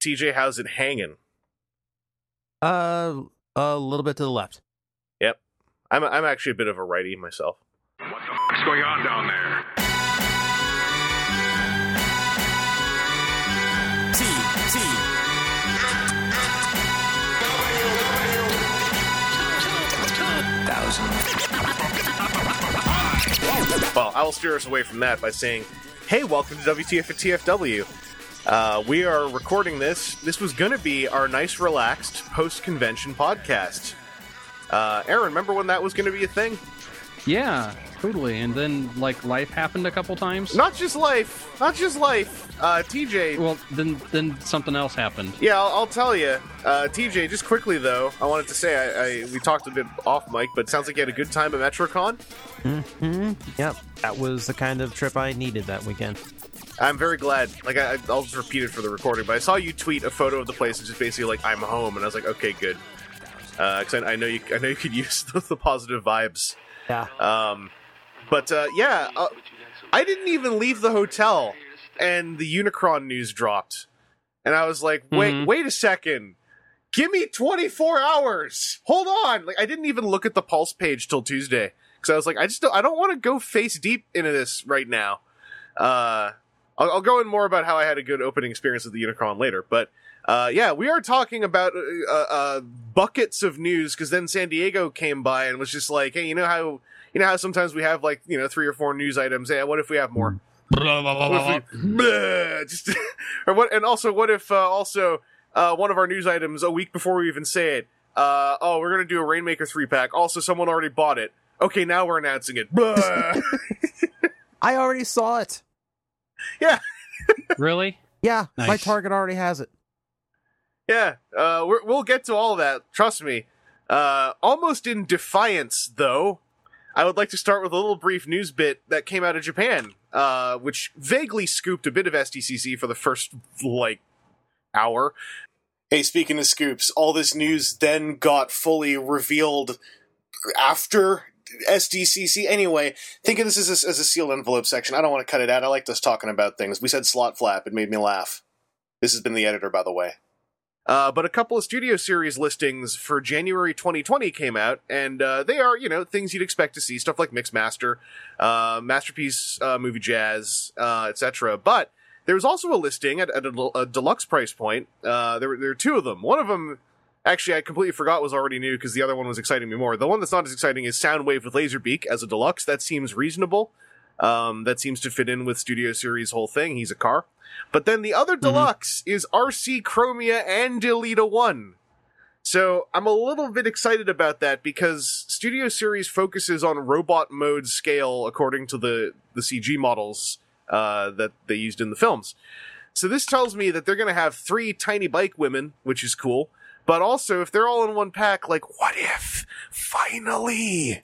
TJ, how's it hanging? Uh, a little bit to the left. Yep. I'm I'm actually a bit of a righty myself. What the fuck's going on down there? T T thousand. Well, I will steer us away from that by saying, "Hey, welcome to WTF at TFW." Uh, we are recording this. This was going to be our nice, relaxed post-convention podcast. Uh, Aaron, remember when that was going to be a thing? Yeah, totally. And then like life happened a couple times. Not just life, not just life. Uh, TJ, Well, then then something else happened. yeah, I'll, I'll tell you. Uh, TJ, just quickly though, I wanted to say I, I we talked a bit off mic, but it sounds like you had a good time at MetroCon. hmm Yep, that was the kind of trip I needed that weekend. I'm very glad. Like I, I'll just repeat it for the recording, but I saw you tweet a photo of the place and just basically like I'm home, and I was like, okay, good. Because I, I know you, I know you could use the, the positive vibes. Yeah. Um, but uh, yeah, uh, I didn't even leave the hotel, and the Unicron news dropped, and I was like, wait, Mhm. wait a second. Give me 24 hours. Hold on. Like I didn't even look at the Pulse page till Tuesday because I was like, I just don't, I don't want to go face deep into this right now. Uh, I'll, I'll go in more about how I had a good opening experience with the Unicron later, but. Uh, yeah, we are talking about uh, uh, buckets of news because then San Diego came by and was just like, "Hey, you know how you know how sometimes we have like you know three or four news items. Hey, what if we have more? What if we- just or what? And also, what if uh, also uh, one of our news items a week before we even say it? Uh, oh, we're gonna do a Rainmaker three pack. Also, someone already bought it. Okay, now we're announcing it. I already saw it. Really? Yeah, my Target already has it. Yeah, uh, we're, we'll get to all that. Trust me. Uh, almost in defiance, though, I would like to start with a little brief news bit that came out of Japan, uh, which vaguely scooped a bit of SDCC for the first, like, hour. Hey, speaking of scoops, all this news then got fully revealed after SDCC. Anyway, think of this as a, as a sealed envelope section. I don't want to cut it out. I like us talking about things. We said slot flap. It made me laugh. This has been the editor, by the way. Uh, but a couple of studio series listings for January 2020 came out, and uh, they are, you know, things you'd expect to see, stuff like Mixmaster, uh, Masterpiece uh, Movie Jazz, uh, etc. But there was also a listing at, at a, a deluxe price point. Uh, there, were, there were two of them. One of them, actually, I completely forgot was already new because the other one was exciting me more. The one that's not as exciting is Soundwave with Laserbeak as a deluxe. That seems reasonable. Um, that seems to fit in with Studio Series' whole thing. He's a car. But then the other deluxe is Arcee Chromia and Elita-1. So I'm a little bit excited about that because Studio Series focuses on robot mode scale according to the, the CG models uh, that they used in the films. So this tells me that they're going to have three tiny bike women, which is cool. But also, if they're all in one pack, like, what if finally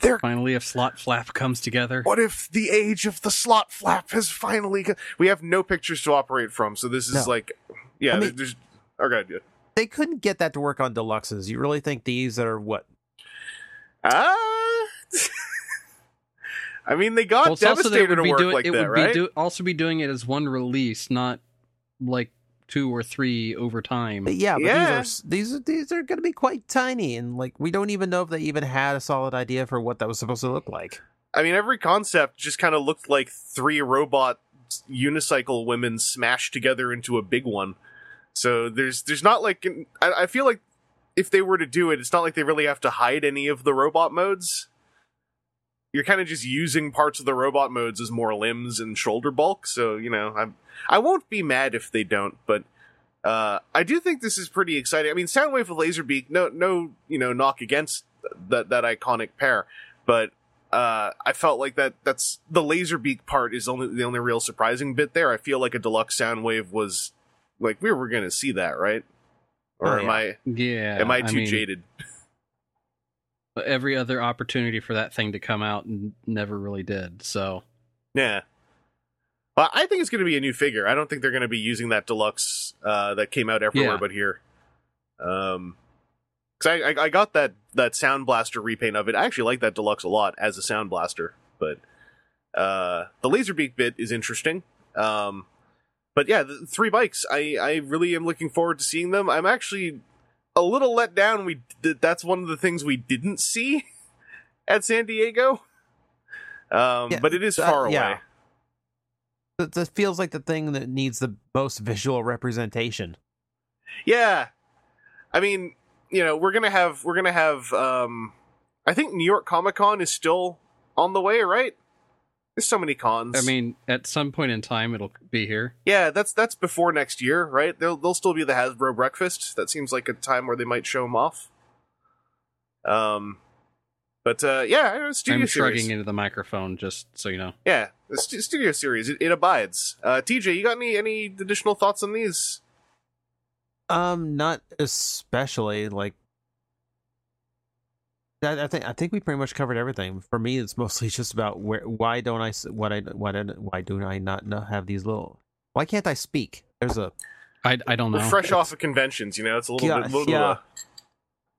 they're Finally, if slot flap comes together. what if the age of the slot flap has finally? co- We have no pictures to operate from, so this is No. like, yeah. I mean- there's okay, yeah. They couldn't get that to work on deluxes. You really think these are what? Ah. I mean, they got Well, it's also that Devastator would to be work doing like it that, would be right? do, also be doing it as one release, not like two or three over time. Yeah, but Yeah. these are these are these are going to be quite tiny, and like we don't even know if they even had a solid idea for what that was supposed to look like. I mean, every concept just kind of looked like three robot unicycle women smashed together into a big one. So there's there's not like an- I, I feel like if they were to do it, it's not like they really have to hide any of the robot modes. You're kind of just using parts of the robot modes as more limbs and shoulder bulk. So you know, I'm I won't be mad if they don't, but. Uh, I do think this is pretty exciting. I mean, Soundwave with Laserbeak, no, no, you know, knock against that that iconic pair, but uh, I felt like that that's the Laserbeak part is only the only real surprising bit there. I feel like a deluxe Soundwave was like we were going to see that, right? Or Oh, am yeah. I Yeah, am I too mean, jaded? Every other opportunity for that thing to come out n- never really did. So Yeah. Well, I think it's going to be a new figure. I don't think they're going to be using that deluxe uh, that came out everywhere Yeah. but here. Um, because I, I I got that that Sound Blaster repaint of it. I actually like that deluxe a lot as a Sound Blaster, but uh, the Laserbeak bit is interesting. Um, but yeah, the three bikes. I I really am looking forward to seeing them. I'm actually a little let down. We that that's one of the things we didn't see at San Diego. Um, Yeah, but it is far away. yeah. That, that feels like the thing that needs the most visual representation. Yeah. I mean, you know, we're gonna have we're gonna have um I think New York Comic Con is still on the way, right? There's so many cons. I mean, at some point in time, it'll be here. Yeah, that's that's before next year, right? There'll there'll still be the Hasbro breakfast. That seems like a time where they might show them off. Um but uh yeah, I know, Studio I'm Series. shrugging into the microphone just so you know. Yeah, the stu- Studio Series it, it abides. Uh TJ, you got any any additional thoughts on these? Um, not especially like. I, I think I think we pretty much covered everything. For me, it's mostly just about where why don't I s- what I why don't why do I not know, have these little why can't I speak? There's a I, I don't know. We're fresh off of conventions, you know, it's a little Yeah, bit little yeah. uh,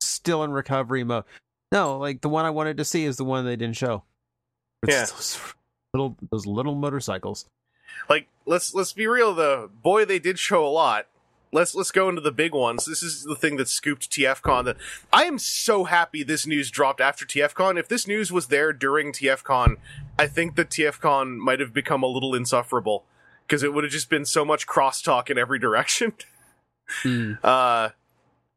still in recovery mode. No, like the one I wanted to see is the one they didn't show. It's Yeah. those little those little motorcycles. like let's let's be real though boy they did show a lot let's let's go into the big ones. This is the thing that scooped tfcon that i am so happy this news dropped after tfcon if this news was there during tfcon i think that tfcon might have become a little insufferable because it would have just been so much crosstalk in every direction. Mm. uh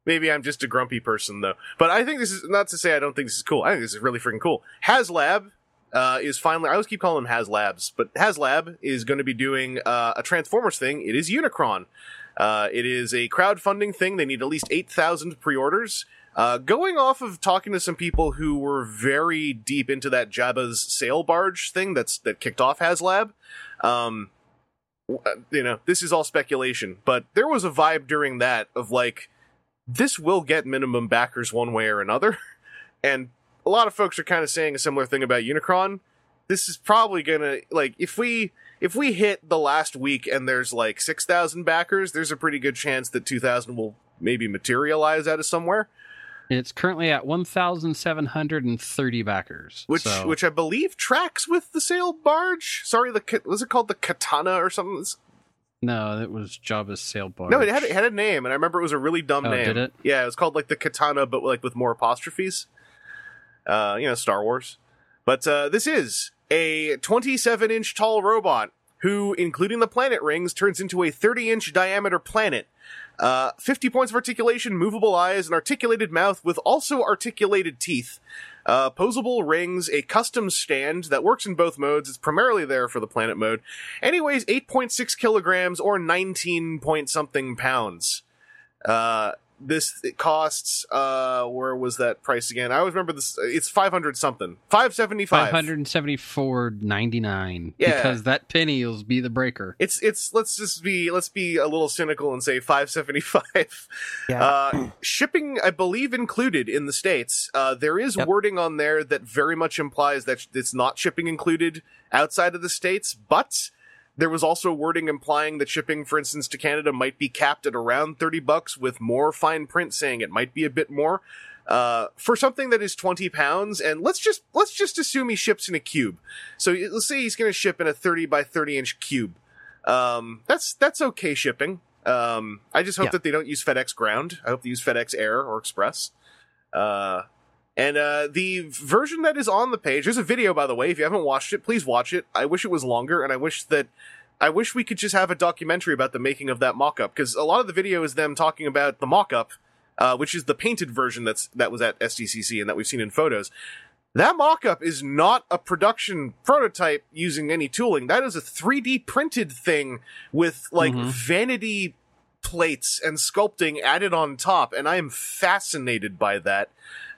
maybe i'm just a grumpy person though. But i think this is not to say i don't think this is cool. I think this is really freaking cool. Haslab uh, is finally i always keep calling them haslabs but haslab is going to be doing uh, a transformers thing. It is unicron uh, it is a crowdfunding thing. They need at least 8000 pre-orders. Uh, going off of talking to some people who were very deep into that jabba's sail barge thing that's that kicked off haslab um, uh, you know this is all speculation but there was a vibe during that of like this will get minimum backers one way or another. And a lot of folks are kind of saying a similar thing about unicron. This is probably gonna like if we if we hit the last week and there's like 6000 backers there's a pretty good chance that 2000 will maybe materialize out of somewhere It's currently at 1,730 backers. which so- which i believe tracks with the sail barge sorry the was it called the katana or something It's- no, that was Jabba's sail barge. no it had, it had a name and i remember it was a really dumb Oh, name did it? yeah it was called like the katana but like with more apostrophes uh you know star wars but uh this is a 27 inch tall robot who including the planet rings turns into a 30 inch diameter planet uh, 50 points of articulation, movable eyes, an articulated mouth with also articulated teeth, uh, posable rings, a custom stand that works in both modes. It's primarily there for the planet mode. Anyways, 8.6 kilograms or 19 point something pounds. Uh, this it costs, uh, where was that price again? I always remember this. It's 500 something. 575. 574.99. Yeah. Because that penny will be the breaker. It's, it's, let's just be, let's be a little cynical and say 575. Yeah. Uh, shipping, I believe, included in the states. Uh, there is Yep. wording on there that very much implies that it's not shipping included outside of the states, but there was also wording implying that shipping, for instance, to Canada might be capped at around thirty bucks, with more fine print saying it might be a bit more. Uh, for something that is 20 pounds, and let's just let's just assume he ships in a cube. So let's say he's going to ship in a 30 by 30 inch cube. Um, that's that's okay shipping. Um, I just hope Yeah. that they don't use FedEx Ground. I hope they use FedEx Air or Express. Uh, and uh, the version that is on the page, there's a video by the way. If you haven't watched it, please watch it. I wish it was longer, and I wish that I wish we could just have a documentary about the making of that mock-up because a lot of the video is them talking about the mock-up, uh, which is the painted version that's that was at SDCC and that we've seen in photos. That mock-up is not a production prototype using any tooling. That is a 3D printed thing with like Mhm. vanity plates and sculpting added on top, and I am fascinated by that.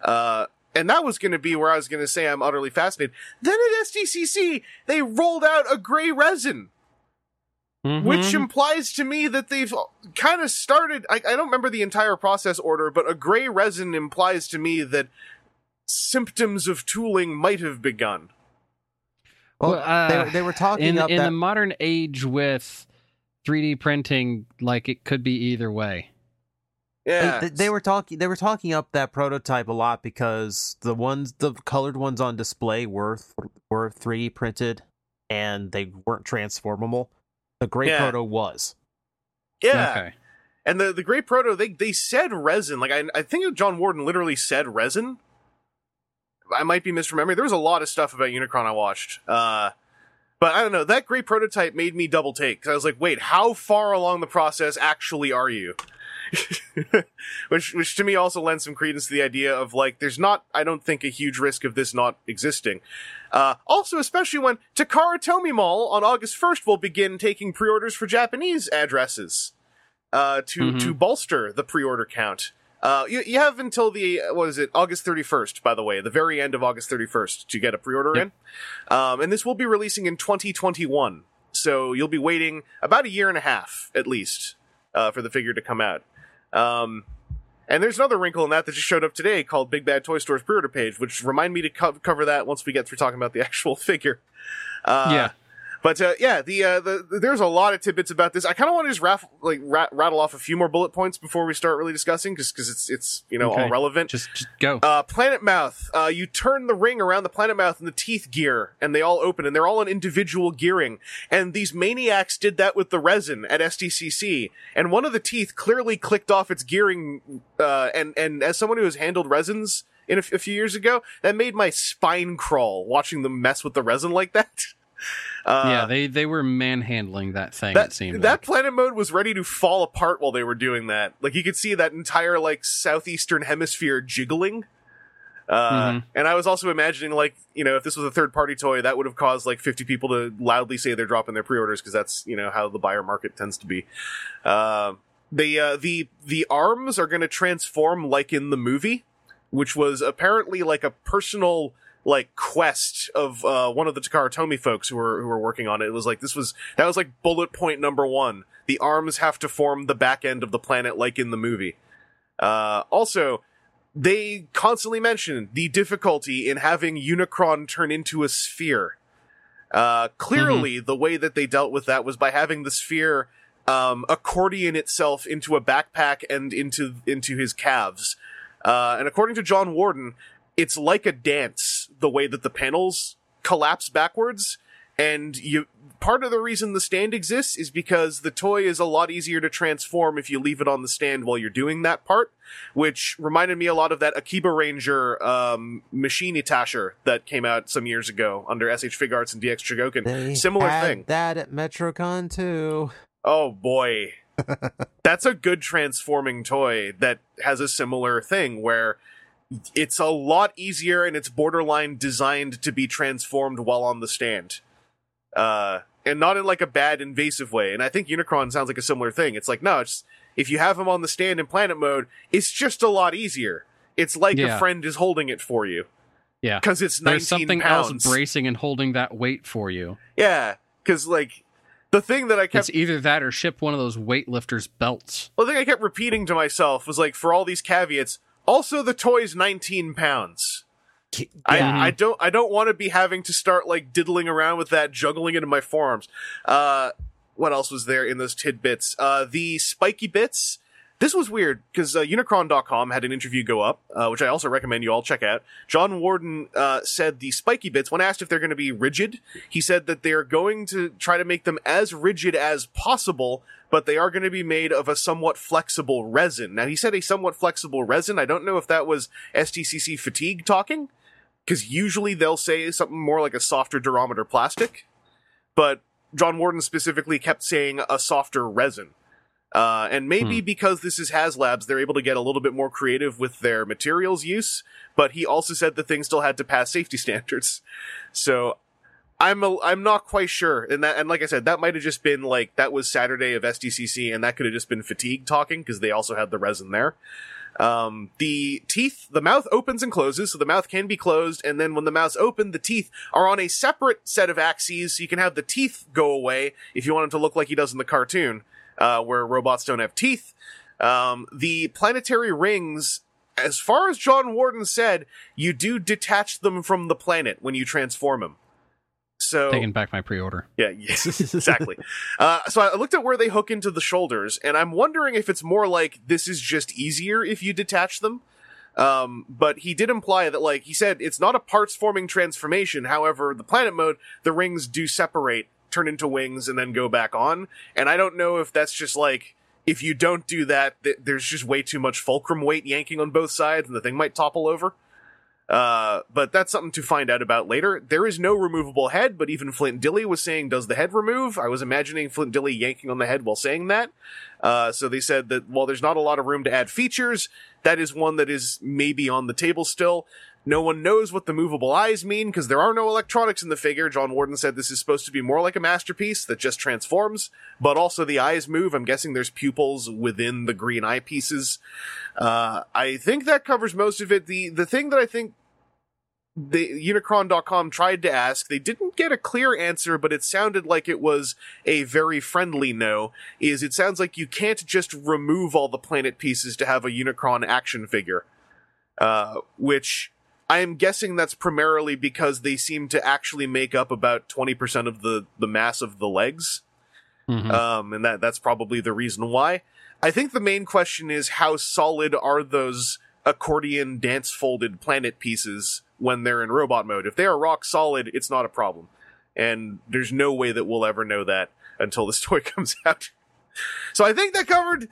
Uh, and that was going to be where I was going to say I'm utterly fascinated. Then at SDCC, they rolled out a gray resin, which Mhm. implies to me that they've kind of started. I, I don't remember the entire process order, but a gray resin implies to me that symptoms of tooling might have begun. well, well, uh, they, were- they were talking in up in that the modern age with 3D printing, like it could be either way. Yeah, They, they were talking. They were talking up that prototype a lot because the ones, the colored ones on display were were 3D printed, and they weren't transformable. The Great Yeah. Proto was. Yeah. Okay. And the the Great Proto, they they said resin. Like I I think John Warden literally said resin. I might be misremembering. There was a lot of stuff about Unicron I watched. Uh but I don't know. That great prototype made me double take because I was like, "Wait, how far along the process actually are you?" which, which to me also lends some credence to the idea of like, there's not, I don't think, a huge risk of this not existing. Uh, also, especially when Takara Tomy Mall on August 1st will begin taking pre-orders for Japanese addresses uh, to Mhm. to bolster the pre-order count. Uh, you, you have until the what is it August 31st, by the way, the very end of August 31st to get a pre-order Yep. in, um, and this will be releasing in 2021. So you'll be waiting about a year and a half at least uh, for the figure to come out. Um, and there's another wrinkle in that that just showed up today called Big Bad Toy Store's pre-order page, which remind me to co- cover that once we get through talking about the actual figure. Uh, yeah. But uh, yeah, the, uh, the there's a lot of tidbits about this. I kind of want to just raff- like rat- rattle off a few more bullet points before we start really discussing, just because it's it's you know all relevant. Just just go. Uh, Planet Mouth. Uh, you turn the ring around the Planet Mouth and the teeth gear, and they all open, and they're all in individual gearing. And these maniacs did that with the resin at SDCC, and one of the teeth clearly clicked off its gearing. Uh, and and as someone who has handled resins in a, f- a few years ago, that made my spine crawl watching them mess with the resin like that. Uh, yeah, they they were manhandling that thing. that it seemed that like. planet mode was ready to fall apart while they were doing that. Like you could see that entire like southeastern hemisphere jiggling. Uh, Mhm. and I was also imagining like you know if this was a third party toy that would have caused like 50 people to loudly say they're dropping their pre-orders because that's you know how the buyer market tends to be. Uh, the uh, the the arms are going to transform like in the movie, which was apparently like a personal like quest of uh, one of the Takara Tomy folks who were who were working on it. It was like this was that was like bullet point number one. The arms have to form the back end of the planet like in the movie. Uh, also, they constantly mention the difficulty in having Unicron turn into a sphere. Uh, clearly, the way that they dealt with that was by having the sphere um, accordion itself into a backpack and into into his calves. Uh, and according to John Warden, it's like a dance the way that the panels collapse backwards. And you part of the reason the stand exists is because the toy is a lot easier to transform if you leave it on the stand while you're doing that part, which reminded me a lot of that Akiba Ranger um, machine attacher that came out some years ago under S.H. Figuarts and DX Chogokin. They Similar had thing. That at MetroCon too. Oh boy. That's a good transforming toy that has a similar thing where it's a lot easier and it's borderline designed to be transformed while on the stand. Uh, and not in like a bad invasive way. And I think Unicron sounds like a similar thing. It's like, no, it's, if you have him on the stand in planet mode, it's just a lot easier. It's like Yeah. a friend is holding it for you. Yeah. Cause it's 19 There's something pounds. else bracing and holding that weight for you. Yeah. Cause like, the thing that I kept It's either that or ship one of those weightlifters belts. Well, the thing I kept repeating to myself was like, for all these caveats, also the toy's 19 pounds. Yeah. I, I don't I don't want to be having to start like diddling around with that, juggling it in my forearms. Uh, what else was there in those tidbits? Uh, the spiky bits. This was weird because uh, Unicron.com had an interview go up, uh, which I also recommend you all check out. John Warden uh, said the spiky bits, when asked if they're going to be rigid, he said that they're going to try to make them as rigid as possible, but they are going to be made of a somewhat flexible resin. Now, he said a somewhat flexible resin. I don't know if that was SDCC fatigue talking, because usually they'll say something more like a softer durometer plastic, but John Warden specifically kept saying a softer resin. Uh, and maybe because this is HasLabs, they're able to get a little bit more creative with their materials use. But he also said the thing still had to pass safety standards. So I'm a, I'm not quite sure. And that and like I said, that might have just been like that was Saturday of SDCC, and that could have just been fatigue talking because they also had the resin there. Um, the teeth, the mouth opens and closes, so the mouth can be closed, and then when the mouth's open, the teeth are on a separate set of axes, so you can have the teeth go away if you want him to look like he does in the cartoon, uh, where robots don't have teeth. Um, the planetary rings, as far as John Warden said, you do detach them from the planet when you transform them. So Taking back my pre-order. yeah, yes, exactly. uh, so I looked at where they hook into the shoulders, and I'm wondering if it's more like this is just easier if you detach them. Um, but he did imply that, like he said, it's not a parts forming transformation. However, the planet mode, the rings do separate turn into wings and then go back on. And I don't know if that's just like if you don't do that, th- there's just way too much fulcrum weight yanking on both sides, and the thing might topple over. Uh, but that's something to find out about later. There is no removable head, but even Flint Dille was saying, does the head remove? I was imagining Flint Dille yanking on the head while saying that. Uh, so they said that while there's not a lot of room to add features, that is one that is maybe on the table still. No one knows what the movable eyes mean because there are no electronics in the figure. John Warden said this is supposed to be more like a masterpiece that just transforms, but also the eyes move. I'm guessing there's pupils within the green eye pieces. Uh, I think that covers most of it. The the thing that I think the Unicron.com tried to ask, they didn't get a clear answer, but it sounded like it was a very friendly no. Is it sounds like you can't just remove all the planet pieces to have a Unicron action figure, uh, which I am guessing that's primarily because they seem to actually make up about twenty percent of the the mass of the legs Mhm. um, and that that's probably the reason why. I think the main question is how solid are those accordion dance folded planet pieces when they're in robot mode? If they are rock solid, it's not a problem, and there's no way that we'll ever know that until this toy comes out. So I think that covered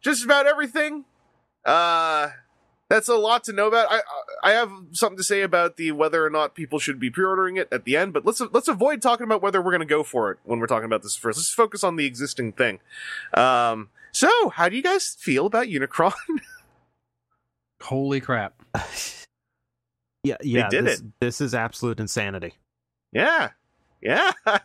just about everything. Uh, that's a lot to know about. I I have something to say about the whether or not people should be pre-ordering it at the end, but let's let's avoid talking about whether we're going to go for it when we're talking about this first. Let's focus on the existing thing. Um, so how do you guys feel about Unicron? Holy crap! Yeah, yeah. they did this, it. This is absolute insanity. yeah, yeah.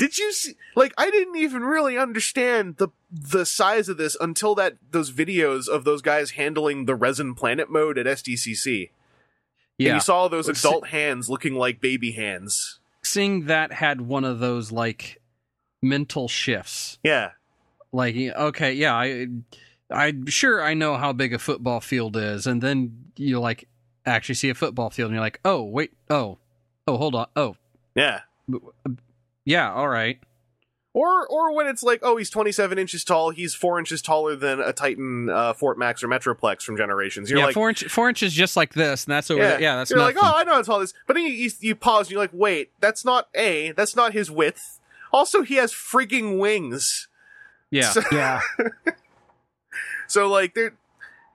Did you see? Like, I didn't even really understand the the size of this until that those videos of those guys handling the resin planet mode at SDCC. And Yeah, you saw those adult hands looking like baby hands. seeing that had one of those like mental shifts. Yeah, Like, okay, yeah, I, I sure I know how big a football field is, and then you like actually see a football field, and you're like, oh wait, oh, oh hold on, oh yeah. Yeah, all right, Or or when it's like, oh, he's 27 inches tall, he's four inches taller than a Titan uh, Fort Max or Metroplex from Generations. You're yeah, like, four inch, four inches just like this, and that's over. yeah, there. yeah that's You're nothing. like, oh, I know how tall this, but then you, you you pause and you're like, wait, that's not a, that's not his width. Also, he has freaking wings. yeah, So, Yeah. so like there.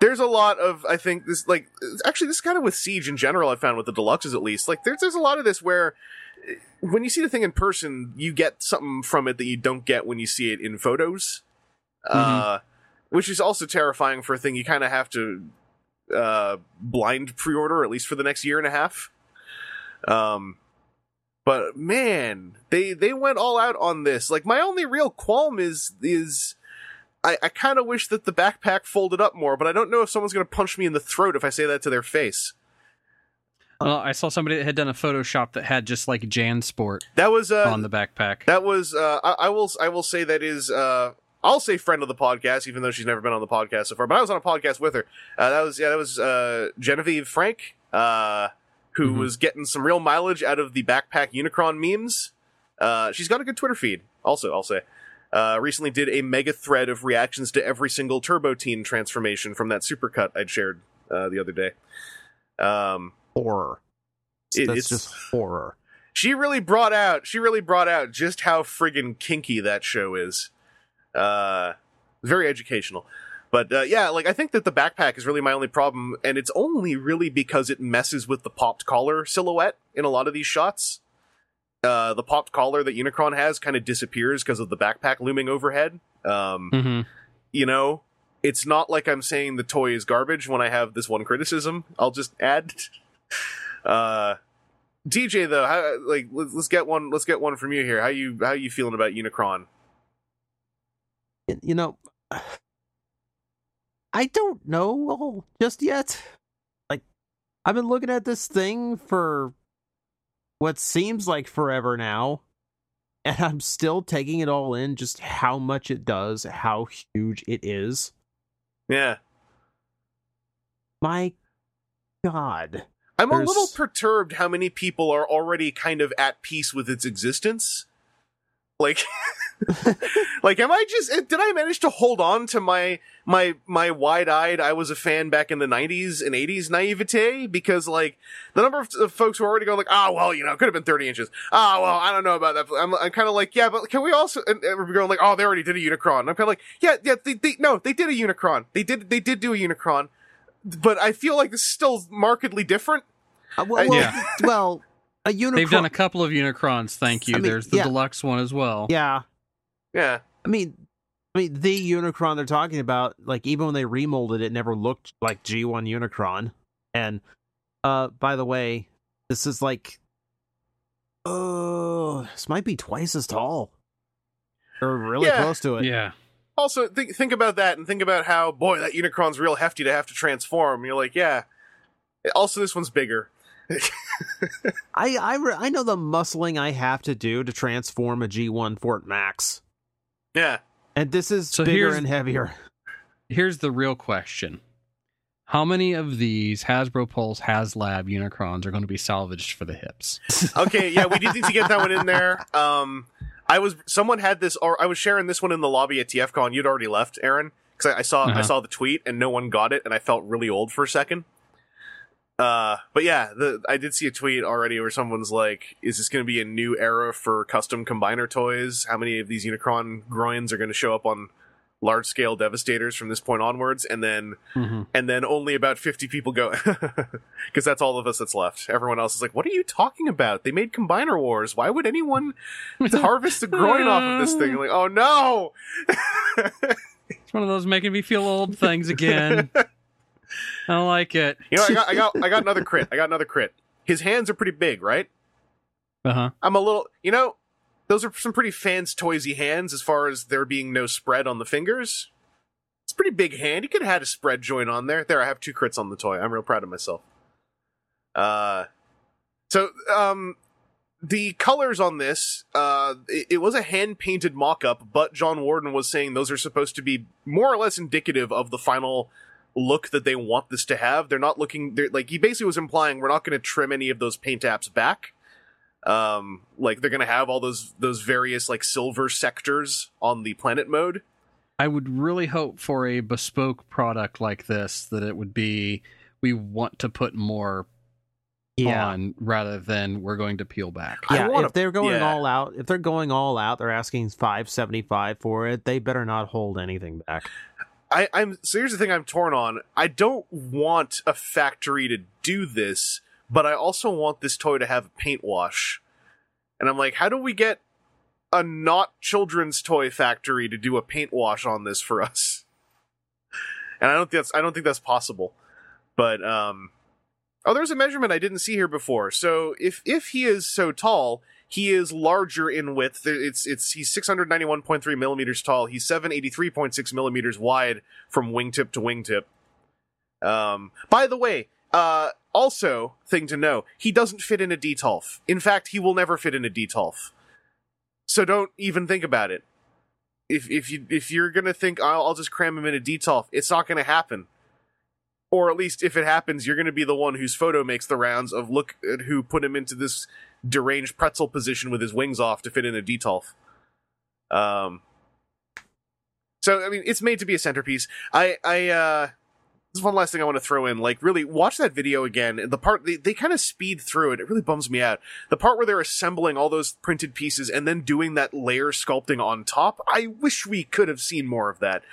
There's a lot of I think this like actually this is kind of with Siege in general I found with the deluxes at least like there's there's a lot of this where when you see the thing in person you get something from it that you don't get when you see it in photos uh, which is also terrifying for a thing you kind of have to uh, blind pre-order at least for the next year and a half. Um, but man, they they went all out on this. Like my only real qualm is is I, I kind of wish that the backpack folded up more, but I don't know if someone's gonna punch me in the throat if I say that to their face. Well, I saw somebody that had done a Photoshop that had just like JanSport That was uh, on the backpack. That was uh, I, I will I will say that is uh, I'll say friend of the podcast, even though she's never been on the podcast so far. But I was on a podcast with her. Uh, that was yeah, that was uh, Genevieve Frank, uh, who Mhm. was getting some real mileage out of the backpack Unicron memes. Uh, she's got a good Twitter feed. Also, I'll say. Uh, recently did a mega thread of reactions to every single Turbo Teen transformation from that supercut I'd shared uh, the other day. Um, horror. It- That's it's- just horror. she really brought out she really brought out just how friggin' kinky that show is. Uh very educational. But uh, yeah like i think that the backpack is really my only problem and it's only really because it messes with the popped collar silhouette in a lot of these shots. Uh the popped collar that unicron has kind of disappears because of the backpack looming overhead. Um hmm you know it's not like i'm saying the toy is garbage when i have this one criticism. I'll just add uh TJ though how, like let's, let's get one let's get one from you here how you how you feeling about unicron You know, I don't know just yet. Like, I've been looking at this thing for what seems like forever now, and I'm still taking it all in just how much it does, how huge it is. yeah My God. I'm a little perturbed how many people are already kind of at peace with its existence like like, am I just? Did I manage to hold on to my my my wide-eyed? I was a fan back in the '90s and '80s naivete because, like, the number of, of folks who are already going like, "Ah, well, you know, it could have been 30 inches." Ah, well, I don't know about that. I'm, I'm kind of like, yeah, but can we also? And, and we're going like, "Oh, they already did a Unicron." And I'm kind of like, yeah, yeah, they, they no, they did a Unicron. They did they did do a Unicron, but I feel like this is still markedly different. Uh, well, well, Yeah. well, a Unicron. They've done a couple of Unicrons. Thank you. I mean, There's the yeah. deluxe one as well. Yeah, Yeah. I mean, I mean, the Unicron they're talking about, like even when they remolded it, never looked like G1 Unicron. And uh, by the way, this is like, oh, this might be twice as tall, or really Yeah. close to it. Yeah. Also, think think about that and think about how boy that Unicron's real hefty to have to transform. You're like, yeah. Also, this one's bigger. I I re- I know the muscling I have to do to transform a G1 Fort Max, Yeah. and this is So bigger and heavier. Here's the real question. How many of these Hasbro Pulse HasLab Unicrons are going to be salvaged for the hips? Okay. Yeah, we did need to get that one in there. Um, I was someone had this, or I was sharing this one in the lobby at TFCon. You'd already left, Aaron, because I, I saw I Uh-huh. saw the tweet and no one got it, and I felt really old for a second. Uh, but yeah, the I did see a tweet already where someone's like, "Is this going to be a new era for custom combiner toys? How many of these Unicron groins are going to show up on large scale Devastators from this point onwards?" And then Mm-hmm. and then only about 50 people go because that's all of us that's left everyone else is like what are you talking about they made combiner wars why would anyone harvest the groin off of this thing like oh no It's one of those making me feel old things again. I don't like it. you know i got i got i got another crit i got another crit his hands are pretty big right Uh huh. i'm a little you know those are some pretty fans toysy hands as far as there being no spread on the fingers. It's pretty big hand. You could have had a spread joint on there. There i have two crits on the toy. I'm real proud of myself. Uh so um the colors on this uh it, it was a hand painted mock-up but john warden was saying those are supposed to be more or less indicative of the final look that they want this to have. They're not looking they're like he basically was implying we're not going to trim any of those paint apps back um like they're going to have all those those various like silver sectors on the planet mode I would really hope for a bespoke product like this that it would be we want to put more Yeah, on rather than we're going to peel back. Yeah. wanna- if they're going yeah. all out, if they're going all out, they're asking five seventy five for it. They better not hold anything back. I, I'm so here's the thing I'm torn on. I don't want a factory to do this, but I also want this toy to have a paint wash. And I'm like, how do we get a not children's toy factory to do a paint wash on this for us? And I don't think that's I don't think that's possible. But um Oh, there's a measurement I didn't see here before. So if if he is so tall, he is larger in width. It's it's he's 691.3 millimeters tall. He's 783.6 millimeters wide from wingtip to wingtip. Um, by the way, uh, also thing to know, he doesn't fit in a Detolf. In fact, he will never fit in a Detolf. So don't even think about it. If if you if you're gonna think I'll, I'll just cram him in a Detolf, it's not gonna happen. Or at least if it happens, you're gonna be the one whose photo makes the rounds of look at who put him into this deranged pretzel position with his wings off to fit in a Detolf. Um. So I mean, it's made to be a centerpiece. I I uh this is one last thing I want to throw in. Like, really, watch that video again. The part they, they kind of speed through it. It really bums me out. The part where they're assembling all those printed pieces and then doing that layer sculpting on top. I wish we could have seen more of that.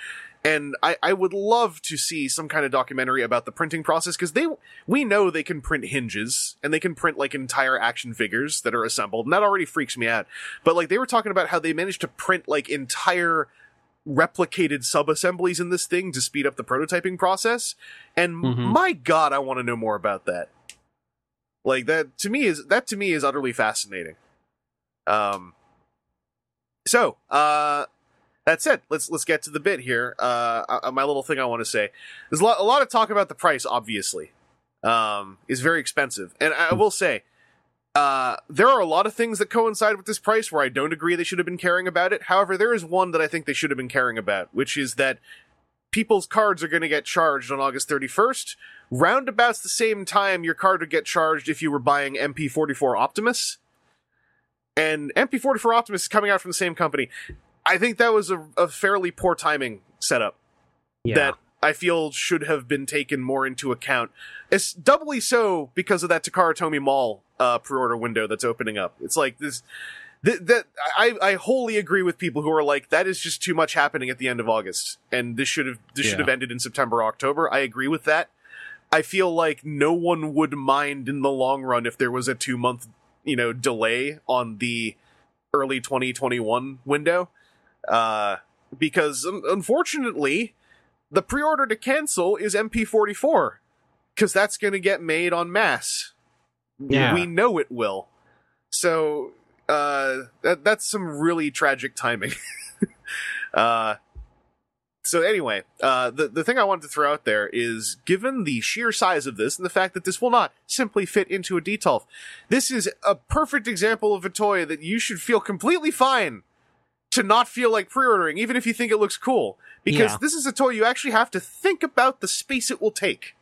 And I, I would love to see some kind of documentary about the printing process because they we know they can print hinges and they can print like entire action figures that are assembled, and that already freaks me out. But like they were talking about how they managed to print like entire replicated sub-assemblies in this thing to speed up the prototyping process. And Mhm. my god i want to know more about that. Like that to me is that to me is utterly fascinating. Um so uh that's it let's let's get to the bit here. Uh uh, my little thing i want to say there's a lot, a lot of talk about the price obviously um is very expensive. And i will say uh, there are a lot of things that coincide with this price where I don't agree they should have been caring about it. However, there is one that I think they should have been caring about, which is that people's cards are going to get charged on August 31st, roundabouts the same time your card would get charged if you were buying MP44 Optimus. And MP44 Optimus is coming out from the same company. I think that was a, a fairly poor timing setup Yeah. that I feel should have been taken more into account. It's doubly so because of that Takara Tomy Mall uh, pre-order window that's opening up. It's like this. Th- that I, I wholly agree with people who are like that is just too much happening at the end of August and this should have this should have ended in September October. I agree with that. I feel like no one would mind in the long run if there was a 2 month, you know, delay on the early 2021 window. Uh because un- unfortunately the pre-order to cancel is MP44 cuz that's going to get made on mass. Yeah. We know it will. So uh that that's some really tragic timing. uh so anyway, uh, the the thing I wanted to throw out there is, given the sheer size of this and the fact that this will not simply fit into a Detolf, this is a perfect example of a toy that you should feel completely fine to not feel like pre-ordering, even if you think it looks cool, because Yeah. this is a toy you actually have to think about the space it will take.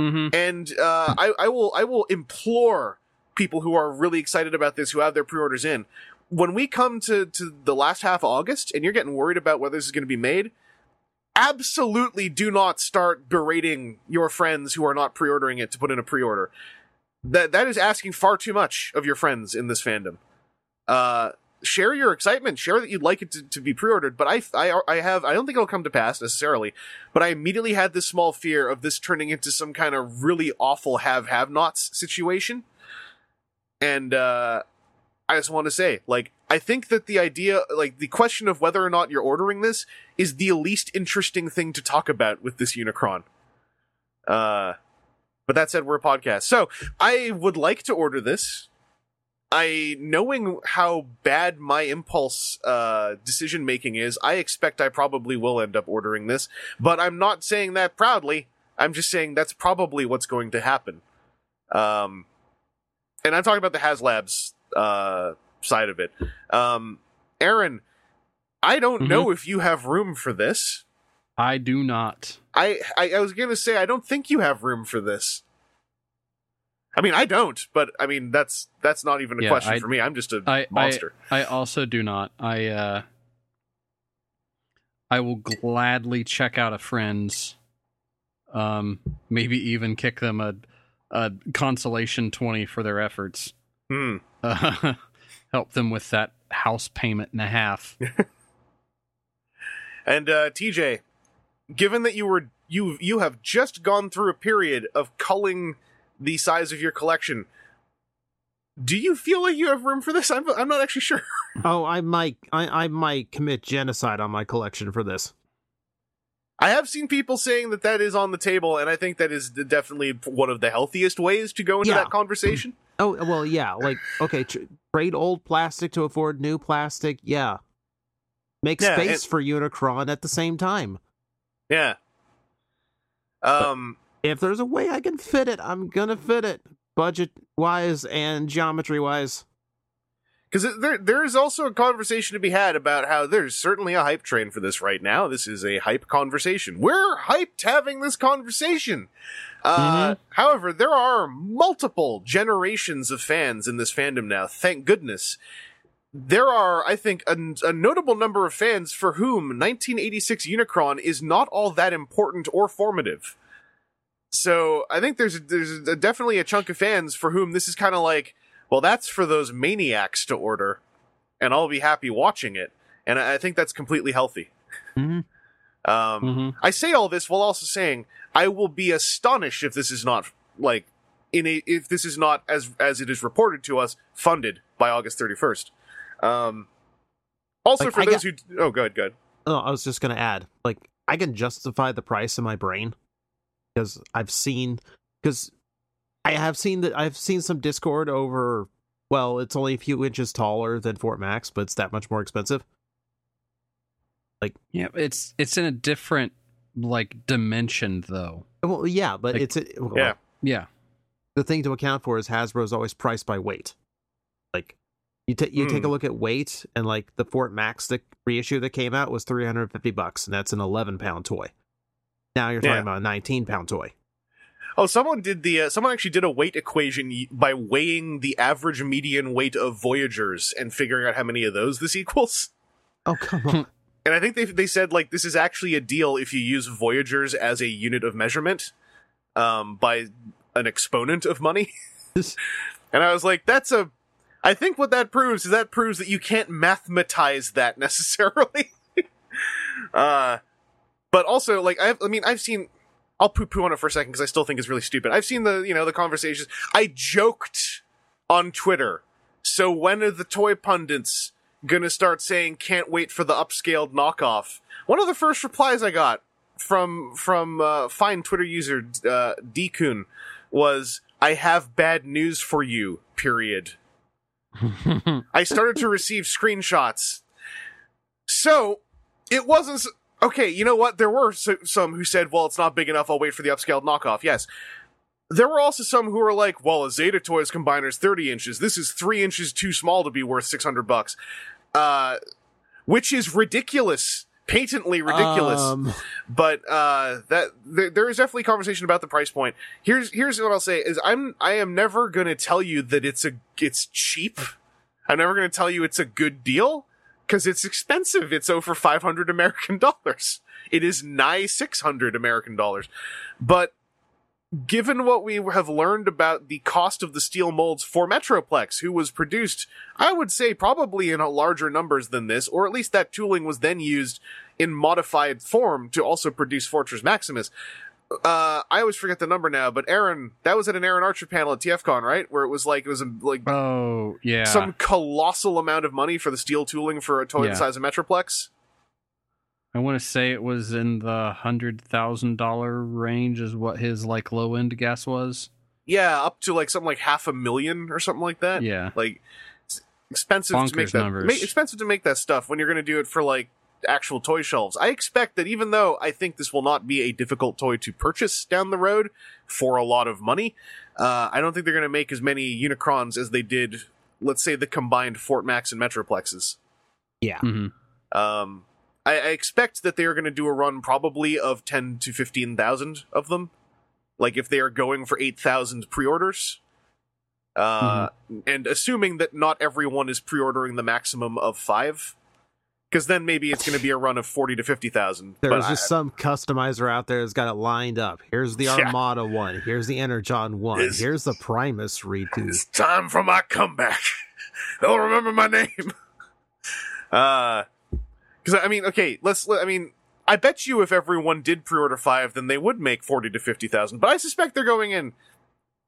Mm-hmm. and uh, I, I will I will implore people who are really excited about this who have their pre-orders in. When we come to to the last half of August and you're getting worried about whether this is going to be made absolutely do not start berating your friends who are not pre-ordering it to put in a pre-order. That that is asking far too much of your friends in this fandom. Uh share your excitement share that you'd like it to, to be pre-ordered but I, I i have i don't think it'll come to pass necessarily but I immediately had this small fear of this turning into some kind of really awful have have nots situation. And uh I just want to say, like, I think that the idea, like, the question of whether or not you're ordering this is the least interesting thing to talk about with this Unicron. Uh, but that said, we're a podcast. So I would like to order this. I, knowing how bad my impulse, uh, decision making is, I expect I probably will end up ordering this, but I'm not saying that proudly. I'm just saying that's probably what's going to happen. Um, and I'm talking about the HasLabs, uh, side of it. Um, Aaron, I don't Mhm. know if you have room for this. I do not. I, I I was gonna say I don't think you have room for this. I mean, I don't, but I mean that's that's not even a Yeah, question I- for me. I'm just a I- monster. I also do not. I uh I will gladly check out a friend's um maybe even kick them a a consolation 20 for their efforts. hmm. Uh, help them with that house payment and a half. And uh, TJ, given that you were you you have just gone through a period of culling the size of your collection, do you feel like you have room for this? I'm I'm not actually sure. Oh, I might, I, I might commit genocide on my collection for this. I have seen people saying that that is on the table, and I think that is definitely one of the healthiest ways to go into Yeah. that conversation. Oh well, yeah. Like, okay, tr- trade old plastic to afford new plastic. Yeah, make Yeah, space and- for Unicron at the same time. Yeah. Um. If there's a way I can fit it, I'm gonna fit it, budget wise and geometry wise. Because there, there is also a conversation to be had about how there's certainly a hype train for this right now. This is a hype conversation. We're hyped having this conversation. Uh, However, there are multiple generations of fans in this fandom now. Thank goodness. There are, I think, a, a notable number of fans for whom 1986 Unicron is not all that important or formative. So I think there's there's a, definitely a chunk of fans for whom this is kind of like, well, that's for those maniacs to order, and I'll be happy watching it. And I I think that's completely healthy. Mhm. Um, Mhm. I say all this while also saying I will be astonished if this is not like in a if this is not as as it is reported to us funded by August 31st. Um, also Like, for I those who oh good good Oh, I was just gonna add, like, I can justify the price in my brain because I've seen, because I have seen that I've seen some Discord over. Well, it's only a few inches taller than Fort Max, but it's that much more expensive. Like, yeah, it's it's in a different like dimension though. Well, yeah, but Like- it's a, well, Yeah. Yeah. the thing to account for is Hasbro's always priced by weight. Like you take you take a Hmm. look at weight, and like the Fort Max the reissue that came out was three hundred fifty bucks, and that's an eleven pound toy. Now you're talking Yeah. about a nineteen pound toy. oh someone did the uh, someone actually did a weight equation by weighing the average median weight of Voyagers and figuring out how many of those this equals. Oh come on. And I think they they said like this is actually a deal if you use Voyagers as a unit of measurement um, by an exponent of money. and I was like, that's a. I think what that proves is that proves that you can't mathematize that necessarily. uh, but also, like, I've, I mean, I've seen. I'll poo poo on it for a second because I still think it's really stupid. I've seen the, you know, the conversations. I joked on Twitter. So when are the toy pundits gonna start saying can't wait for the upscaled knockoff? One of the first replies I got from from uh, fine Twitter user uh, Dkun was I have bad news for you. Period. I started to receive screenshots. So it wasn't okay. You know what? There were s- some who said, "Well, it's not big enough. I'll wait for the upscaled knockoff." Yes. There were also some who were like, "Well, a Zeta Toys combiner is 30 inches. This is three inches too small to be worth 600 bucks," uh, which is ridiculous, patently ridiculous Um, but uh that there, there is definitely conversation about the price point here's here's what i'll say is i'm i am never going to tell you that it's a it's cheap i'm never going to tell you it's a good deal because it's expensive it's over 500 american dollars it is nigh 600 american dollars but given what we have learned about the cost of the steel molds for metroplex who was produced i would say probably in larger numbers than this or at least that tooling was then used in modified form to also produce Fortress Maximus. Uh, I always forget the number now, but Aaron, that was at an Aaron Archer panel at TFCon, right? Where it was like, it was a, like Oh yeah. some colossal amount of money for the steel tooling for a toy Yeah. the size of Metroplex. I want to say it was in the hundred thousand dollar range, is what his like low end guess was. Yeah, up to like something like half a million or something like that. Yeah. Like, expensive to make that, expensive to make that stuff when you're going to do it for like actual toy shelves. I expect that even though I think this will not be a difficult toy to purchase down the road for a lot of money, uh, I don't think they're going to make as many Unicrons as they did, let's say, the combined Fort Max and Metroplexes. yeah. hmm Um, I, I expect that they are going to do a run probably of ten to fifteen thousand of them. Like if they are going for eight thousand pre-orders, uh, and assuming that not everyone is pre-ordering the maximum of five, because then maybe it's going to be a run of forty to fifty thousand. There's just some customizer out there that's got it lined up. Here's the Yeah. Armada one. Here's the Energon one. Is- Here's the Primus redo. It's time for my comeback. They'll remember my name. Uh, because I mean, okay, let's. I mean, I bet you if everyone did pre-order five, then they would make forty to fifty thousand. But I suspect they're going in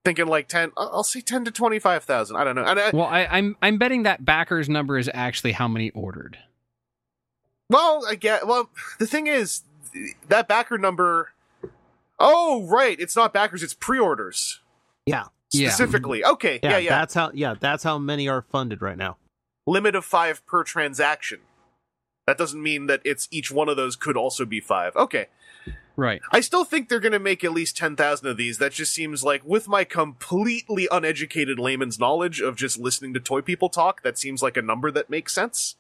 thinking like ten. I'll I'll say ten to twenty-five thousand. I don't know. And I, Well, I, I'm I'm betting that backers number is actually how many ordered. Well, I get. Well, the thing is, that backer number. Oh, right. It's not backers. It's pre-orders Yeah. Yeah. specifically. Okay. Yeah, Yeah. Yeah. That's how yeah, that's how many are funded right now. limit of five per transaction. That doesn't mean that it's each one of those could also be five. Okay. Right. I still think they're going to make at least 10,000 of these. That just seems like, with my completely uneducated layman's knowledge of just listening to toy people talk, that seems like a number that makes sense.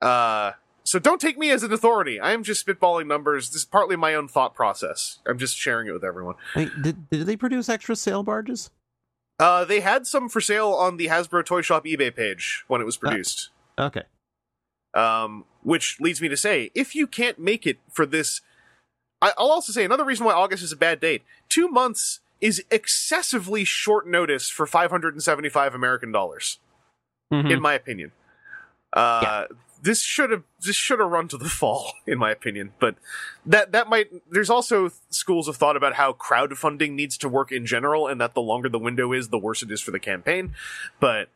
Uh, so don't take me as an authority. I am just spitballing numbers. This is partly my own thought process. I'm just sharing it with everyone. Mean, did did they produce extra sail barges? Uh, they had some for sale on the Hasbro Toy Shop eBay page when it was produced. Okay. um, which leads me to say, if you can't make it for this, I, I'll also say another reason why August is a bad date. Two months is excessively short notice for 575 American dollars, Mhm. in my opinion. Uh, this should have this should have run to the fall, in my opinion. But that that might. There's also schools of thought about how crowdfunding needs to work in general, and that the longer the window is, the worse it is for the campaign. But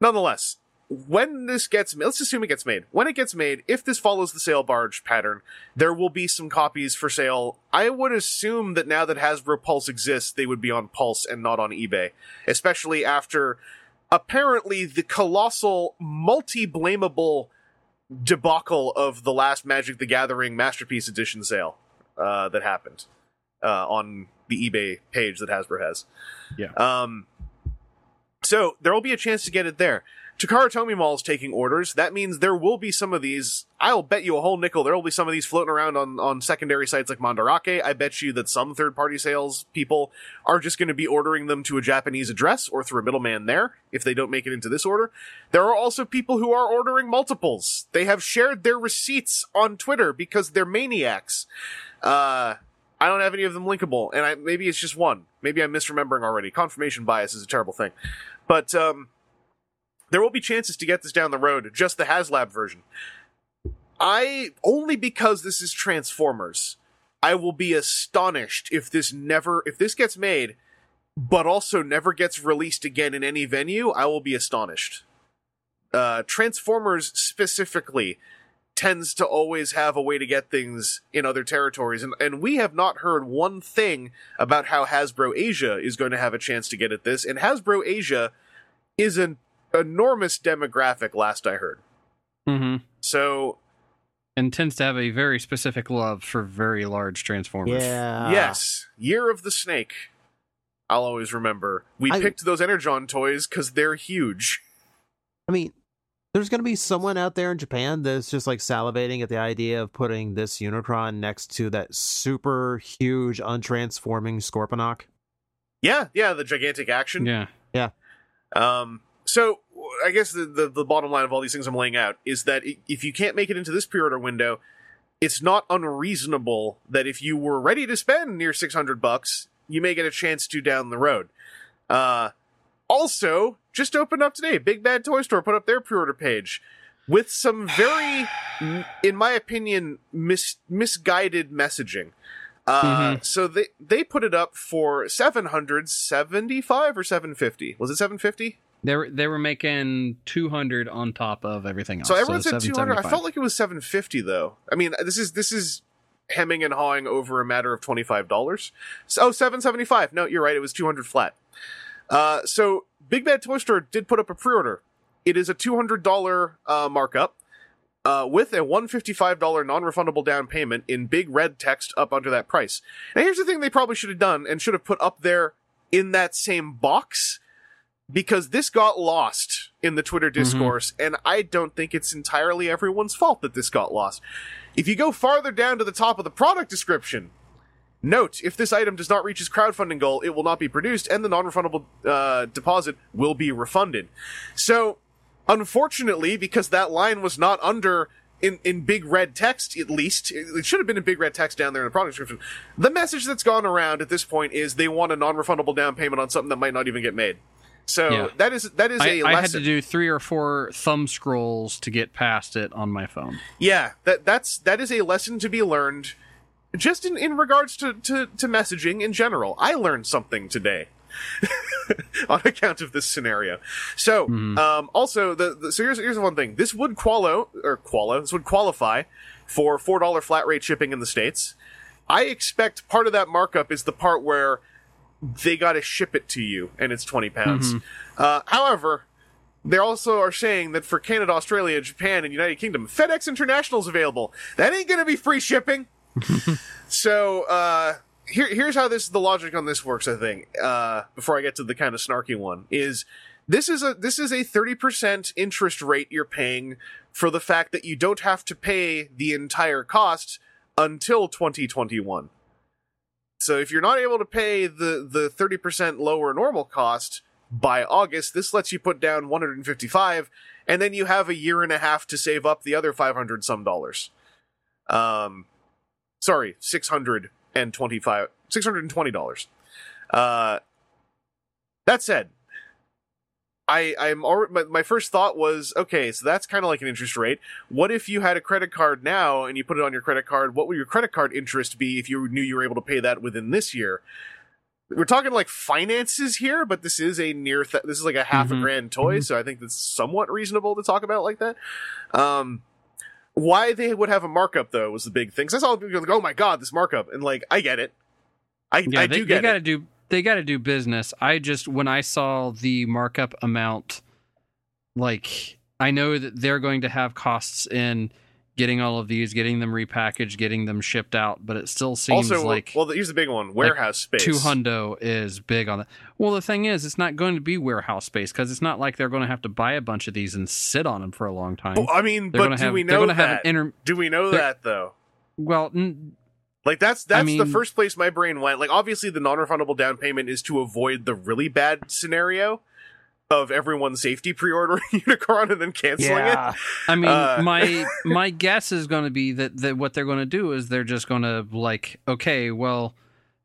nonetheless, when this gets let's assume it gets made when it gets made if this follows the sail barge pattern there will be some copies for sale i would assume that now that hasbro pulse exists they would be on pulse and not on ebay especially after apparently the colossal multi-blamable debacle of the last magic the gathering masterpiece edition sale uh, that happened uh, on the ebay page that hasbro has Yeah. um, so there will be a chance to get it there. Takara Tomy Mall is taking orders. That means there will be some of these. I'll bet you a whole nickel there will be some of these floating around on, on secondary sites like Mandarake. I bet you that some third party sales people are just going to be ordering them to a Japanese address or through a middleman there if they don't make it into this order. There are also people who are ordering multiples. They have shared their receipts on Twitter because they're maniacs. Uh, I don't have any of them linkable, and I, maybe it's just one. Maybe I'm misremembering already. Confirmation bias is a terrible thing. But, um, there will be chances to get this down the road, just the HasLab version. I, only because this is Transformers, I will be astonished if this never, if this gets made, but also never gets released again in any venue, I will be astonished. Uh, Transformers specifically tends to always have a way to get things in other territories, and, and we have not heard one thing about how Hasbro Asia is going to have a chance to get at this, and Hasbro Asia is an enormous demographic, last I heard. Mm-hmm. So, And tends to have a very specific love for very large transformers. Yeah. yes, Year of the Snake. I'll always remember. We I- picked those Energon toys because they're huge. I mean, there's going to be someone out there in Japan that's just like salivating at the idea of putting this Unicron next to that super huge untransforming Scorponok. Yeah, yeah, the gigantic action. Yeah. Yeah. Um, so I guess the, the the bottom line of all these things I'm laying out is that if you can't make it into this pre-order window, it's not unreasonable that if you were ready to spend near 600 bucks, you may get a chance to down the road. Uh, also, just opened up today. Big Bad Toy Store put up their pre-order page with some very, in my opinion, mis- misguided messaging. Uh, so they they put it up for 775 or 750. Was it 750? They were they were making two hundred on top of everything else. So everyone said 200. I felt like it was 750 though. I mean, this is this is hemming and hawing over a matter of $25. So, oh, 775. No, you're right. It was 200 flat. Uh, so Big Bad Toy Store did put up a pre-order. It is a $200 uh, markup. Uh, with a $155 non-refundable down payment in big red text up under that price. Now here's the thing they probably should have done and should have put up there in that same box because this got lost in the Twitter discourse, and I don't think it's entirely everyone's fault that this got lost. If you go farther down to the top of the product description, note if this item does not reach its crowdfunding goal, it will not be produced, and the non-refundable uh, deposit will be refunded. So, unfortunately, because that line was not under in, in big red text, at least. It it should have been in big red text down there in the product description. The message that's gone around at this point is they want a non-refundable down payment on something that might not even get made. So Yeah. that is that is I, a I had lesson. to do three or four thumb scrolls to get past it on my phone. yeah, that that's that is a lesson to be learned. Just in, in regards to, to, to messaging in general, I learned something today on account of this scenario. So, um, also the, the so here's here's one thing. This would qualo or qualo. This would qualify for four dollar flat rate shipping in the states. I expect part of that markup is the part where they got to ship it to you, and it's twenty pounds. Uh, however, they also are saying that for Canada, Australia, Japan, and United Kingdom, FedEx International is available. That ain't going to be free shipping. so uh, here, here's how this the logic on this works. I think uh, before I get to the kind of snarky one is this is a this is a thirty percent interest rate you're paying for the fact that you don't have to pay the entire cost until 2021. So if you're not able to pay the the 30% lower normal cost by August, this lets you put down 155 and then you have a year and a half to save up the other 500 some dollars. Um sorry, 625 $620. Uh that said, I I'm already my, my first thought was okay, so that's kind of like an interest rate. What if you had a credit card now and you put it on your credit card? What would your credit card interest be if you knew you were able to pay that within this year? We're talking like finances here, but this is a near th- this is like a half a Mhm. grand toy, so I think that's somewhat reasonable to talk about like that. Um, why they would have a markup though was the big thing. 'Cause I saw people like, "Oh my god, this markup," and like I get it, I Yeah, I they, do they got to it. do they got to do business. I just when I saw the markup amount, like I know that they're going to have costs in getting all of these, getting them repackaged, getting them shipped out, but it still seems also, like well, here's the big one: warehouse space. two hundo is big on that. Well, the thing is, it's not going to be warehouse space because it's not like they're going to have to buy a bunch of these and sit on them for a long time. Well, I mean, they're but do have. we know going to have an that? inter. do we know that though? Well, n- Like that's that's the mean- first place my brain went. Like obviously the non-refundable down payment is to avoid the really bad scenario of everyone safety pre-ordering Unicron and then canceling it. Yeah. I mean, Uh, my my guess is going to be that, that what they're going to do is they're just going to like, okay, well,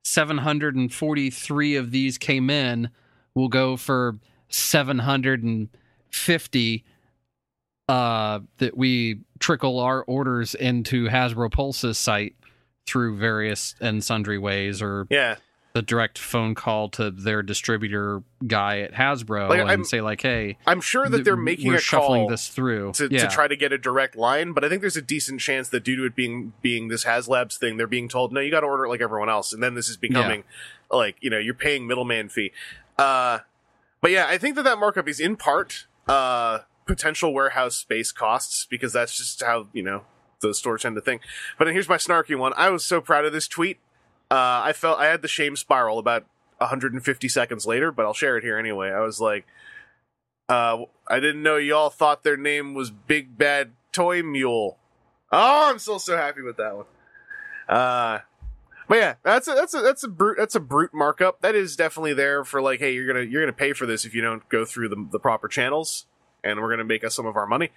seven hundred and forty three of these came in. We'll go for seven hundred and fifty. Uh, that we trickle our orders into Hasbro Pulse's site through various and sundry ways, or Yeah. the direct phone call to their distributor guy at Hasbro Like, and I'm- say like, "Hey, I'm sure that they're making a shuffling call this through to, yeah. to try to get a direct line, but I think there's a decent chance that due to it being being this HasLabs thing, they're being told, no, you got to order it like everyone else, and then this is becoming like you know you're paying middleman fee. Uh, but yeah, I think that that markup is in part uh, potential warehouse space costs because that's just how you know those stores tend to think. But here's my snarky one. I was so proud of this tweet. Uh, I felt I had the shame spiral about 150 seconds later, but I'll share it here anyway. I was like, uh, I didn't know y'all thought their name was Big Bad Toy Mule. Oh, I'm still so happy with that one. Uh, but yeah, that's a that's a that's a brute that's a brute markup. That is definitely there for like, hey, you're gonna you're gonna pay for this if you don't go through the the proper channels, and we're gonna make us some of our money.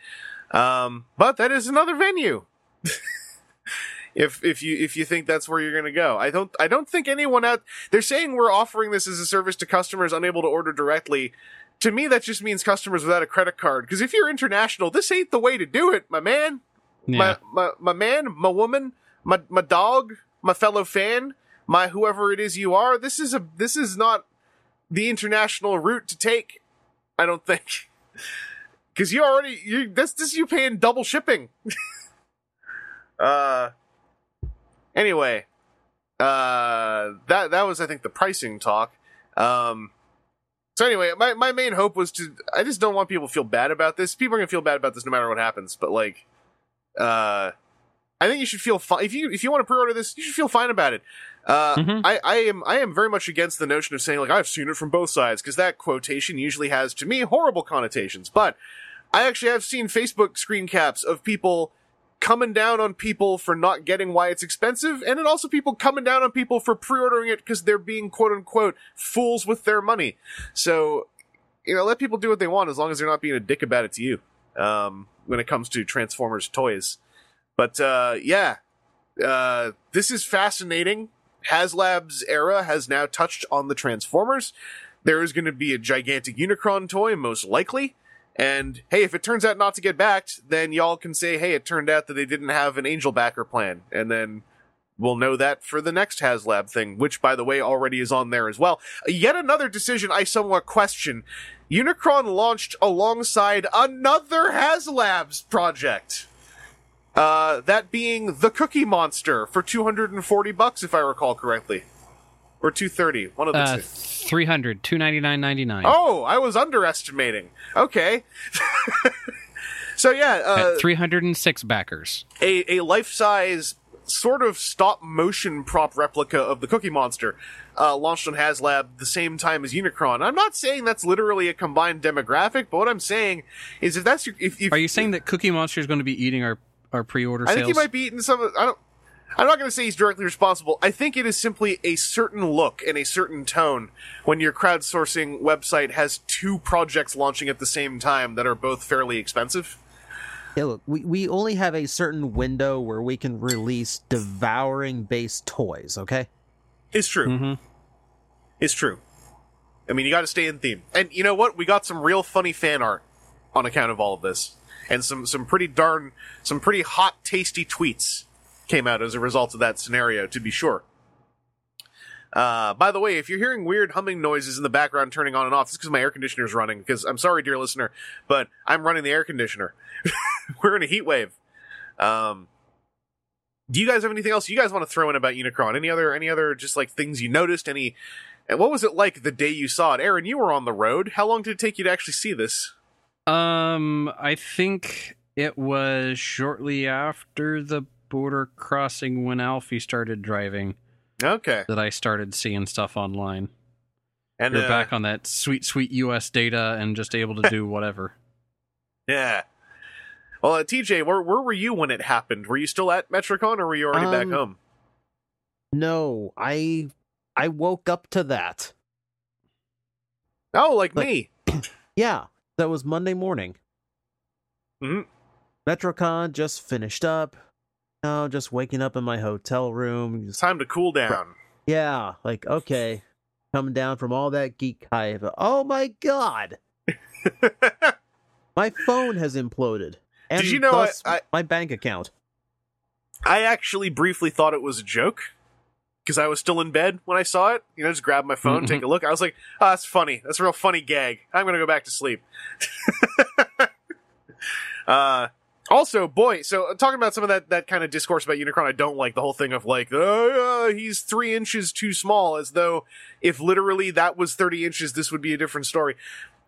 Um, but that is another venue. if if you if you think that's where you're gonna go, I don't I don't think anyone out. They're saying we're offering this as a service to customers unable to order directly. To me, that just means customers without a credit card. Because if you're international, this ain't the way to do it, my man Yeah. my, my my man, my woman, my my dog, my fellow fan, my whoever it is you are. This is a this is not the international route to take. I don't think because you already you this this you paying double shipping. uh. Anyway, uh, that that was I think the pricing talk. Um. So anyway, my, my main hope was to I just don't want people to feel bad about this. People are gonna feel bad about this no matter what happens. But like, uh, I think you should feel fine if you if you want to pre-order this. You should feel fine about it. Uh, Mhm. I, I am I am very much against the notion of saying like I've seen it from both sides because that quotation usually has to me horrible connotations. But I actually have seen Facebook screen caps of people coming down on people for not getting why it's expensive, and then also people coming down on people for pre-ordering it because they're being quote unquote fools with their money. So you know, let people do what they want as long as they're not being a dick about it to you. Um, when it comes to Transformers toys, but uh, yeah, uh, this is fascinating. HasLab's era has now touched on the Transformers. There is going to be a gigantic Unicron toy, most likely. And hey, if it turns out not to get backed, then y'all can say, hey, it turned out that they didn't have an angel backer plan. And then we'll know that for the next HasLab thing, which, by the way, already is on there as well. Yet another decision I somewhat question. Unicron launched alongside another HasLabs project. Uh, that being the Cookie Monster for 240 bucks, if I recall correctly. Or 230, one of the Uh, two. 300 299.99 Oh, I was underestimating. Okay. so yeah, uh, 306 backers. a, a life-size sort of stop-motion prop replica of the Cookie Monster uh, launched on HasLab the same time as Unicron. I'm not saying that's literally a combined demographic, but what I'm saying is if that's your, if, if Are you saying that Cookie Monster is going to be eating our our pre-order I think he might be eating some. of- I don't. I'm not going to say he's directly responsible. I think it is simply a certain look and a certain tone when your crowdsourcing website has two projects launching at the same time that are both fairly expensive. Yeah, look, we, we only have a certain window where we can release devouring based toys, okay? It's true. Mhm. It's true. I mean, you got to stay in theme. And you know what? We got some real funny fan art on account of all of this, and some some pretty darn some pretty hot, tasty tweets came out as a result of that scenario. To be sure. Uh, by the way, if you're hearing weird humming noises in the background turning on and off, it's because my air conditioner is running. Because I'm sorry, dear listener, but I'm running the air conditioner. We're in a heat wave. Um, do you guys have anything else you guys want to throw in about Unicron? Any other any other just like things you noticed? Any what was it like the day you saw it? Aaron, you were on the road. How long did it take you to actually see this? Um, I think It was shortly after the border crossing when Alfie started driving Okay. that I started seeing stuff online. And You're uh, back on that sweet, sweet US data and just able to do whatever. Yeah. Well, uh, TJ, where where were you when it happened? Were you still at Metrocon, or were you already back Um, home? No, I I woke up to that. Oh, like, like- me. Yeah, that was Monday morning. Mm-hmm. Metrocon just finished up. Oh, just waking up in my hotel room. It's Just, time to cool down. yeah, like okay, coming down from all that geek hype. Oh my god, my phone has imploded. And Did you know I- I- my bank account? I actually briefly thought it was a joke because I was still in bed when I saw it. You know, just grab my phone, take a look. I was like, "Oh, that's funny. That's a real funny gag. I'm gonna go back to sleep." uh, also, boy, so uh, talking about some of that that kind of discourse about Unicron, I don't like the whole thing of like, yeah, he's three inches too small, as though if literally that was 30 inches, this would be a different story.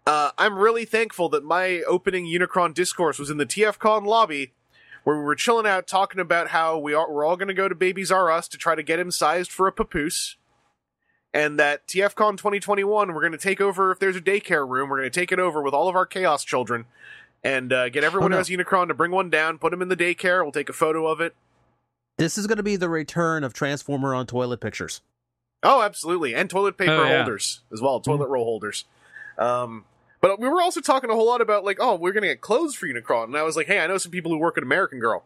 Uh, I'm really thankful that my opening Unicron discourse was in the TFCon lobby where we were chilling out talking about how we are, we're all going to go to Babies R Us to try to get him sized for a papoose. And that TFCon 2021, we're going to take over, if there's a daycare room, we're going to take it over with all of our Chaos children and uh, get everyone Oh, no. who has Unicron to bring one down, put him in the daycare, we'll take a photo of it. This is going to be the return of Transformer on toilet pictures. Oh, absolutely. And toilet paper Oh, yeah. holders as well, toilet roll holders. Um, but we were also talking a whole lot about like, oh, we're gonna get clothes for Unicron, and I was like, hey, I know some people who work at American Girl.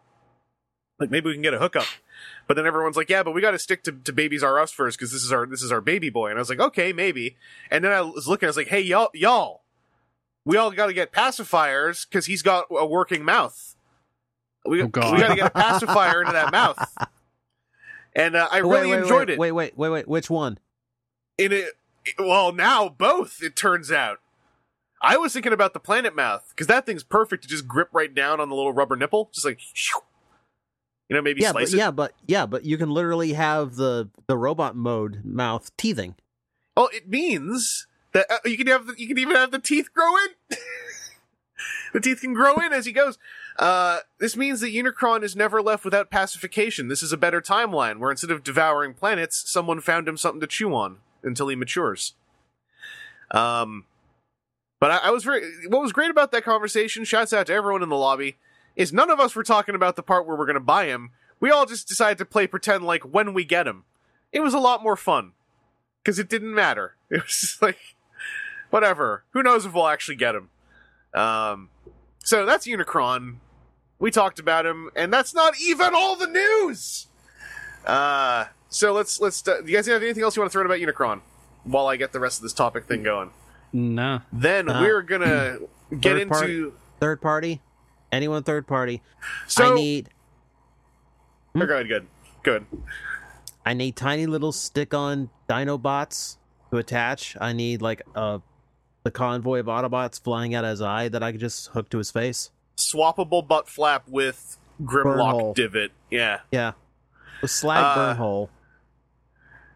Like maybe we can get a hookup. But then everyone's like, yeah, but we got to stick to, to Babies R Us first because this is our this is our baby boy. And I was like, okay, maybe. And then I was looking, I was like, hey, y'all, y'all, we all got to get pacifiers because he's got a working mouth. We, Oh, God. we got to get a pacifier into that mouth. And uh, I wait, really wait, enjoyed wait, it. Wait, wait, wait, wait. Which one? in it well now both it turns out i was thinking about the planet mouth because that thing's perfect to just grip right down on the little rubber nipple just like shoo. you know maybe yeah, but it yeah, but yeah, but you can literally have the the robot mode mouth teething. oh it means that uh, you can have the, you can even have the teeth grow in the teeth can grow in as he goes uh, this means that Unicron is never left without pacification. This is a better timeline where instead of devouring planets, someone found him something to chew on until he matures. Um, but I, I was very. What was great about that conversation? Shouts out to everyone in the lobby. Is none of us were talking about the part where we're going to buy him. We all just decided to play pretend like when we get him. It was a lot more fun because it didn't matter. It was just like whatever. Who knows if we'll actually get him? Um, so that's Unicron. We talked about him, and that's not even all the news. Uh, so let's let's. Uh, do you guys have anything else you want to throw in about Unicron while I get the rest of this topic thing going? No. Then Uh, we're gonna get third into. party? Third party? Anyone third party? So I need Oh, good, good, good. I need tiny little stick-on Dinobots to attach. I need like a the convoy of Autobots flying out of his eye that I could just hook to his face. Swappable butt flap with Grimlock divot. Yeah. Yeah. The slag Uh, burn hole.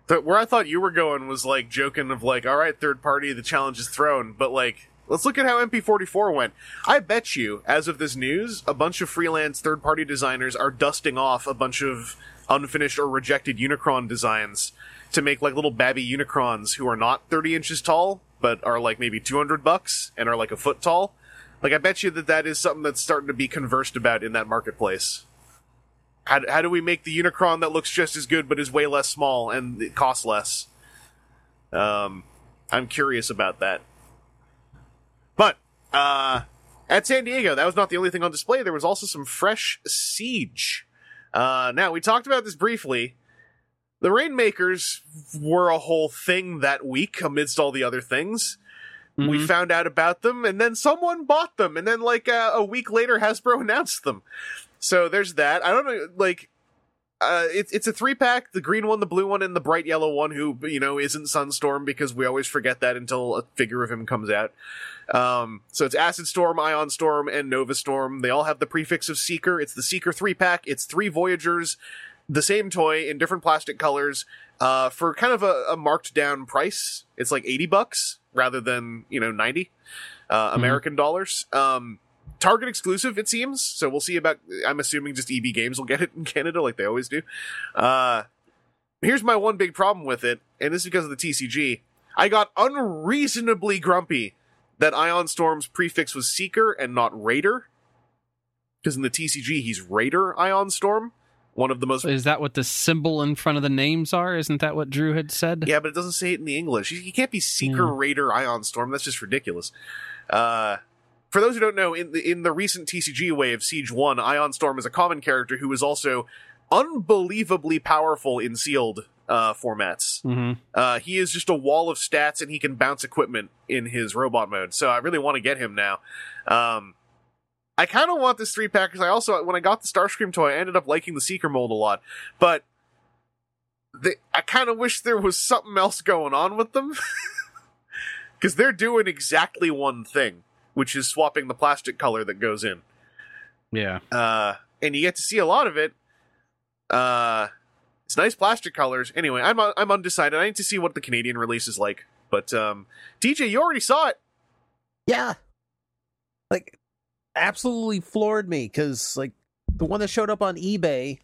Th- where I thought you were going was like joking of like, all right, third party, the challenge is thrown, but like, let's look at how MP44 went. I bet you, as of this news, a bunch of freelance third party designers are dusting off a bunch of unfinished or rejected Unicron designs to make like little babby Unicrons who are not 30 inches tall, but are like maybe 200 bucks and are like a foot tall. Like, I bet you that that is something that's starting to be conversed about in that marketplace. How, how do we make the Unicron that looks just as good but is way less small and it costs less? Um, I'm curious about that. But uh, at San Diego, that was not the only thing on display. There was also some fresh Siege. Uh, now we talked about this briefly. The Rainmakers were a whole thing that week amidst all the other things. We Mhm. found out about them, and then someone bought them, and then like uh, a week later, Hasbro announced them. So there's that. I don't know, like, uh, it's it's a three pack: the green one, the blue one, and the bright yellow one. Who you know isn't Sunstorm because we always forget that until a figure of him comes out. Um, so it's Acid Storm, Ion Storm, and Nova Storm. They all have the prefix of Seeker. It's the Seeker three pack. It's three Voyagers, the same toy in different plastic colors, uh, for kind of a, a marked down price. It's like eighty bucks rather than you know ninety uh, American dollars. Um, Target exclusive, it seems. So we'll see about. I'm assuming just EB Games will get it in Canada, like they always do. Uh, here's my one big problem with it, and this is because of the TCG. I got unreasonably grumpy that Ion Storm's prefix was Seeker and not Raider. Because in the TCG, he's Raider Ion Storm, one of the most. Is that what the symbol in front of the names are? Isn't that what Drew had said? Yeah, but it doesn't say it in the English. You, you can't be Seeker Yeah. Raider Ion Storm. That's just ridiculous. Uh, for those who don't know, in the in the recent TCG wave, Siege One, Ion Storm is a common character who is also unbelievably powerful in sealed uh, formats. hmm Uh, he is just a wall of stats, and he can bounce equipment in his robot mode. So I really want to get him now. Um, I kind of want this three pack because I also, when I got the Starscream toy, I ended up liking the Seeker mold a lot. But they, I kind of wish there was something else going on with them because they're doing exactly one thing, which is swapping the plastic color that goes in Yeah. uh, and you get to see a lot of it. Uh, it's nice plastic colors. Anyway, I'm I'm undecided. I need to see what the Canadian release is like. But um, TJ, you already saw it. Yeah. Like, absolutely floored me because, like, the one that showed up on eBay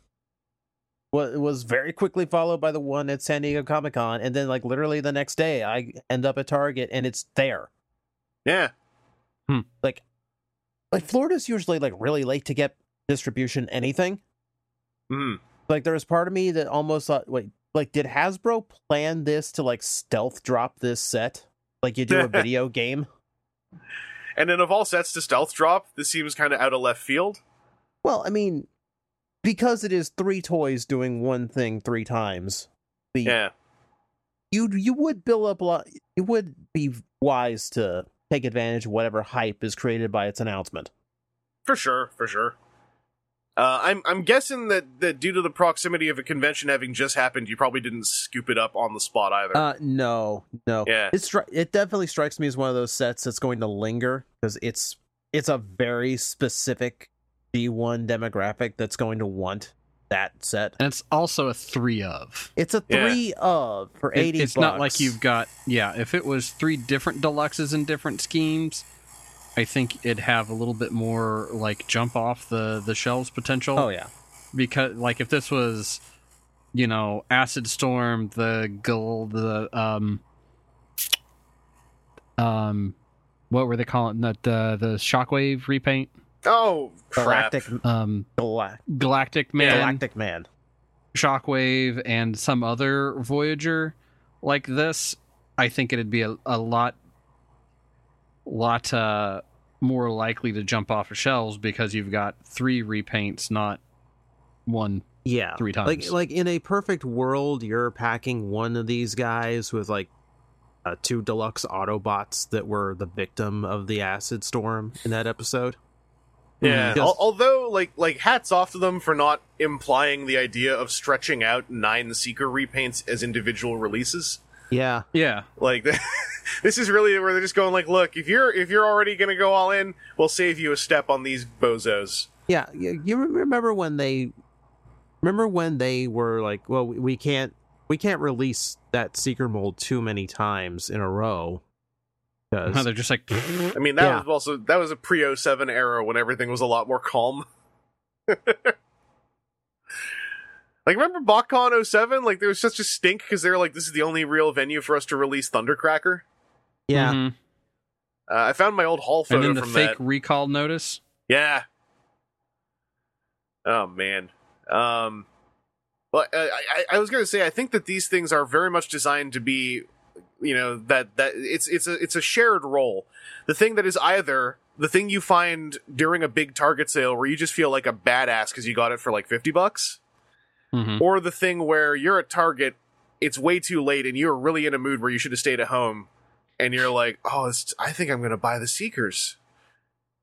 was, was very quickly followed by the one at San Diego Comic Con. And then, like, literally the next day, I end up at Target and it's there. Yeah, Like, like Florida's usually, like, really late to get distribution anything. mm. Like, there was part of me that almost thought, wait, like, did Hasbro plan this to, like, stealth drop this set? Like, you do a video game? And then of all sets to stealth drop, this seems kind of out of left field. Well, I mean, because it is three toys doing one thing three times, the Yeah, you you would build up a lot. It would be wise to take advantage of whatever hype is created by its announcement. for sure, for sure. Uh, I'm I'm guessing that, that due to the proximity of a convention having just happened, you probably didn't scoop it up on the spot either. Uh, no, no. Yeah. It stri- it definitely strikes me as one of those sets that's going to linger because it's it's a very specific G1 demographic that's going to want that set. And it's also a three of. It's a Yeah. three of for It- eighty. it's not like you've got yeah. If it was three different deluxes in different schemes, I think it'd have a little bit more like jump off the the shelves potential. Oh yeah. because like if this was you know acid storm the gl the um um what were they calling that the the shockwave repaint oh crap! Galactic um Galac- galactic man Galactic Man. shockwave and some other voyager like this i think it'd be a, a lot lot uh more likely to jump off of shelves because you've got three repaints not one Yeah. Three times. like like in a perfect world, you're packing one of these guys with like uh, two deluxe Autobots that were the victim of the acid storm in that episode. Yeah. Just- Al- although, like, like hats off to them for not implying the idea of stretching out nine Seeker repaints as individual releases. Yeah. yeah Like, this is really where they're just going like, look, if you're if you're already gonna go all in, we'll save you a step on these bozos. Yeah. You, you remember when they remember when they were like, well, we we can't we can't release that seeker mold too many times in a row. No, they're just like I mean, that Yeah. was also that was a pre 07 era when everything was a lot more calm. like, remember BotCon 07? Like, there was such a stink because they were like, this is the only real venue for us to release Thundercracker. yeah, Mhm. Uh, I found my old hall and photo then the from fake that. recall notice. Yeah. Oh man. Um. Well, I, I, I was gonna say I think that these things are very much designed to be, you know, that that it's it's a it's a shared role. The thing that is either the thing you find during a big Target sale where you just feel like a badass because you got it for like fifty bucks, Mhm. or the thing where you're at Target, it's way too late and you're really in a mood where you should have stayed at home, and you're like, oh, it's, I think I'm gonna buy the Seekers.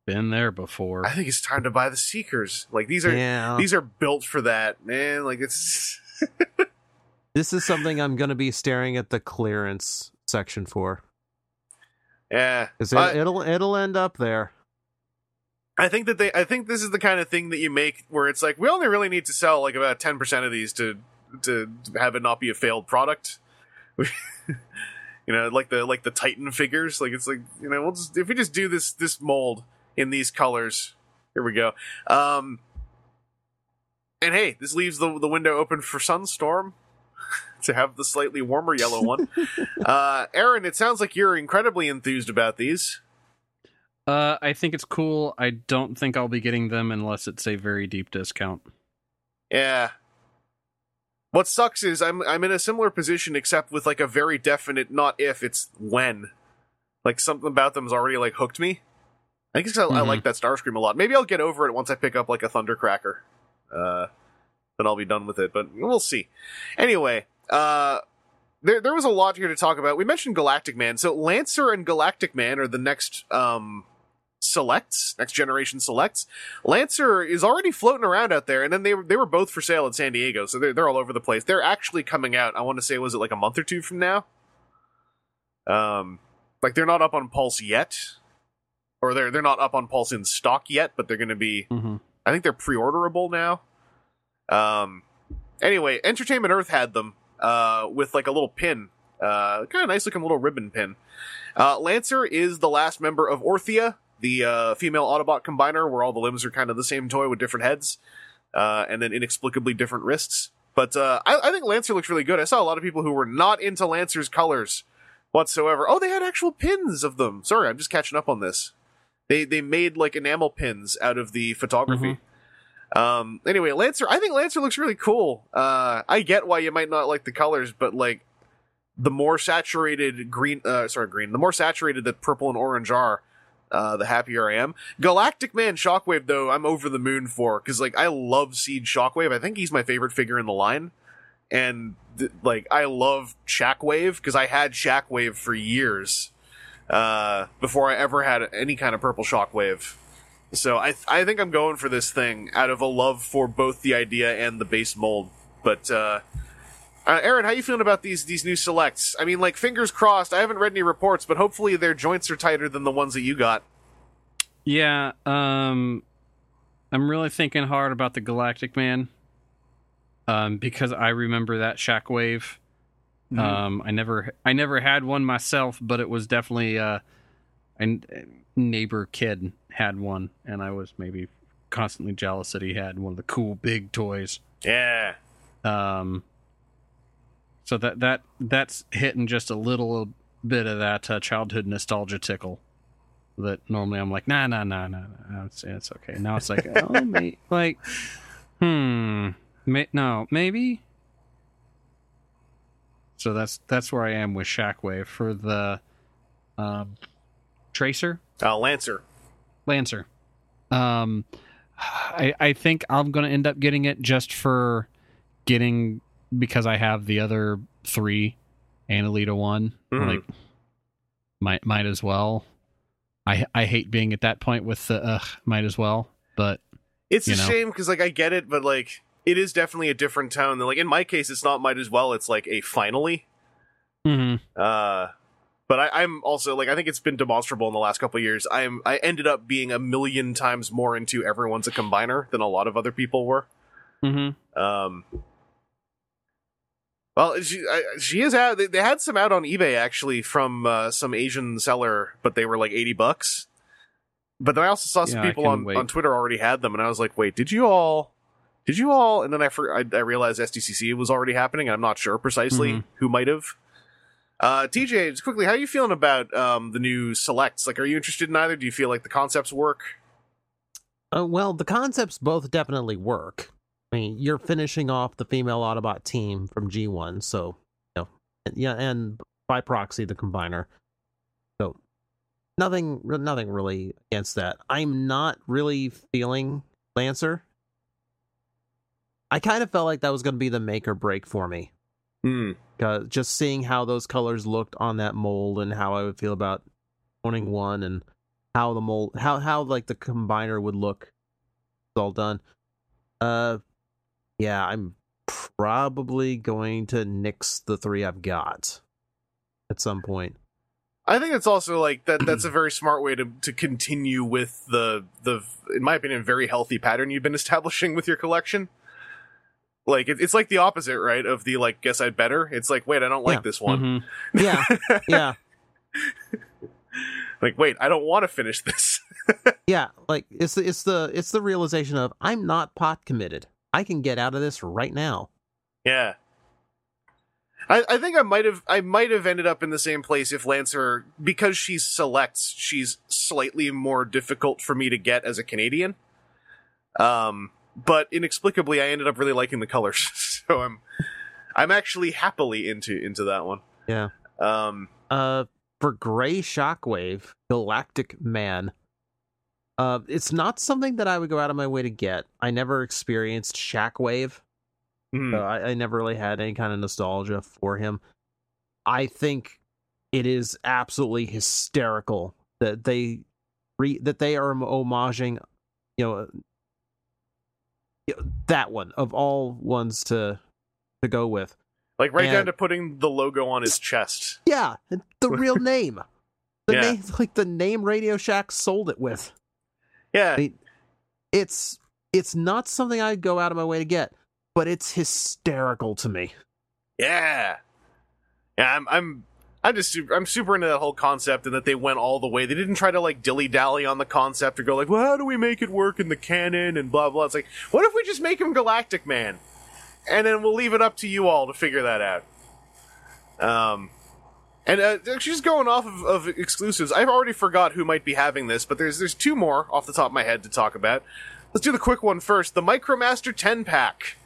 Been there before. I think it's time to buy the Seekers. Like these are yeah. these are built for that, man. Like it's this is something I'm going to be staring at the clearance section for yeah. because it, I- it'll it'll end up there. I think that they I think this is the kind of thing that you make where it's like we only really need to sell like about 10% of these to to have it not be a failed product. you know, like the like the Titan figures, like it's like, you know, we'll just if we just do this this mold in these colors. Here we go. Um, and hey, this leaves the the window open for Sunstorm to have the slightly warmer yellow one. uh, Aaron, it sounds like you're incredibly enthused about these. Uh, I think it's cool. I don't think I'll be getting them unless it's a very deep discount. Yeah. What sucks is I'm I'm in a similar position except with like a very definite not if it's when. Like something about them's already like hooked me. I think it's 'cause I, I like that Starscream a lot. Maybe I'll get over it once I pick up like a Thundercracker. Uh then I'll be done with it, but we'll see. Anyway, uh there there was a lot here to talk about. We mentioned Galactic Man. So Lancer and Galactic Man are the next um selects, next generation selects. Lancer is already floating around out there, and then they were they were both for sale in San Diego, so they're they're all over the place. They're actually coming out. I want to say was it like a month or two from now? Um, like they're not up on Pulse yet, or they're they're not up on Pulse in stock yet, but they're going to be. Mm-hmm. I think they're pre-orderable now. Um, anyway, Entertainment Earth had them uh with like a little pin, uh, kind of nice looking little ribbon pin. Uh, Lancer is the last member of Orthea, the uh, female Autobot combiner, where all the limbs are kind of the same toy with different heads, uh, and then inexplicably different wrists. But uh, I, I think Lancer looks really good. I saw a lot of people who were not into Lancer's colors whatsoever. Oh, they had actual pins of them. Sorry, I'm just catching up on this. They they made like enamel pins out of the photography. Um. Anyway, Lancer. I think Lancer looks really cool. Uh, I get why you might not like the colors, but like the more saturated green, uh, sorry, green, the more saturated that purple and orange are, uh, the happier I am. Galactic Man Shockwave, though, I'm over the moon for because like I love Siege Shockwave. I think he's my favorite figure in the line, and th- like I love Shockwave because I had Shockwave for years uh, before I ever had any kind of purple Shockwave. So I I think I'm going for this thing out of a love for both the idea and the base mold. But uh, uh, Aaron, how you feeling about these these new selects? I mean, like fingers crossed. I haven't read any reports, but hopefully their joints are tighter than the ones that you got. Yeah, um, I'm really thinking hard about the Galactic Man, um, because I remember that Shockwave. Um, I never, I never had one myself, but it was definitely uh, a a neighbor kid had one, and I was maybe constantly jealous that he had one of the cool big toys. Yeah. Um, so that that that's hitting just a little bit of that uh, childhood nostalgia tickle. That normally I'm like, nah, nah, nah, nah, nah. It's it's okay. Now it's like, oh, may, like, hmm, may, no, maybe. So that's that's where I am with Shockwave for the um, Tracer. Uh, Lancer. Lancer. Um, I I think I'm gonna end up getting it just for getting because I have the other three and Elita-1. Mhm. Like, might might as well. I I hate being at that point with the ugh, might as well, but It's a know. shame because like I get it, but like it is definitely a different tone. Than, like in my case, it's not might as well. It's like a finally. Mm-hmm. Uh, but I, I'm also like I think it's been demonstrable in the last couple of years. I'm I ended up being a million times more into everyone's a combiner than a lot of other people were. Mm-hmm. Um, well, she I, she is out. They, they had some out on eBay actually from uh, some Asian seller, but they were like eighty bucks. But then I also saw some Yeah, people on, wait. on Twitter already had them, and I was like, "Wait, did you all? Did you all?" And then I for, I, I realized SDCC was already happening. I'm not sure precisely Mhm. who might have. Uh, TJ, just quickly, how are you feeling about um, the new selects? Like, are you interested in either? Do you feel like the concepts work? Uh, well, the concepts both definitely work. I mean, you're finishing off the female Autobot team from G1, so you know, yeah, and by proxy the combiner. So nothing, nothing really against that. I'm not really feeling Lancer. I kind of felt like that was going to be the make or break for me. Cause just seeing how those colors looked on that mold and how I would feel about owning one and how the mold how how like the combiner would look it's all done. Uh yeah, I'm probably going to nix the three I've got at some point. I think it's also like that. That's a very smart way to to continue with the the, in my opinion, very healthy pattern you've been establishing with your collection. Like it, it's like the opposite, right? Of the like, guess I'd better. It's like, wait, I don't like Yeah. this one. Mhm. Yeah, yeah. Like, wait, I don't want to finish this. yeah, like it's the it's the it's the realization of I'm not pot committed. I can get out of this right now. Yeah. I, I think I might have I might have ended up in the same place if Lancer because she selects, she's slightly more difficult for me to get as a Canadian. Um but inexplicably I ended up really liking the colors. so I'm I'm actually happily into into that one. Yeah. Um Uh, for Gray Shockwave, Galactic Man. Uh, it's not something that I would go out of my way to get. I never experienced Shockwave, hmm. so I, I never really had any kind of nostalgia for him. I think it is absolutely hysterical that they re- that they are homaging, you know, that one of all ones to to go with. like right down to putting the logo on his chest. Yeah, the real name. The Yeah. name, like the name Radio Shack sold it with. Yeah. I- It's it's not something I'd go out of my way to get, but it's hysterical to me. Yeah. Yeah, I'm I'm I'm just super, I'm super into that whole concept and that they went all the way. They didn't try to like dilly dally on the concept or go like, well, how do we make it work in the canon and blah blah. It's like, what if we just make him Galactic Man, and then we'll leave it up to you all to figure that out. Um, and uh, just going off of, of exclusives, I've already forgot who might be having this, but there's there's two more off the top of my head to talk about. Let's do the quick one first. The Micromaster 10 pack.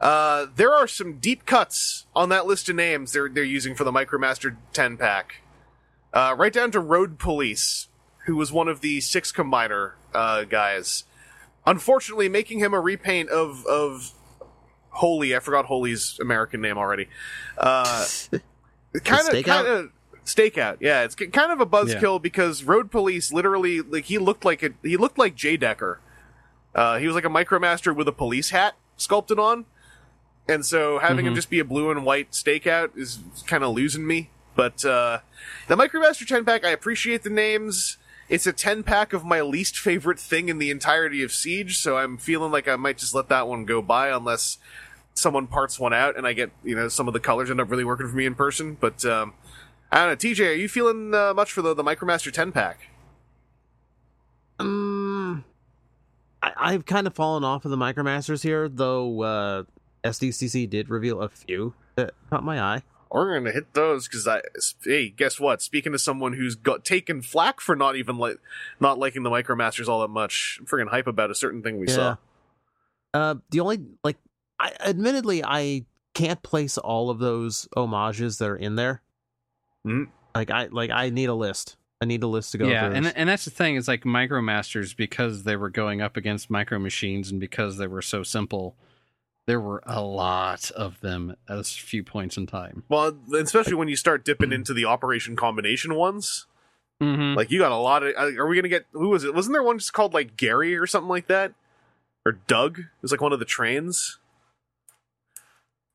Uh, there are some deep cuts on that list of names they're they're using for the Micromaster 10 pack. Uh, right down to Road Police, who was one of the six combiner uh, guys. Unfortunately, making him a repaint of of Holy. I forgot Holy's American name already. Kind of Stakeout? kind of stakeout. Yeah, it's kind of a buzzkill because Road Police literally like he looked like a he looked like Jay Decker. Uh, he was like a Micromaster with a police hat sculpted on. And so having him just be a blue and white stakeout is kind of losing me. But uh, the Micromaster 10 pack, I appreciate the names. It's a 10 pack of my least favorite thing in the entirety of Siege, so I'm feeling like I might just let that one go by unless someone parts one out and I get, you know, some of the colors end up really working for me in person. But um, I don't know. TJ, are you feeling uh, much for the, the Micromaster 10 pack? Um, I, I've kind of fallen off of the Micromasters here, though. Uh, SDCC did reveal a few that caught my eye. We're gonna hit those because I. Hey, guess what? Speaking to someone who's got taken flack for not even like not liking the Micromasters all that much, I'm friggin' hype about a certain thing we saw. Uh, the only like, I admittedly I can't place all of those homages that are in there. Mhm. Like I like I need a list. I need a list to go yeah, through. and and that's the thing is like Micromasters because they were going up against Micro Machines and because they were so simple, there were a lot of them at a few points in time. Well, especially when you start dipping into the Operation Combination ones, Mm-hmm. like you got a lot of. uh, Are we gonna get who was it? Wasn't there one just called like Gary or something like that, or Doug? It was like one of the trains.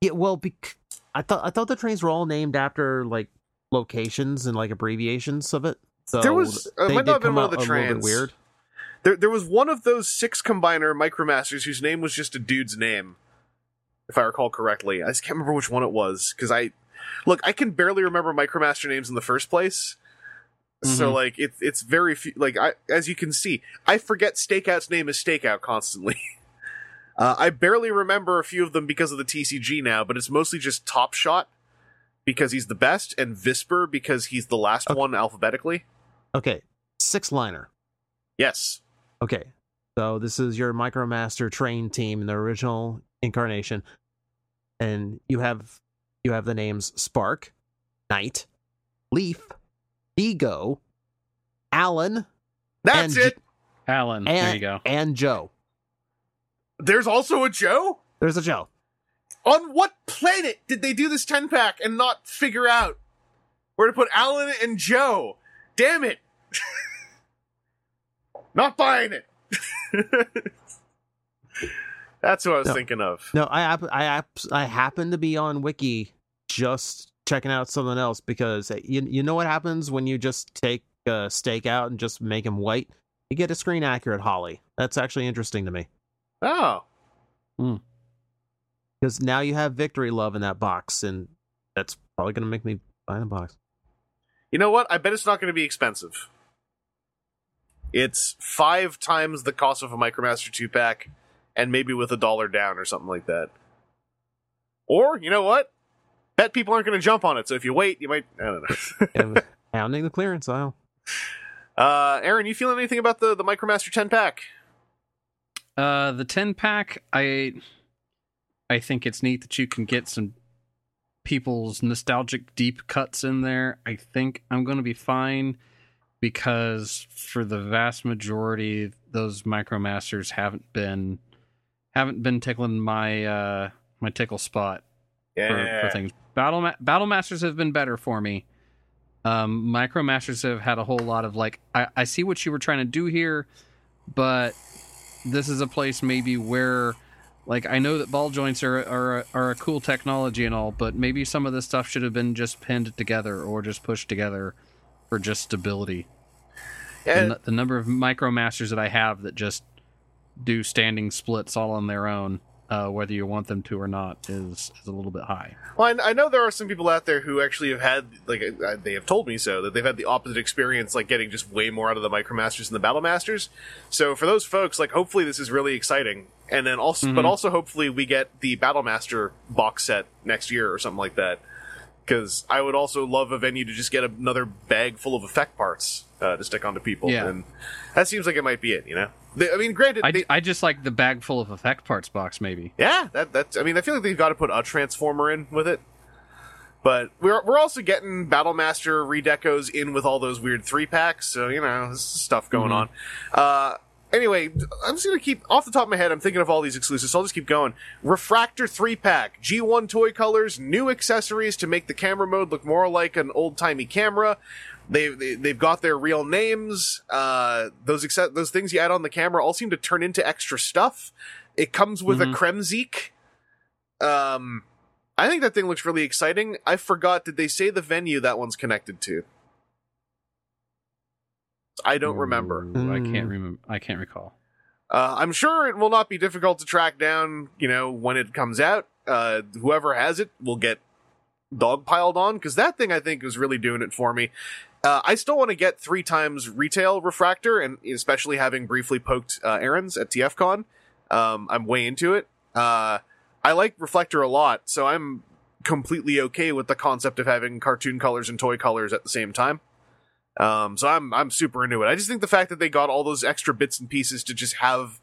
Yeah, well, bec- I thought I thought the trains were all named after like locations and like abbreviations of it. So There was- uh, they might not have been one of the a little bit trains. weird. There, there was one of those six combiner Micromasters whose name was just a dude's name, if I recall correctly. I just can't remember which one it was because I look. I can barely remember Micromaster names in the first place. So Mhm. like it's it's very few. Like I, as you can see, I forget Stakeout's name is Stakeout constantly. uh, I barely remember a few of them because of the TCG now, but it's mostly just Top Shot because he's the best and Visper because he's the last Okay. one alphabetically. Okay, six liner. Yes. Okay, so this is your Micromaster train team in the original incarnation, and you have you have the names Spark, Knight, Leaf, Ego, Alan, That's And- it. Alan, and there you go. and Joe. There's also a Joe? There's a Joe. On what planet did they do this 10 pack and not figure out where to put Alan and Joe? Damn it. not buying it. That's what I was No. thinking of. No, I I I happen to be on Wiki just checking out something else because uh, you you know what happens when you just take a stake out and just make him white. You get a screen accurate Holly. That's actually interesting to me Oh. because now you have victory love in that box, and that's probably going to make me buy the box. You know what? I bet it's not going to be expensive. It's five times the cost of a Micromaster two pack, and maybe with a dollar down or something like that. Or you know what? Bet people aren't going to jump on it. So if you wait, you might. I don't know. And pounding the clearance aisle. uh, Aaron, you feeling anything about the the Micromaster ten pack? Uh, the ten pack, I, I think it's neat that you can get some people's nostalgic deep cuts in there. I think I'm going to be fine because for the vast majority, those micromasters haven't been haven't been tickling my uh my tickle spot for, for things. Battle Ma- Battle Masters have been better for me. Um, Micromasters have had a whole lot of like, I, I see what you were trying to do here, but this is a place maybe where, like, I know that ball joints are are are a cool technology and all, but maybe some of this stuff should have been just pinned together or just pushed together for just stability. The, And nu- the number of Micromasters that I have that just do standing splits all on their own, uh, whether you want them to or not, is is a little bit high. Well, I, I know there are some people out there who actually have had, like, they have told me so, that they've had the opposite experience, like getting just way more out of the Micromasters than the Battle Masters. So for those folks, like, hopefully this is really exciting, and then also, but also hopefully we get the Battle Master box set next year or something like that. Because I would also love a venue to just get another bag full of effect parts uh, to stick onto people, Yeah. and that seems like it might be it. You know, they, I mean, granted, I, they, I just like the bag full of effect parts box, maybe. yeah, that that's. I mean, I feel like they've got to put a transformer in with it. But we're we're also getting Battlemaster redecos in with all those weird three packs, so you know, there's stuff going on. Uh, anyway, I'm just gonna keep off the top of my head. I'm thinking of all these exclusives, so I'll just keep going. Refractor three pack, G1 toy colors, new accessories to make the camera mode look more like an old timey camera. They, they they've got their real names. Uh, those acce- those things you add on the camera all seem to turn into extra stuff. It comes with Mhm. a Kremzeek. Um, I think that thing looks really exciting. I forgot. Did they say the venue that one's connected to? I don't remember. Ooh, I can't Mm. remember. I can't recall. Uh, I'm sure it will not be difficult to track down. You know when it comes out. Uh, whoever has it will get dogpiled on because that thing I think is really doing it for me. Uh, I still want to get three times retail refractor, and especially having briefly poked uh, Aaron's at TFCon, um, I'm way into it. Uh, I like reflector a lot, so I'm completely okay with the concept of having cartoon colors and toy colors at the same time. Um, so I'm I'm super into it. I just think the fact that they got all those extra bits and pieces to just have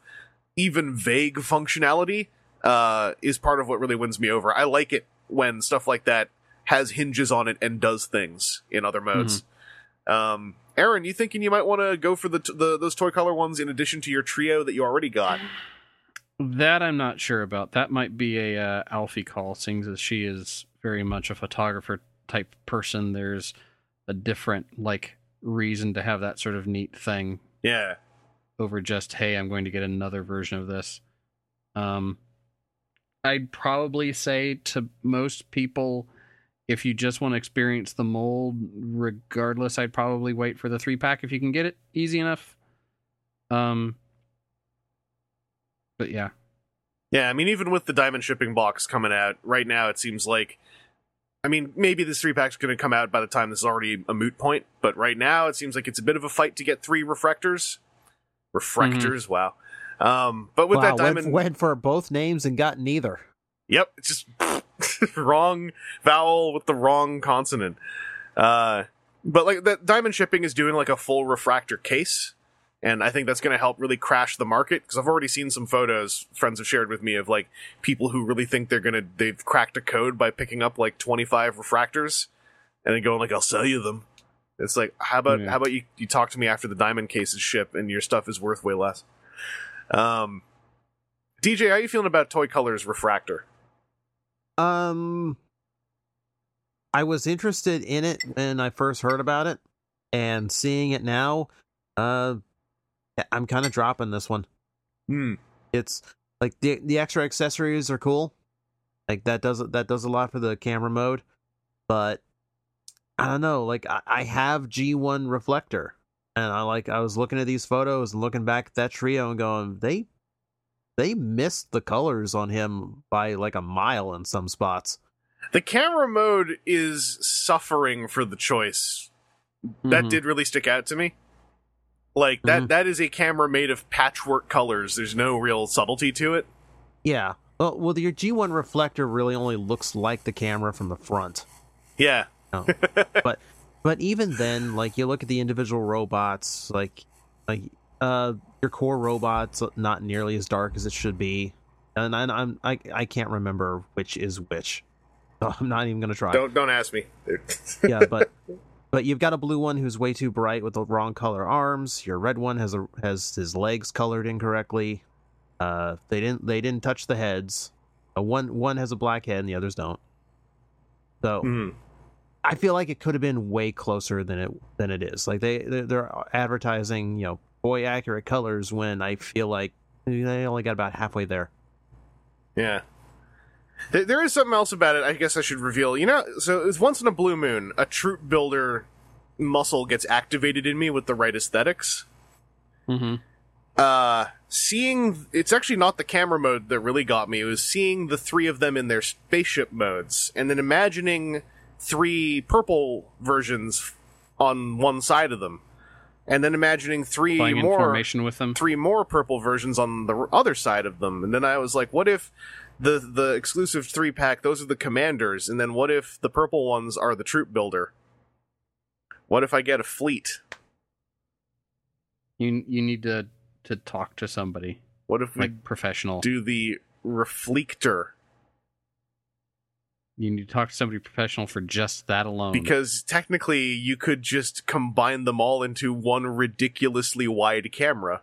even vague functionality uh, is part of what really wins me over. I like it when stuff like that has hinges on it and does things in other modes. Um, Aaron, you thinking you might want to go for the, t- the those toy color ones in addition to your trio that you already got? That I'm not sure about. That might be a uh, Alfie call, seeing as she is very much a photographer type person. There's a different like reason to have that sort of neat thing Yeah, over just hey, I'm going to get another version of this. Um, I'd probably say to most people, if you just want to experience the mold, regardless, I'd probably wait for the three pack if you can get it easy enough. Um, but yeah, yeah. I mean, even with the diamond shipping box coming out right now, it seems like. I mean, maybe this three pack's going to come out by the time this is already a moot point, but right now it seems like it's a bit of a fight to get three refractors. Refractors, wow. Um, but with wow, that diamond, went, went for both names and got neither. Yep, it's just wrong vowel with the wrong consonant. Uh, but like that diamond shipping is doing like a full refractor case, and I think that's going to help really crash the market because I've already seen some photos friends have shared with me of like people who really think they're gonna they've cracked a code by picking up like twenty five refractors and then going like I'll sell you them. It's like how about Yeah. how about you you talk to me after the diamond cases ship and your stuff is worth way less. Um, TJ, how are you feeling about Toy Colors Refractor? Um, I was interested in it when I first heard about it, and seeing it now, uh, I'm kind of dropping this one. Hmm. It's like the the extra accessories are cool, like that does that does a lot for the camera mode, but I don't know. Like I, I have G1 reflector, and I like I was looking at these photos and looking back at that trio and going they they missed the colors on him by like a mile in some spots. The camera mode is suffering for the choice. That Mhm. did really stick out to me. Like that Mhm. that is a camera made of patchwork colors. There's no real subtlety to it. Yeah. Well, well, your G1 reflector really only looks like the camera from the front. Yeah. No. but but even then, like you look at the individual robots, like like uh your core robot's not nearly as dark as it should be, and I, I'm I I can't remember which is which. So I'm not even gonna try. Don't don't ask me. yeah, but but you've got a blue one who's way too bright with the wrong color arms. Your red one has a has his legs colored incorrectly. Uh, they didn't they didn't touch the heads. Uh, one one has a black head and the others don't. So Mhm. I feel like it could have been way closer than it than it is. Like they they're, they're advertising you know boy accurate colors when I feel like they only got about halfway there. Yeah. There, there is something else about it. I guess I should reveal. You know, so it's once in a blue moon, a troop builder muscle gets activated in me with the right aesthetics. Mm-hmm. Uh, seeing it's actually not the camera mode that really got me. It was seeing the three of them in their spaceship modes, and then imagining three purple versions on one side of them, and then imagining three Flying more formation with them. three more purple versions on the other side of them. And then I was like, what if the the exclusive three pack those are the commanders, and then what if the purple ones are the troop builder? What if I get a fleet? You you need to to talk to somebody What if we like professional. do the reflector? You need to talk to somebody professional for just that alone. Because technically, you could just combine them all into one ridiculously wide camera.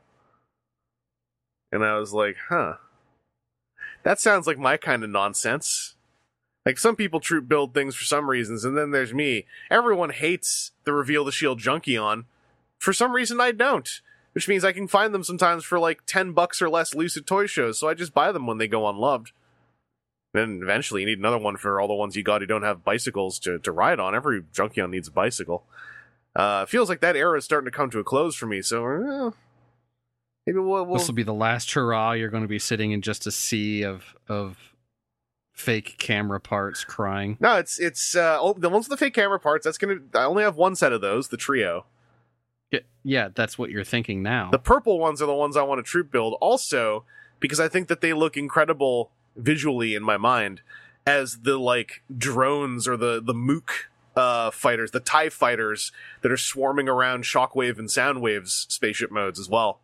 And I was like, huh. That sounds like my kind of nonsense. Like, some people troop build things for some reasons, and then there's me. Everyone hates the Reveal the Shield Junkion. For some reason, I don't. Which means I can find them sometimes for like 10 bucks or less Lucid Toy shows, so I just buy them when they go unloved. Then eventually you need another one for all the ones you got who don't have bicycles to, to ride on. Every Junkion needs a bicycle. Uh, feels like that era is starting to come to a close for me, so uh, maybe we'll, we'll this will be the last hurrah. You're going to be sitting in just a sea of of fake camera parts crying. No, it's it's uh, oh, the ones with the fake camera parts. That's gonna. I only have one set of those, the trio. Yeah, yeah, that's what you're thinking now. The purple ones are the ones I want to troop build. Also, because I think that they look incredible visually in my mind as the like drones or the the mook uh, fighters, the Tie fighters that are swarming around Shockwave and Soundwave's spaceship modes as well.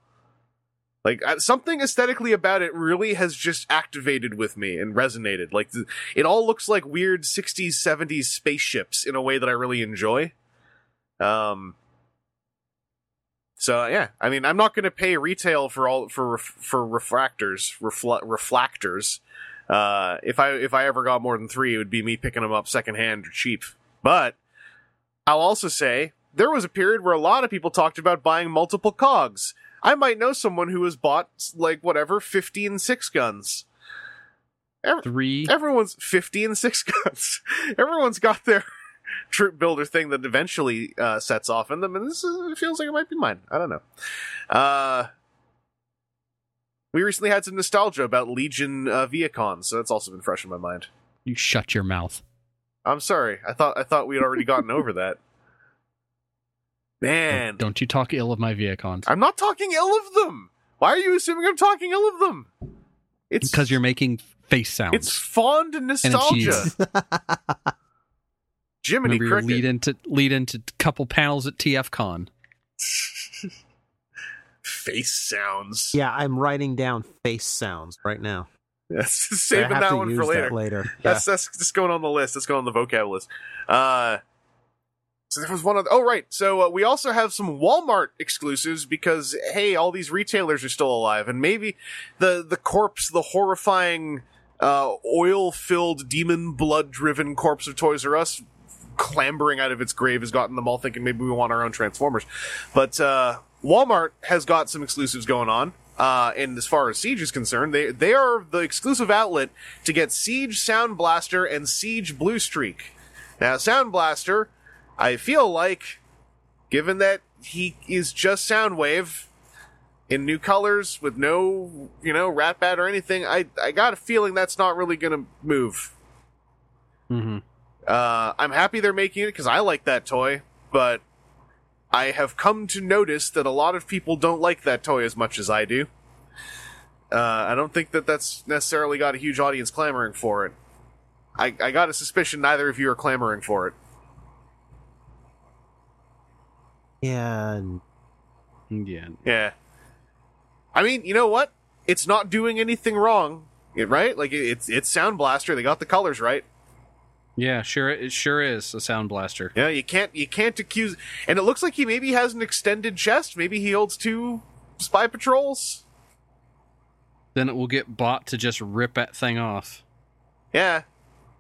Like uh, something aesthetically about it really has just activated with me and resonated. Like it all looks like weird 60s 70s spaceships in a way that I really enjoy. Um so yeah, I mean, I'm not going to pay retail for all for for refractors, refl- reflectors. Uh, if I if I ever got more than three, it would be me picking them up secondhand or cheap. But I'll also say there was a period where a lot of people talked about buying multiple cogs. I might know someone who has bought like whatever 15 six guns. Three. Everyone's 15 six guns. Everyone's got their troop builder thing that eventually uh, sets off in them, and this is, it feels like it might be mine. I don't know. Uh, we recently had some nostalgia about Legion uh, Vehicons, so that's also been fresh in my mind. You shut your mouth. I'm sorry. I thought I thought we had already gotten over that. Man, Don't you talk ill of my Vehicons. I'm not talking ill of them. Why are you assuming I'm talking ill of them? It's Because you're making face sounds. it's fond nostalgia. Jiminy Remember your Cricket. lead into lead into couple panels at TFCon. Face sounds. Yeah, I'm writing down face sounds right now. Yes, I saving that one for later. That later. That's that's just going on the list. That's going on the vocab list. Uh, so there was one of. oh right. So uh, we also have some Walmart exclusives because hey, all these retailers are still alive, and maybe the the corpse, the horrifying, uh, oil-filled, demon blood-driven corpse of Toys R Us, clambering out of its grave, has gotten them all thinking maybe we want our own Transformers. But uh, Walmart has got some exclusives going on. Uh, and as far as Siege is concerned, they they are the exclusive outlet to get Siege Sound Blaster and Siege Blue Streak. Now, Sound Blaster, I feel like, given that he is just Soundwave in new colors with no, you know, rat bat or anything, I I got a feeling that's not really gonna move. Mm-hmm. Uh, I'm happy they're making it because I like that toy, but I have come to notice that a lot of people don't like that toy as much as I do. Uh, I don't think that that's necessarily got a huge audience clamoring for it. I, I got a suspicion neither of you are clamoring for it. Yeah, Yeah. Yeah. I mean, you know what? It's not doing anything wrong, right? Like it's it's Sound Blaster. They got the colors right. Yeah, sure it sure is a sound blaster. Yeah, you can't you can't accuse. And it looks like he maybe has an extended chest. Maybe he holds two spy patrols. Then it will get bought to just rip that thing off. Yeah.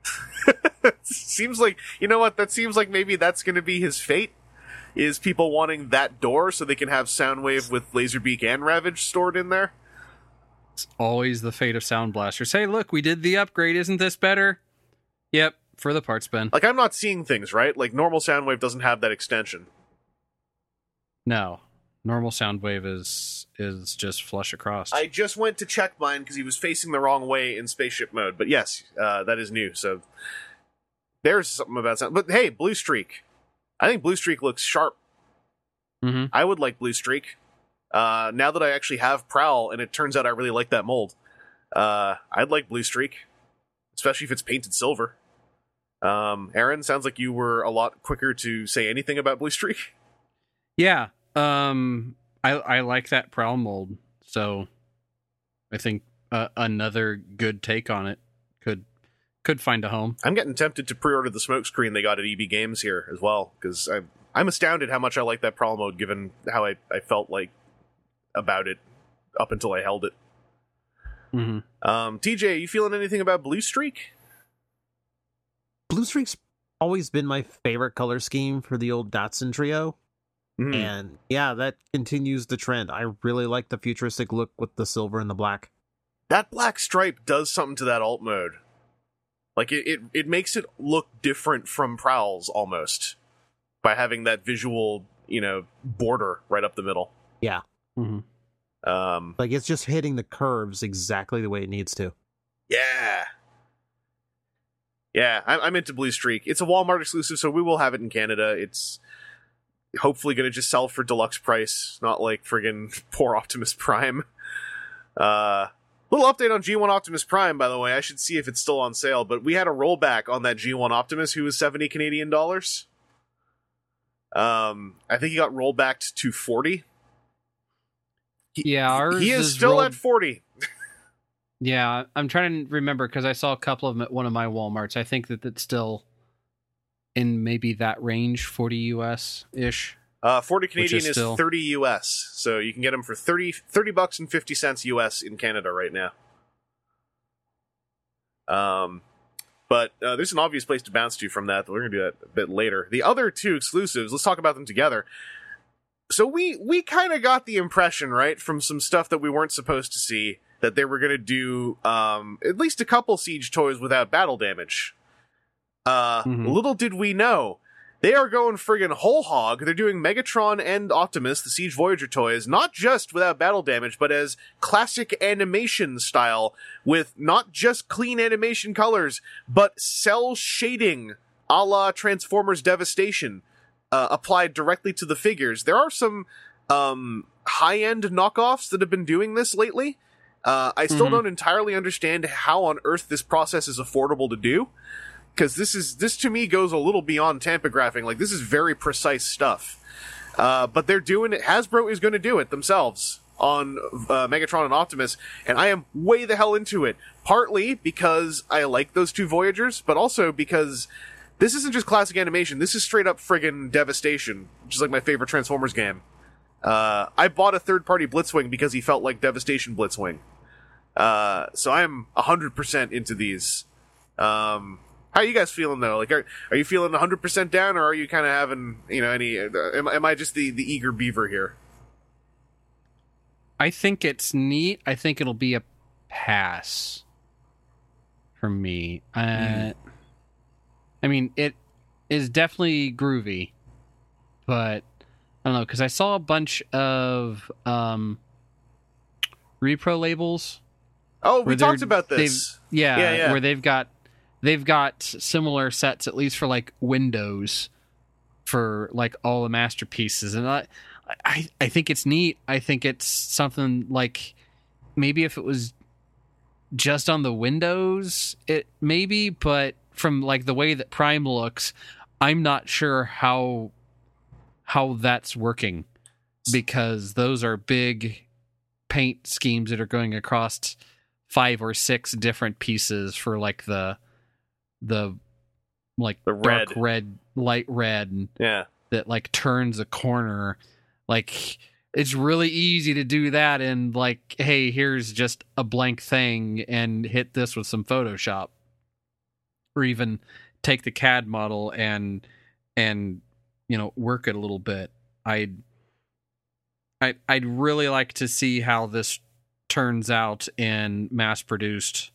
seems like you know what? That seems like maybe that's going to be his fate. Is people wanting that door so they can have Soundwave with Laserbeak and Ravage stored in there? It's always the fate of sound blasters. Hey, look, we did the upgrade. Isn't this better? Yep, for the parts bin. Like I'm not seeing things right. Like normal Soundwave doesn't have that extension. No, normal Soundwave is is just flush across. I just went to check mine because he was facing the wrong way in spaceship mode. But yes, uh, that is new. So there's something about sound. But hey, Blue Streak. I think Blue Streak looks sharp. Mhm. I would like Blue Streak. Uh, now that I actually have Prowl, and it turns out I really like that mold, uh, I'd like Blue Streak, especially if it's painted silver. Um, Aaron, sounds like you were a lot quicker to say anything about Blue Streak. Yeah. Um I I like that prowl mold. So I think uh, another good take on it could find a home. I'm getting tempted to pre-order the smokescreen they got at EB Games here as well because I'm I'm astounded how much I like that prowl mode given how I, I felt like about it up until I held it. Mhm. Um, TJ, you feeling anything about Blue Streak? Blue Streak's always been my favorite color scheme for the old Datsun trio. Mhm. And yeah, that continues the trend. I really like the futuristic look with the silver and the black. That black stripe does something to that alt mode. Like it, it, it makes it look different from Prowls almost by having that visual, you know, border right up the middle. Yeah. Mhm. Um, Like it's just hitting the curves exactly the way it needs to. Yeah. Yeah, I'm, I'm into Blue Streak. It's a Walmart exclusive, so we will have it in Canada. It's hopefully going to just sell for deluxe price, not like friggin' poor Optimus Prime. Uh, little update on G1 Optimus Prime, by the way. I should see if it's still on sale, but we had a rollback on that G1 Optimus who was 70 Canadian dollars. Um, I think he got rolled back to 40. Yeah, ours he is is still rolled- at 40. Yeah, I'm trying to remember because I saw a couple of them at one of my WalMarts. I think that it's still in maybe that range, 40 US ish. Uh, 40 Canadian is is, still- 30 US. So you can get them for 30, 30 bucks and 50 cents US in Canada right now. Um, but uh, there's an obvious place to bounce to from that. We're going to do that a bit later. The other two exclusives, let's talk about them together. So we we kind of got the impression, right, from some stuff that we weren't supposed to see that they were going to do um, at least a couple siege toys without battle damage. Uh, Mhm. Little did we know they are going friggin' whole hog. They're doing Megatron and Optimus, the Siege Voyager toys, not just without battle damage, but as classic animation style, with not just clean animation colors, but cel shading a la Transformers Devastation uh, applied directly to the figures. There are some um, high end knockoffs that have been doing this lately. Uh, I still Mhm. don't entirely understand how on earth this process is affordable to do because this is this to me goes a little beyond tampographing. Like this is very precise stuff. Uh, but they're doing it. Hasbro is going to do it themselves on uh, Megatron and Optimus, and I am way the hell into it. Partly because I like those two Voyagers, but also because this isn't just classic animation. This is straight up friggin' devastation, which is like my favorite Transformers game. Uh, I bought a third party Blitzwing because he felt like Devastation Blitzwing. Uh, so I'm 100% into these. Um, how are you guys feeling though? Like, are, are you feeling 100% down or are you kind of having, you know, any, uh, am, am I just the, the eager beaver here? I think it's neat. I think it'll be a pass for me. Uh, I mean, it is definitely groovy, but I don't know because I saw a bunch of um, repro labels. Oh, we talked about this. Yeah, Yeah, yeah. where they've got they've got similar sets at least for like Windows for like all the masterpieces, and I, I, I think it's neat. I think it's something like maybe if it was just on the windows, it maybe, but from like the way that Prime looks, I'm not sure how how that's working because those are big paint schemes that are going across five or six different pieces for like the the like The dark red. red light red and Yeah. that like turns a corner like it's really easy to do that and like hey here's just a blank thing and hit this with some photoshop or even take the cad model and and you know work it a little bit i'd I, i'd really like to see how this turns out in mass produced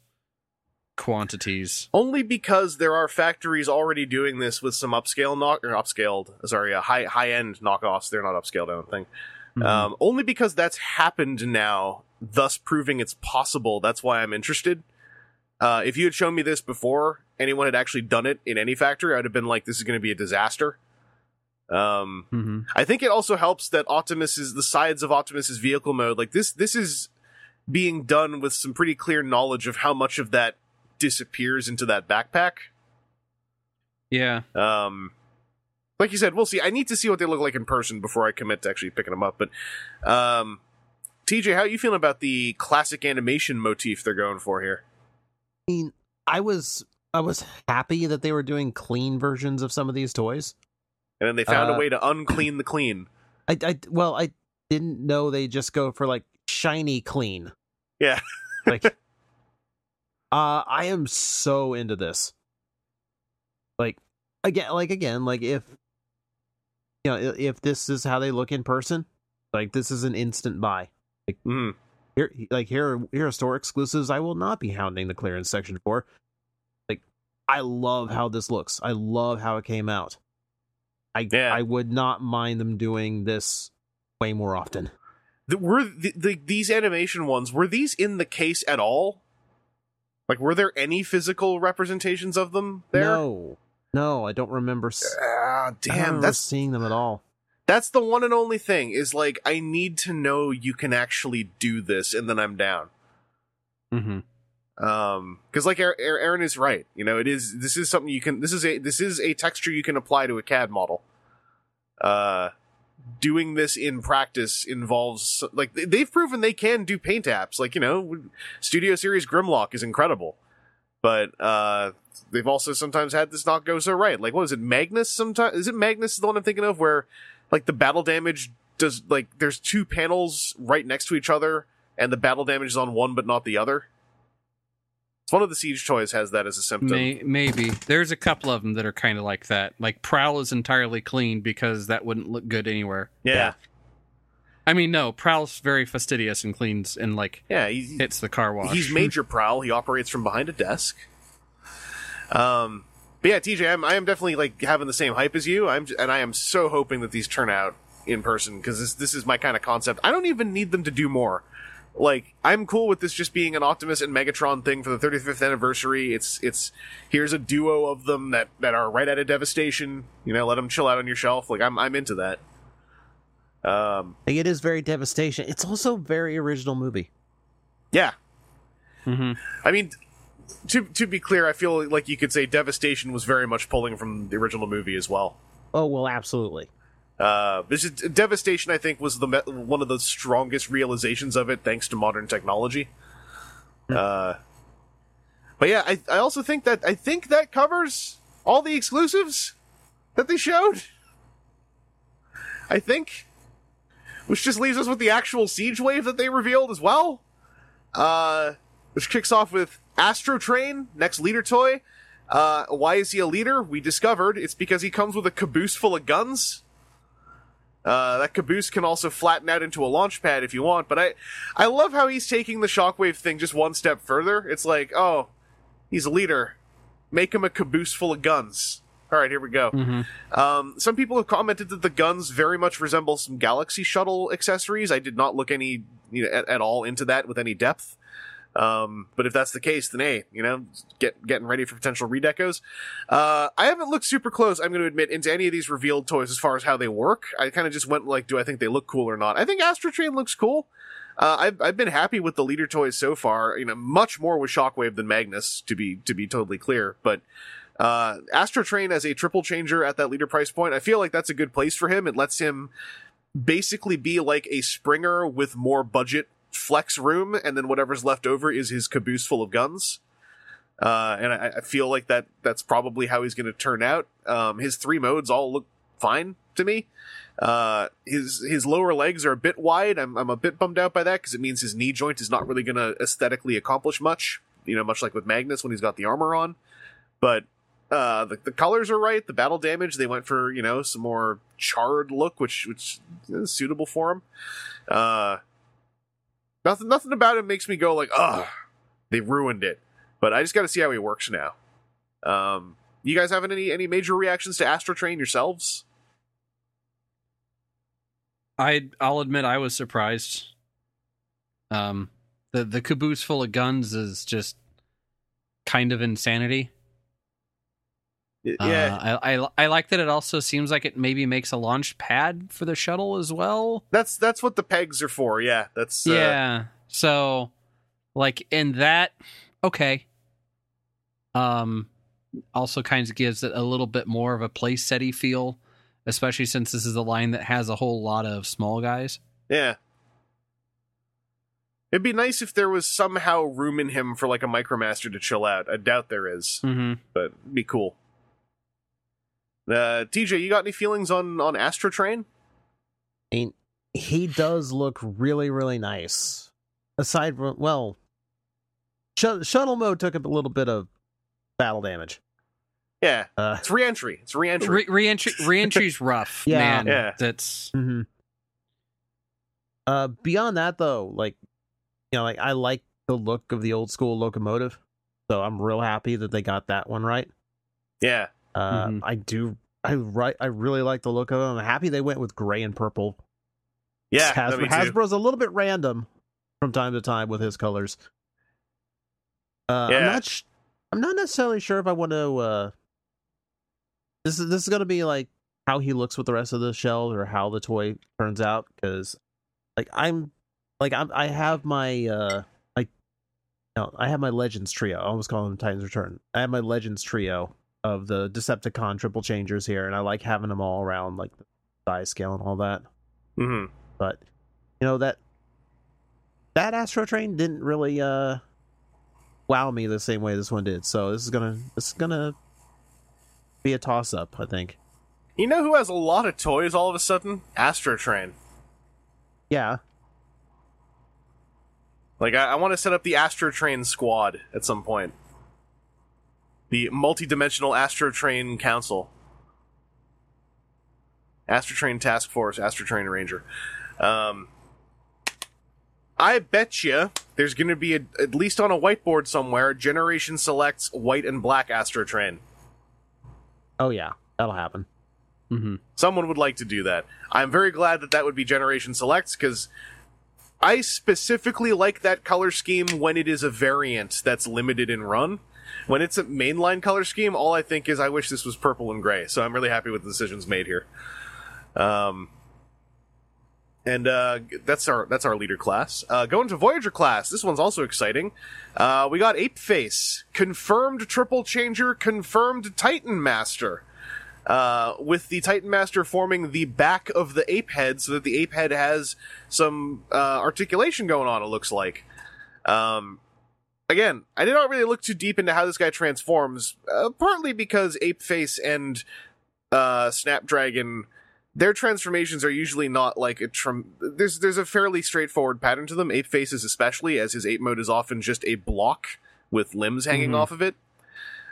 quantities Only because there are factories already doing this with some upscale knock or upscaled, sorry, uh, high high end knockoffs. They're not upscaled, I don't think. Um, only because that's happened now, thus proving it's possible. That's why I'm interested. Uh, if you had shown me this before anyone had actually done it in any factory, I'd have been like, "This is going to be a disaster." Um, hmm I think it also helps that Optimus is the sides of Optimus's vehicle mode. Like this, this is being done with some pretty clear knowledge of how much of that disappears into that backpack. yeah Um, like you said, we'll see. I need to see what they look like in person before I commit to actually picking them up. But, um, TJ, how are you feeling about the classic animation motif they're going for here? I mean, I was I was happy that they were doing clean versions of some of these toys. And then they found a Uh, way to unclean the clean. I, I well, I didn't know they just go for like shiny clean. Yeah. Like, uh, I am so into this. Like again, like again, like if you know, if this is how they look in person, like this is an instant buy. Mhm. Here, like here, here are store exclusives. I will not be hounding the clearance section for. Like, I love how this looks. I love how it came out. I Yeah. I would not mind them doing this way more often. The, were the, the, these animation ones, were these in the case at all? Like, were there any physical representations of them there? No, no, I don't remember. s- Ah, I don't damn, remember that's seeing them at all. that's the one and only thing is like I need to know you can actually do this, and then I'm down. hmm Um, because like Aaron, Aaron is right, you know, it is this is something you can this is a this is a texture you can apply to a CAD model. Uh, doing this in practice involves like they- they've proven they can do paint apps. Like you know, Studio Series Grimlock is incredible, but uh, they've also sometimes had this not go so right. Like what is it, Magnus? Sometimes is it Magnus the one I'm thinking of where like the battle damage does like there's two panels right next to each other and the battle damage is on one but not the other. It's one of the siege toys has that as a symptom. May, maybe there's a couple of them that are kind of like that. Like Prowl is entirely clean because that wouldn't look good anywhere. yeah, I mean, no, Prowl's very fastidious and cleans and like yeah. He, hits the car wash. he's Major Prowl. He operates from behind a desk. Um, but yeah, TJ, I'm, I am definitely like having the same hype as you. I'm, j- and I am so hoping that these turn out in person because this this is my kind of concept. I don't even need them to do more. Like I'm cool with this just being an Optimus and Megatron thing for the 35th anniversary. It's it's here's a duo of them that that are right out of Devastation. You know, let them chill out on your shelf. Like I'm I'm into that. Um, Like, it is very devastation. It's also a very original movie. yeah, hmm I mean, to to be clear, I feel like you could say Devastation was very much pulling from the original movie as well. Oh well, absolutely. Uh, Devastation, I think, was the me- one of the strongest realizations of it, thanks to modern technology. Uh, but yeah, I I also think that I think that covers all the exclusives that they showed. I think, which just leaves us with the actual siege wave that they revealed as well. Uh, which kicks off with Astrotrain, next leader toy. Uh, why is he a leader? We discovered it's because he comes with a caboose full of guns. Uh, that caboose can also flatten out into a launch pad if you want, but I, I love how he's taking the shockwave thing just one step further. It's like, oh, he's a leader. Make him a caboose full of guns. All right, here we go. hmm Um, some people have commented that the guns very much resemble some Galaxy Shuttle accessories. I did not look any you know, at, at all into that with any depth. Um, but if that's the case, then hey, you know, get getting ready for potential redecos. Uh, I haven't looked super close. I'm going to admit into any of these revealed toys as far as how they work. I kind of just went like, do I think they look cool or not? I think Astrotrain looks cool. Uh, I've I've been happy with the leader toys so far. You know, much more with Shockwave than Magnus, to be to be totally clear. But uh, Astrotrain as a triple changer at that leader price point, I feel like that's a good place for him. It lets him basically be like a Springer with more budget flex room, and then whatever's left over is his caboose full of guns. Uh, and I, I feel like that that's probably how he's going to turn out. Um, his three modes all look fine to me. Uh, his his lower legs are a bit wide. I'm I'm a bit bummed out by that because it means his knee joint is not really going to aesthetically accomplish much. You know, much like with Magnus when he's got the armor on. But uh, the the colors are right. The battle damage they went for you know some more charred look, which which is suitable for him. Uh, nothing nothing about it makes me go like, ugh, they ruined it. But I just got to see how he works now. Um, you guys having any any major reactions to Astrotrain yourselves? I I'll admit I was surprised. Um, the the caboose full of guns is just kind of insanity. Yeah, Uh, I, I I like that it also seems like it maybe makes a launch pad for the shuttle as well. that's that's what the pegs are for. Yeah, that's uh, yeah. So, like in that, okay. Um, also kind of gives it a little bit more of a place setty feel, especially since this is a line that has a whole lot of small guys. Yeah. It'd be nice if there was somehow room in him for like a Micromaster to chill out. I doubt there is, Mm-hmm. but it'd be cool. Uh, TJ, you got any feelings on on Astrotrain? I mean, he does look really, really nice. Aside from, well, sh- shuttle mode took a little bit of battle damage. Yeah, Uh, it's re-entry. It's reentry. Re- reentry reentry's rough, Yeah. man. Yeah. That's hmm Uh, beyond that, though, like you know, like I like the look of the old school locomotive, so I'm real happy that they got that one right. yeah, Uh, Mhm. I do. I right. I really like the look of it. I'm happy they went with gray and purple. yeah. Hasbro. Hasbro's a little bit random from time to time with his colors. Uh, Yeah. I'm not. Sh- I'm not necessarily sure if I want to. Uh, this is this is going to be like how he looks with the rest of the shells or how the toy turns out because, like, I'm like I'm I have my uh like no I have my Legends trio. I almost call them Titans Return. I have my Legends trio of the Decepticon triple changers here, and I like having them all around like the size scale and all that hmm but you know that that Astrotrain didn't really uh wow me the same way this one did. So this is gonna this is gonna be a toss up, I think. You know who has a lot of toys all of a sudden? Astrotrain. Yeah, Like I, I want to set up the Astrotrain squad at some point. The multi-dimensional Astrotrain Council. Astrotrain Task Force, Astrotrain Ranger. Um, I bet you there's going to be, a, at least on a whiteboard somewhere, Generation Selects white and black Astrotrain. oh yeah, that'll happen. hmm Someone would like to do that. I'm very glad that that would be Generation Selects because I specifically like that color scheme when it is a variant that's limited in run. When it's a mainline color scheme, all I think is I wish this was purple and gray. So I'm really happy with the decisions made here. Um, and uh, that's our that's our leader class. Uh, going to Voyager class. This one's also exciting. Uh, we got Ape Face, confirmed triple changer, confirmed Titan Master uh, with the Titan Master forming the back of the ape head so that the ape head has some uh, articulation going on, it looks like. Um, again, I did not really look too deep into how this guy transforms, uh, partly because Ape Face and uh, Snapdragon. Their transformations are usually not like a trim. There's there's a fairly straightforward pattern to them. Ape faces, especially, as his ape mode is often just a block with limbs hanging Mhm. off of it.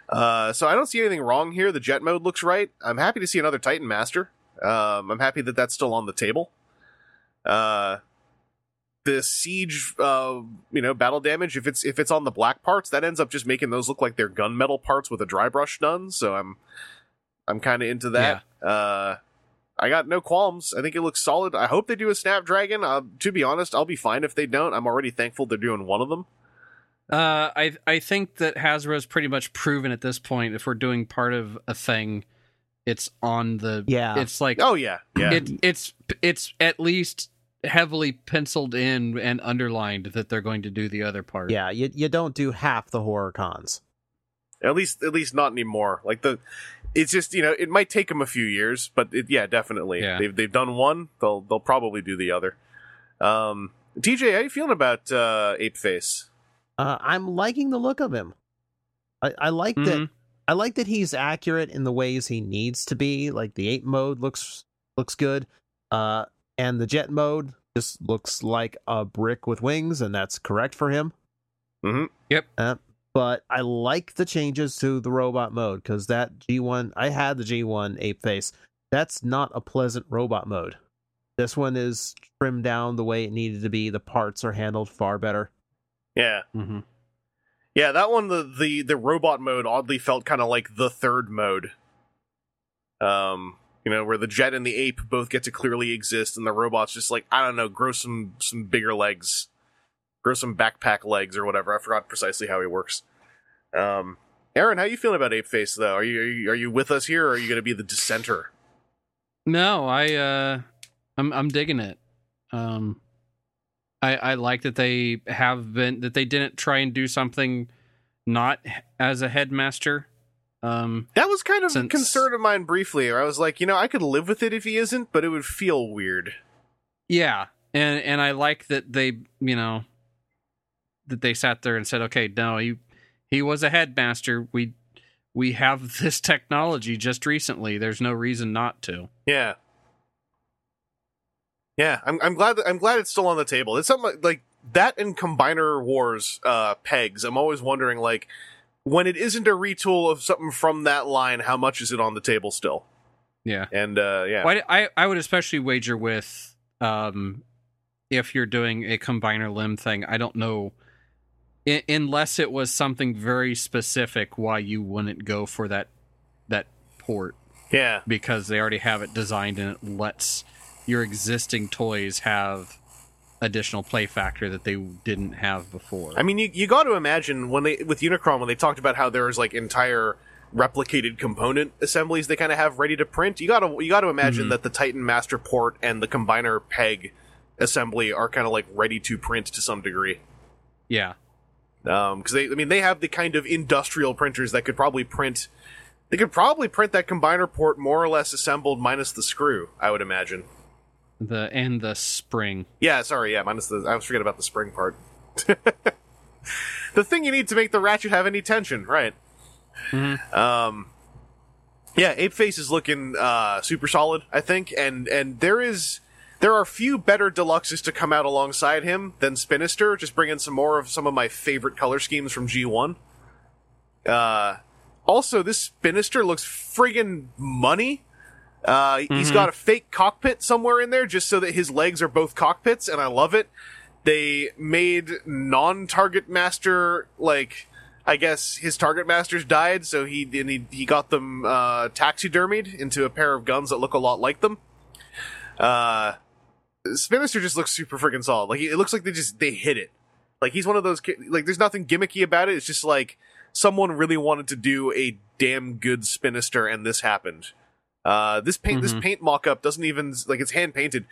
Uh, so I don't see anything wrong here. The jet mode looks right. I'm happy to see another Titan Master. Um, I'm happy that that's still on the table. Uh, the siege, uh, you know, battle damage. If it's if it's on the black parts, that ends up just making those look like they're gunmetal parts with a dry brush done. So I'm I'm kind of into that. Uh, I got no qualms. I think it looks solid. I hope they do a Snapdragon. Uh, to be honest, I'll be fine if they don't. I'm already thankful they're doing one of them. Uh, I I think that Hasbro's pretty much proven at this point. If we're doing part of a thing, it's on the. Yeah. It's like Oh yeah, yeah. it, it's it's at least heavily penciled in and underlined that they're going to do the other part. Yeah, you you don't do half the Horrorcons. At least, at least not anymore. Like the, it's just you know, it might take them a few years, but it, yeah, definitely. Yeah. They've they've done one. They'll they'll probably do the other. Um, TJ, how you feeling about uh, Ape Face? Uh, I'm liking the look of him. I, I like that. Mhm. I like that he's accurate in the ways he needs to be. Like the ape mode looks looks good, uh, and the jet mode just looks like a brick with wings, and that's correct for him. Mhm. Yep. Uh, but I like the changes to the robot mode because that G1, I had the G1 ape face. That's not a pleasant robot mode. This one is trimmed down the way it needed to be. The parts are handled far better. Yeah, Mhm. yeah. That one, the the the robot mode, oddly felt kind of like the third mode. Um, you know, where the jet and the ape both get to clearly exist, and the robot's just like I don't know, grow some some bigger legs, grow some backpack legs or whatever. I forgot precisely how he works. Um, Aaron, how you feeling about Ape Face though? Are you are you, are you with us here, or are you going to be the dissenter? No, I uh I'm I'm digging it. Um I I like that they have been that they didn't try and do something not as a headmaster. Um That was kind of a concern of mine briefly. Where I was like, you know, I could live with it if he isn't, but it would feel weird. yeah, and and I like that they, you know, that they sat there and said, "Okay, no, he he was a headmaster. We we have this technology just recently. There's no reason not to." Yeah. Yeah, I'm I'm glad that, I'm glad it's still on the table. It's something like, like that and Combiner Wars uh pegs. I'm always wondering like when it isn't a retool of something from that line, how much is it on the table still? Yeah. And uh yeah. Well, I, I would especially wager with um, if you're doing a combiner limb thing. I don't know I- unless it was something very specific why you wouldn't go for that that port Yeah. because they already have it designed and it lets your existing toys have additional play factor that they didn't have before. I mean, you you got to imagine when they with Unicron when they talked about how there's like entire replicated component assemblies they kind of have ready to print. You got to you got to imagine Mhm. that the Titan Master Port and the Combiner Peg assembly are kind of like ready to print to some degree. yeah. Um, because they, I mean, they have the kind of industrial printers that could probably print. They could probably print that combiner port more or less assembled, minus the screw. I would imagine. The and the spring. Yeah, sorry, yeah, minus the. I was forgetting about the spring part. the thing you need to make the ratchet have any tension, right? Mhm. Um, yeah, Ape Face is looking uh, super solid, I think, and and there is there are few better deluxes to come out alongside him than Spinister. Just bring in some more of some of my favorite color schemes from G1. Uh, also, this Spinister looks friggin' money. Uh, He's Mhm. got a fake cockpit somewhere in there just so that his legs are both cockpits, and I love it. They made non-target master like I guess his target masters died, so he he, he got them uh, taxidermied into a pair of guns that look a lot like them. Uh, Spinister just looks super freaking solid. Like it looks like they just they hit it. Like he's one of those like there's nothing gimmicky about it. It's just like someone really wanted to do a damn good Spinister, and this happened. Uh, this paint this Mhm. paint mock-up doesn't even like it's hand painted.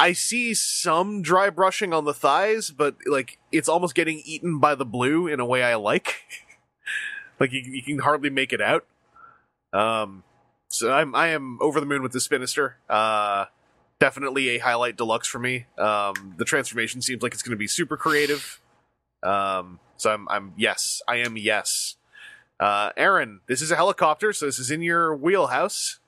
I see some dry brushing on the thighs, but like it's almost getting eaten by the blue in a way I like. like you, you can hardly make it out. Um, so I'm I am over the moon with this Spinister. Uh, definitely a highlight deluxe for me. Um, the transformation seems like it's going to be super creative. Um, so I'm I'm yes, I am yes. Uh, Aaron, this is a helicopter, so this is in your wheelhouse.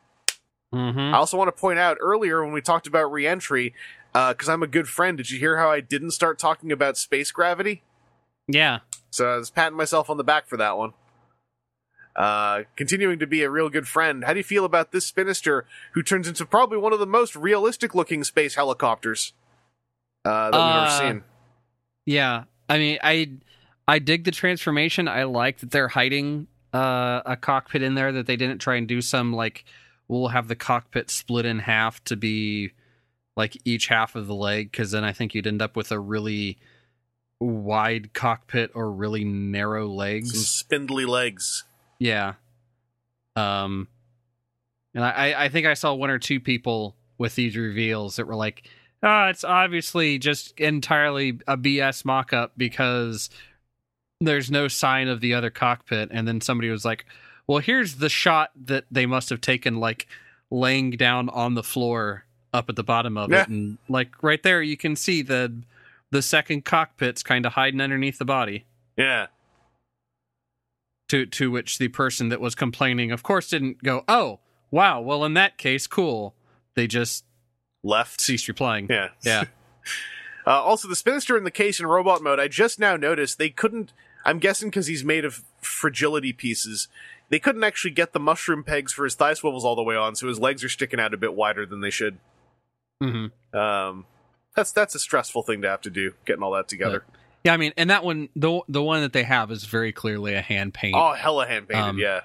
Mm-hmm. I also want to point out earlier when we talked about reentry, because I'm a good friend. Did you hear how I didn't start talking about space gravity? Yeah. So I was patting myself on the back for that one. Uh, continuing to be a real good friend. How do you feel about this Spinister, who turns into probably one of the most realistic-looking space helicopters uh, that we've Uh, ever seen? Yeah, I mean, I I dig the transformation. I like that they're hiding uh, a cockpit in there. That they didn't try and do some like we'll have the cockpit split in half to be like each half of the leg, because then I think you'd end up with a really wide cockpit or really narrow Some legs. spindly legs. Yeah. Um, and I, I think I saw one or two people with these reveals that were like, "Ah, it's obviously just entirely a BS mock-up because there's no sign of the other cockpit." And then somebody was like, "Well, here's the shot that they must have taken, like laying down on the floor up at the bottom of Yeah. it, and like right there, you can see the the second cockpit's kind of hiding underneath the body." Yeah. to to which the person that was complaining of course didn't go oh wow well in that case cool they just Left. ceased replying Yeah. yeah Uh, also, the Spinister in the case in robot mode, I just now noticed they couldn't. I'm guessing because he's made of fragility pieces, they couldn't actually get the mushroom pegs for his thigh swivels all the way on, so his legs are sticking out a bit wider than they should. hmm Um, that's that's a stressful thing to have to do, getting all that together. yeah i mean and that one the the one that they have is very clearly a hand paint Oh, hella hand painted, Um, yeah.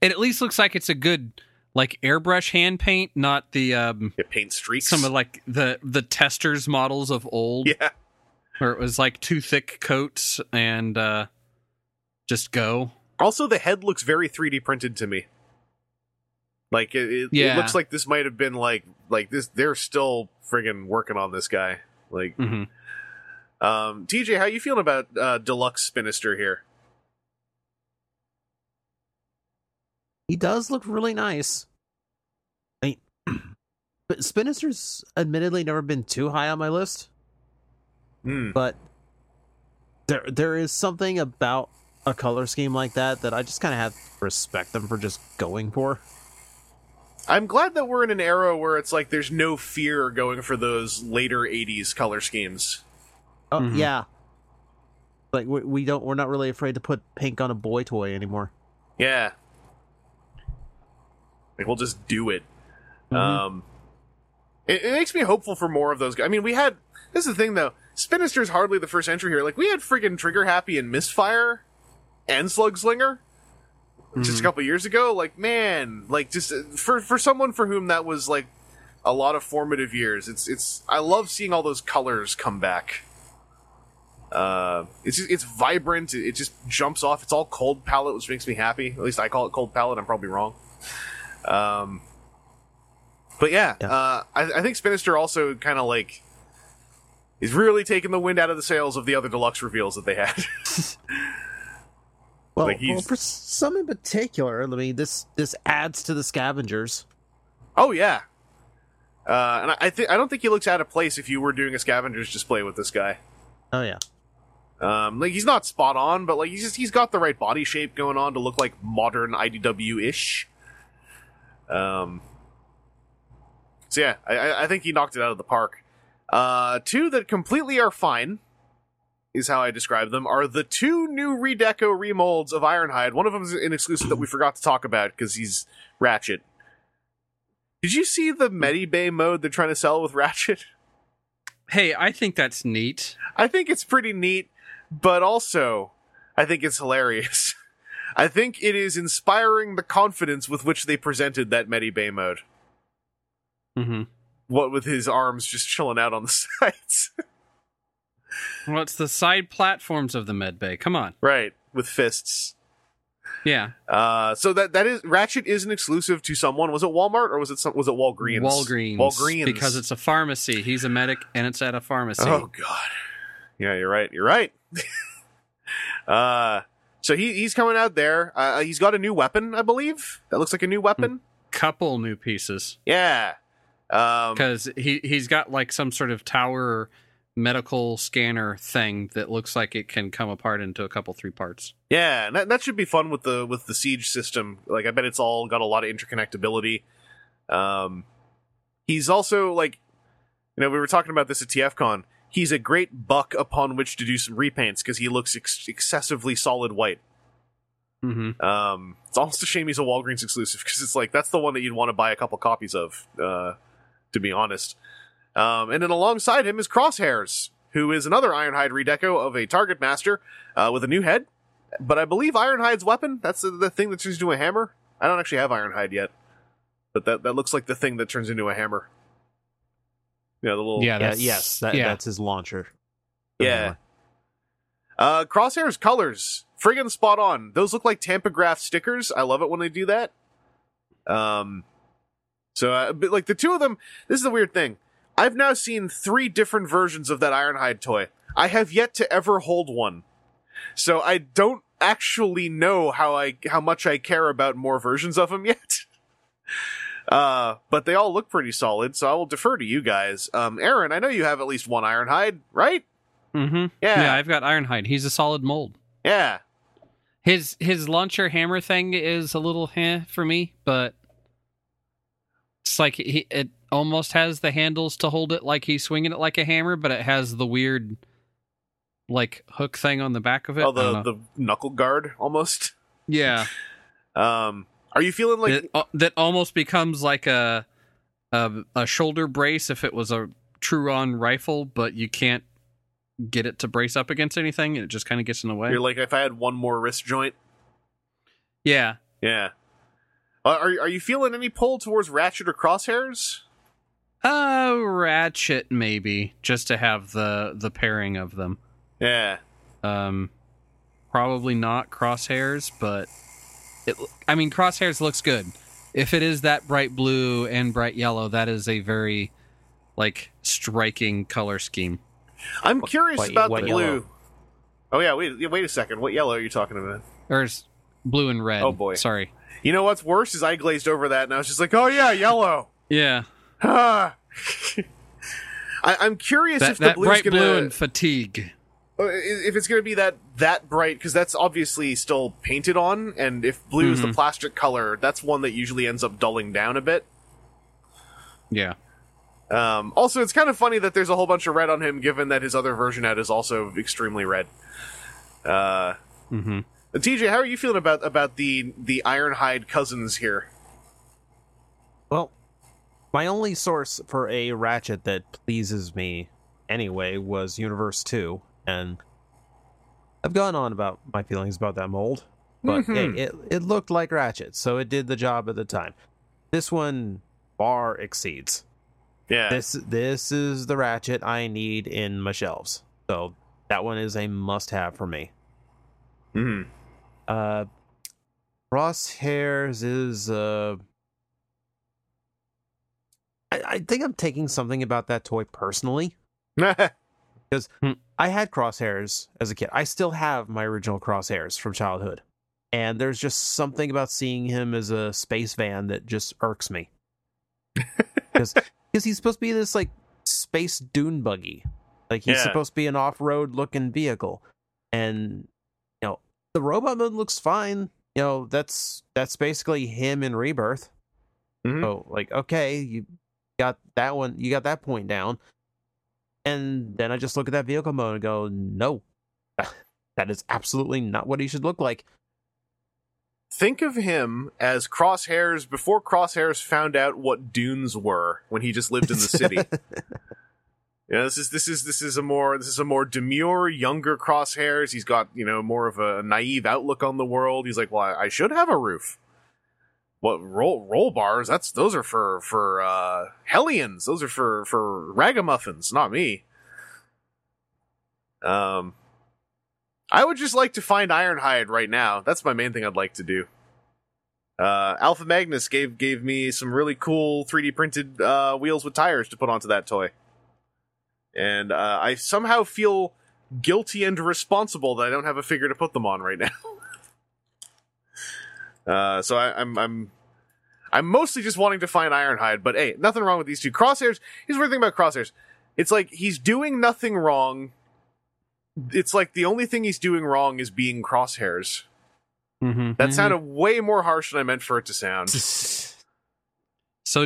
it at least looks like it's a good like airbrush hand paint not the um Yeah, paint streaks. some of like the the testers models of old yeah, where it was like two thick coats and uh just go Also, the head looks very 3D printed to me. Like it, it, it looks like this might have been like like this. They're still friggin' working on this guy. Like, hmm um, TJ, how you feeling about uh, Deluxe Spinister here? He does look really nice. I mean, but Spinister's admittedly never been too high on my list, Hmm. but there there is something about a color scheme like that that I just kind of have to respect them for just going for. I'm glad that we're in an era where it's like there's no fear going for those later '80s color schemes. Oh Mhm. yeah, like we, we don't we're not really afraid to put pink on a boy toy anymore. Yeah, like we'll just do it. Mhm. Um, it, it makes me hopeful for more of those. guys. I mean, we had this is the thing though. Spinister's hardly the first entry here. Like we had freaking Trigger Happy and Misfire and Slugslinger just a couple years ago. Like man, like just uh, for for someone for whom that was like a lot of formative years. It's it's I love seeing all those colors come back. Uh, it's just, it's vibrant. It, it just jumps off. It's all cold palette, which makes me happy. At least I call it cold palette. I'm probably wrong. Um, but yeah, Yeah. Uh, I, I think Spinister also kind of like is really taking the wind out of the sails of the other deluxe reveals that they had. Well, Like, well, for some in particular, I mean this this adds to the scavengers. oh yeah, uh, and I, think I don't think he looks out of place if you were doing a scavengers display with this guy. Oh yeah, Um, like he's not spot on, but like he's just he's got the right body shape going on to look like modern IDW ish. Um, so yeah, I- I, I think he knocked it out of the park. Uh, two that completely are fine is how I describe them are the two new redeco remolds of Ironhide. One of them is an exclusive that we forgot to talk about because he's Ratchet. Did you see the Medibay mode they're trying to sell with Ratchet? hey i think that's neat I think it's pretty neat, but also I think it's hilarious. I think it is inspiring the confidence with which they presented that Medibay mode. hmm What with his arms just chilling out on the sides. Well it's the side platforms of the med bay come on right, with fists. yeah Uh, so that that is Ratchet is an exclusive to someone. Was it Walmart or was it some, was it Walgreens? Walgreens. Walgreens. Because it's a pharmacy. He's a medic and it's at a pharmacy. Oh god. Yeah, you're right. You're right. uh so he he's coming out there. Uh, he's got a new weapon, I believe. That looks like a new weapon. Couple new pieces. Yeah. Um Because he, he's got like some sort of tower medical scanner thing that looks like it can come apart into a couple, three parts. yeah, and that, that should be fun with the with the siege system. Like I bet it's all got a lot of interconnectability. Um he's also like you know, we were talking about this at TFCon. He's a great buck upon which to do some repaints because he looks ex- excessively solid white. Mm-hmm. Um, it's almost a shame he's a Walgreens exclusive because it's like that's the one that you'd want to buy a couple copies of, uh, to be honest. Um, and then alongside him is Crosshairs, who is another Ironhide redeco of a Target Master uh, with a new head. But I believe Ironhide's weapon, that's the, the thing that turns into a hammer. I don't actually have Ironhide yet, but that, that looks like the thing that turns into a hammer. Yeah, the little Yeah, yeah, that's, yes, that, yeah. that's his launcher. Yeah. Uh, Crosshair's colors, friggin' spot on. Those look like Tampograph stickers. I love it when they do that. Um, so, uh, but like the two of them, this is the weird thing. I've now seen three different versions of that Ironhide toy. I have yet to ever hold one. So I don't actually know how I, how much I care about more versions of him yet. Uh, but they all look pretty solid, so I will defer to you guys. Um, Aaron, I know you have at least one Ironhide, right? Mm-hmm. Yeah. yeah, I've got Ironhide. He's a solid mold. Yeah. His his launcher hammer thing is a little eh for me, but it's like he it almost has the handles to hold it like he's swinging it like a hammer, but it has the weird like hook thing on the back of it. Oh, the, the knuckle guard almost. yeah, Um, are you feeling like that, uh, that almost becomes like a, a a shoulder brace if it was a Truron rifle, but you can't get it to brace up against anything. and It just kind of gets in the way. you're like if I had one more wrist joint? yeah, Yeah. Uh, are are you feeling any pull towards Ratchet or Crosshairs? Uh, Ratchet maybe just to have the the pairing of them. Yeah. Um, probably not Crosshairs, but it. I mean, Crosshairs looks good. If it is that bright blue and bright yellow, that is a very like striking color scheme. I'm curious what- about what the blue. yellow? Oh yeah, wait yeah, wait a second. What yellow are you talking about? Or is blue and red. Oh, boy. sorry. You know what's worse is I glazed over that and I was just like, oh yeah, yellow. Yeah, Ah. I, I'm curious that, if the that blue's bright gonna blue and fatigue. Uh, if it's going to be that that bright because that's obviously still painted on and if blue is the Mhm. plastic color that's one that usually ends up dulling down a bit Yeah, um, also it's kind of funny that there's a whole bunch of red on him given that his other version ad is also extremely red uh, mm-hmm. tj how are you feeling about about the the ironhide cousins here Well, my only source for a Ratchet that pleases me anyway was Universe 2, and I've gone on about my feelings about that mold, but hey, Mhm. it, it looked like Ratchet, so it did the job at the time. This one far exceeds. yeah This this is the Ratchet I need in my shelves, so that one is a must-have for me. Mhm. Uh, Crosshairs is uh. I, I think I'm taking something about that toy personally. Because I had crosshairs as a kid. I still have my original crosshairs from childhood. And there's just something about seeing him as a space van that just irks me. Because he's supposed to be this like space dune buggy. Like he's Yeah. supposed to be an off-road looking vehicle. And you know, the robot mode looks fine. You know, that's that's basically him in rebirth. Mhm. So like, okay, you got that one, you got that point down. And then I just look at that vehicle mode and go, no, that is absolutely not what he should look like. think of him as crosshairs before crosshairs found out what dunes were when he just lived in the city You know, this is this is this is a more this is a more demure, younger crosshairs. He's got you know more of a naive outlook on the world. He's like, well, I, I should have a roof. What roll roll bars? That's those are for for uh, hellions. Those are for for ragamuffins, not me. Um, I would just like to find Ironhide right now. That's my main thing I'd like to do. Uh, Alpha Magnus gave gave me some really cool 3D printed uh, wheels with tires to put onto that toy and uh, I somehow feel guilty and responsible that I don't have a figure to put them on right now. uh, so I, I'm I'm I'm mostly just wanting to find Ironhide, but hey, nothing wrong with these two crosshairs. Here's the thing about crosshairs: it's like he's doing nothing wrong. It's like the only thing he's doing wrong is being crosshairs. Mm-hmm. That sounded way more harsh than I meant for it to sound. so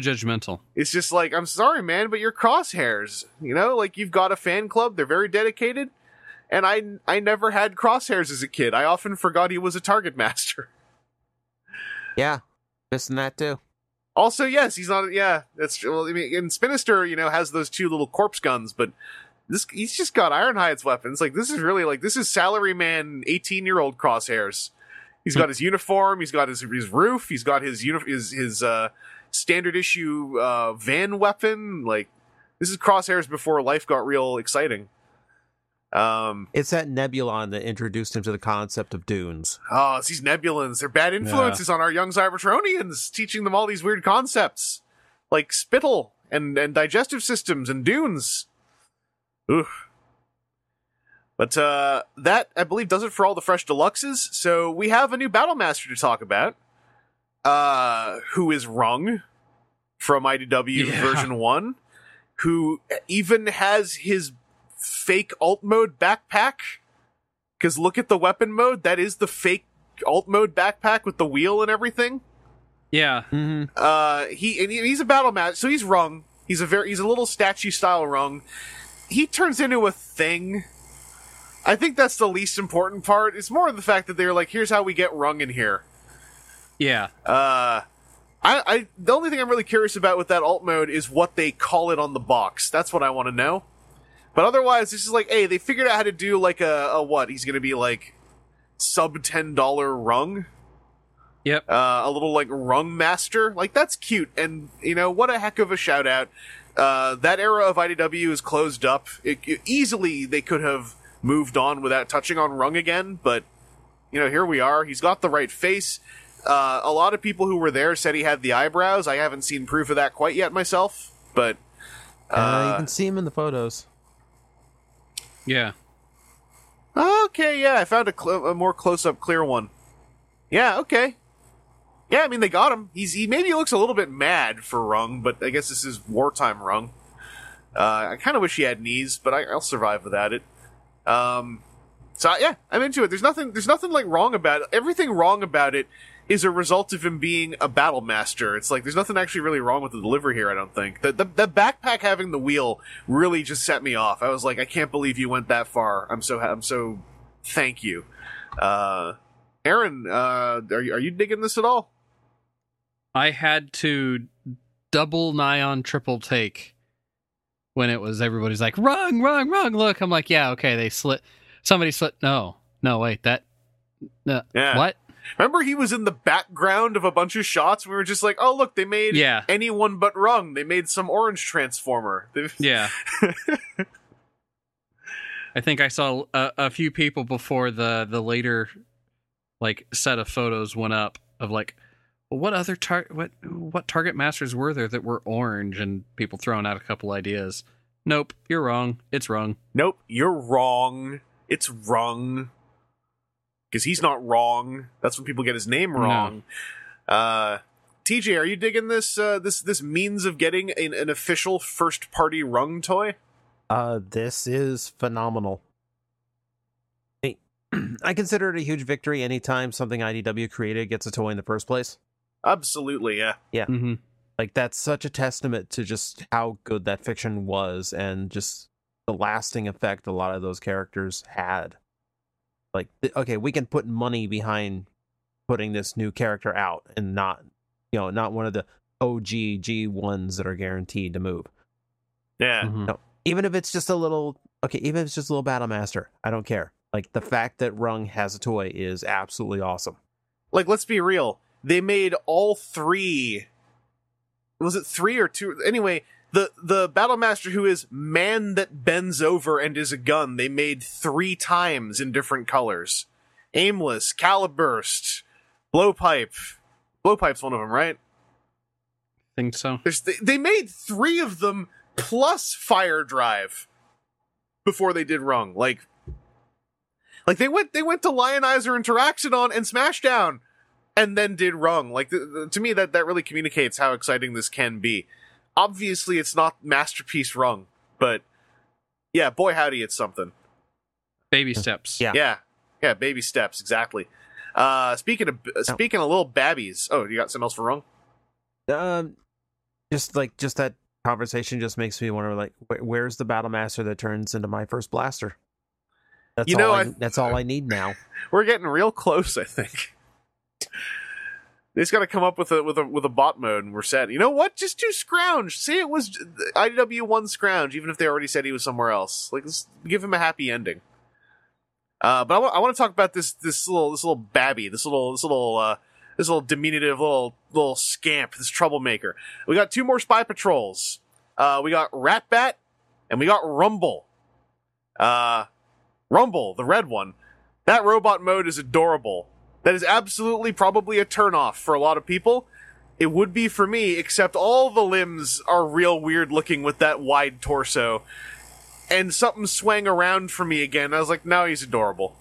judgmental. It's just like, I'm sorry, man, but you're crosshairs. You know, like you've got a fan club, they're very dedicated. And I I never had crosshairs as a kid. I often forgot he was a target master. yeah, missing that too. Also, yes, he's not yeah, that's well, I mean and Spinister, you know, has those two little corpse guns, but this he's just got Ironhide's weapons. Like this is really like this is salaryman 18-year-old crosshairs. He's got his uniform, he's got his his roof, he's got his uni- his his uh standard issue uh van weapon. Like this is crosshairs before life got real exciting. Um, It's that Nebulan that introduced him to the concept of dunes. oh, it's these nebulans. They're bad influences on our young Cybertronians, teaching them all these weird concepts like spittle and, and digestive systems and dunes. Oof. But uh, that, I believe, does it for all the fresh deluxes. So we have a new Battle Master to talk about, uh, who is Rung from IDW Yeah. version 1, who even has his fake alt mode backpack. Because look at the weapon mode. That is the fake alt mode backpack with the wheel and everything. Yeah. Mm-hmm. Uh, he and he- he's a battle match, so he's rung. He's a very he's a little statue style rung. He turns into a thing. I think that's the least important part. It's more the fact that they're like, here's how we get rung in here. Yeah. Uh, I, I the only thing I'm really curious about with that alt mode is what they call it on the box. That's what I want to know. But otherwise, this is like, hey, they figured out how to do like a, a what? He's gonna be like sub ten dollar rung Yep. uh, a little like rung master. Like that's cute, and you know what a heck of a shout out. Uh, that era of IDW is closed up. It, it- easily they could have moved on without touching on rung again, but you know here we are. He's got the right face. Uh, a lot of people who were there said he had the eyebrows. I haven't seen proof of that quite yet myself, but Uh, you uh, can see him in the photos. Yeah. Okay, yeah, I found a, cl- a more close-up, clear one. Yeah, okay. Yeah, I mean they got him. He's he maybe looks a little bit mad for Rung, but I guess this is wartime Rung. Uh, I kind of wish he had knees, but I, I'll survive without it. Um, so yeah, I'm into it. There's nothing. There's nothing like wrong about it. Everything wrong about it is a result of him being a battle master. It's like there's nothing actually really wrong with the delivery here. I don't think the the, the backpack having the wheel really just set me off. I was like, I can't believe you went that far. I'm so I'm so thank you. Uh, Aaron, uh, are you, are you digging this at all? I had to double nigh on triple take when it was everybody's like, wrong, wrong, wrong. Look, I'm like, yeah, okay, they slit. Somebody slit. No, no, wait, that. No, Yeah. What? Remember, he was in the background of a bunch of shots. We were just like, oh look, they made Yeah. anyone but Rung. They made some orange transformer. Yeah. I think I saw a, a few people before the the later like set of photos went up of like what other tar- what what target masters were there that were orange and people throwing out a couple ideas. Nope, you're wrong. It's wrong. Nope, you're wrong. It's Rung. Because he's not wrong. That's when people get his name wrong. Uh, TJ, are you digging this? Uh, this this means of getting an, an official first party Rung toy? Uh, this is phenomenal. I- I consider it a huge victory anytime something IDW created gets a toy in the first place. Absolutely, yeah. Mm-hmm. Like that's such a testament to just how good that fiction was and just the lasting effect a lot of those characters had. Like th- okay, we can put money behind putting this new character out and not you know, not one of the OG G ones that are guaranteed to move. Yeah. Mm-hmm. even if it's just a little okay even if it's just a little battle master i don't care like the fact that rung has a toy is absolutely awesome Like, let's be real. They made all three. Was it three or two? Anyway, the the battle master who is man that bends over and is a gun. They made three times in different colors. Aimless, Caliburst, Blowpipe. Blowpipe's one of them, right? Think so. There's they, they made three of them plus Fire Drive before they did Rung. Like, like they went they went to Lionizer and Taraxodon and Smashdown, and then did Rung. Like th- th- to me, that that really communicates how exciting this can be. Obviously, it's not masterpiece Rung, but yeah, boy howdy, it's something. Baby steps. Yeah. Yeah, yeah, baby steps exactly. Uh, speaking of uh, speaking of little babbies, oh, you got something else for Rung? um just like just that conversation just makes me wonder like wh- where's the battle master that turns into my first blaster that's You all know, I, I- that's all i need now We're getting real close, I think. They just got to come up with a with a with a bot mode, and we're set. You know what? Just do Scrounge. Say it was IDW one Scrounge, even if they already said he was somewhere else. Like, let's give him a happy ending. Uh, but I want to talk about this this little this little babby, this little this little uh, this little diminutive little little scamp, this troublemaker. We got two more spy patrols. Uh, we got Ratbat and we got Rumble. Uh, Rumble, the red one. That robot mode is adorable. That is absolutely probably a turnoff for a lot of people. It would be for me, except all the limbs are real weird looking with that wide torso. And something swang around for me again. I was like, now he's adorable.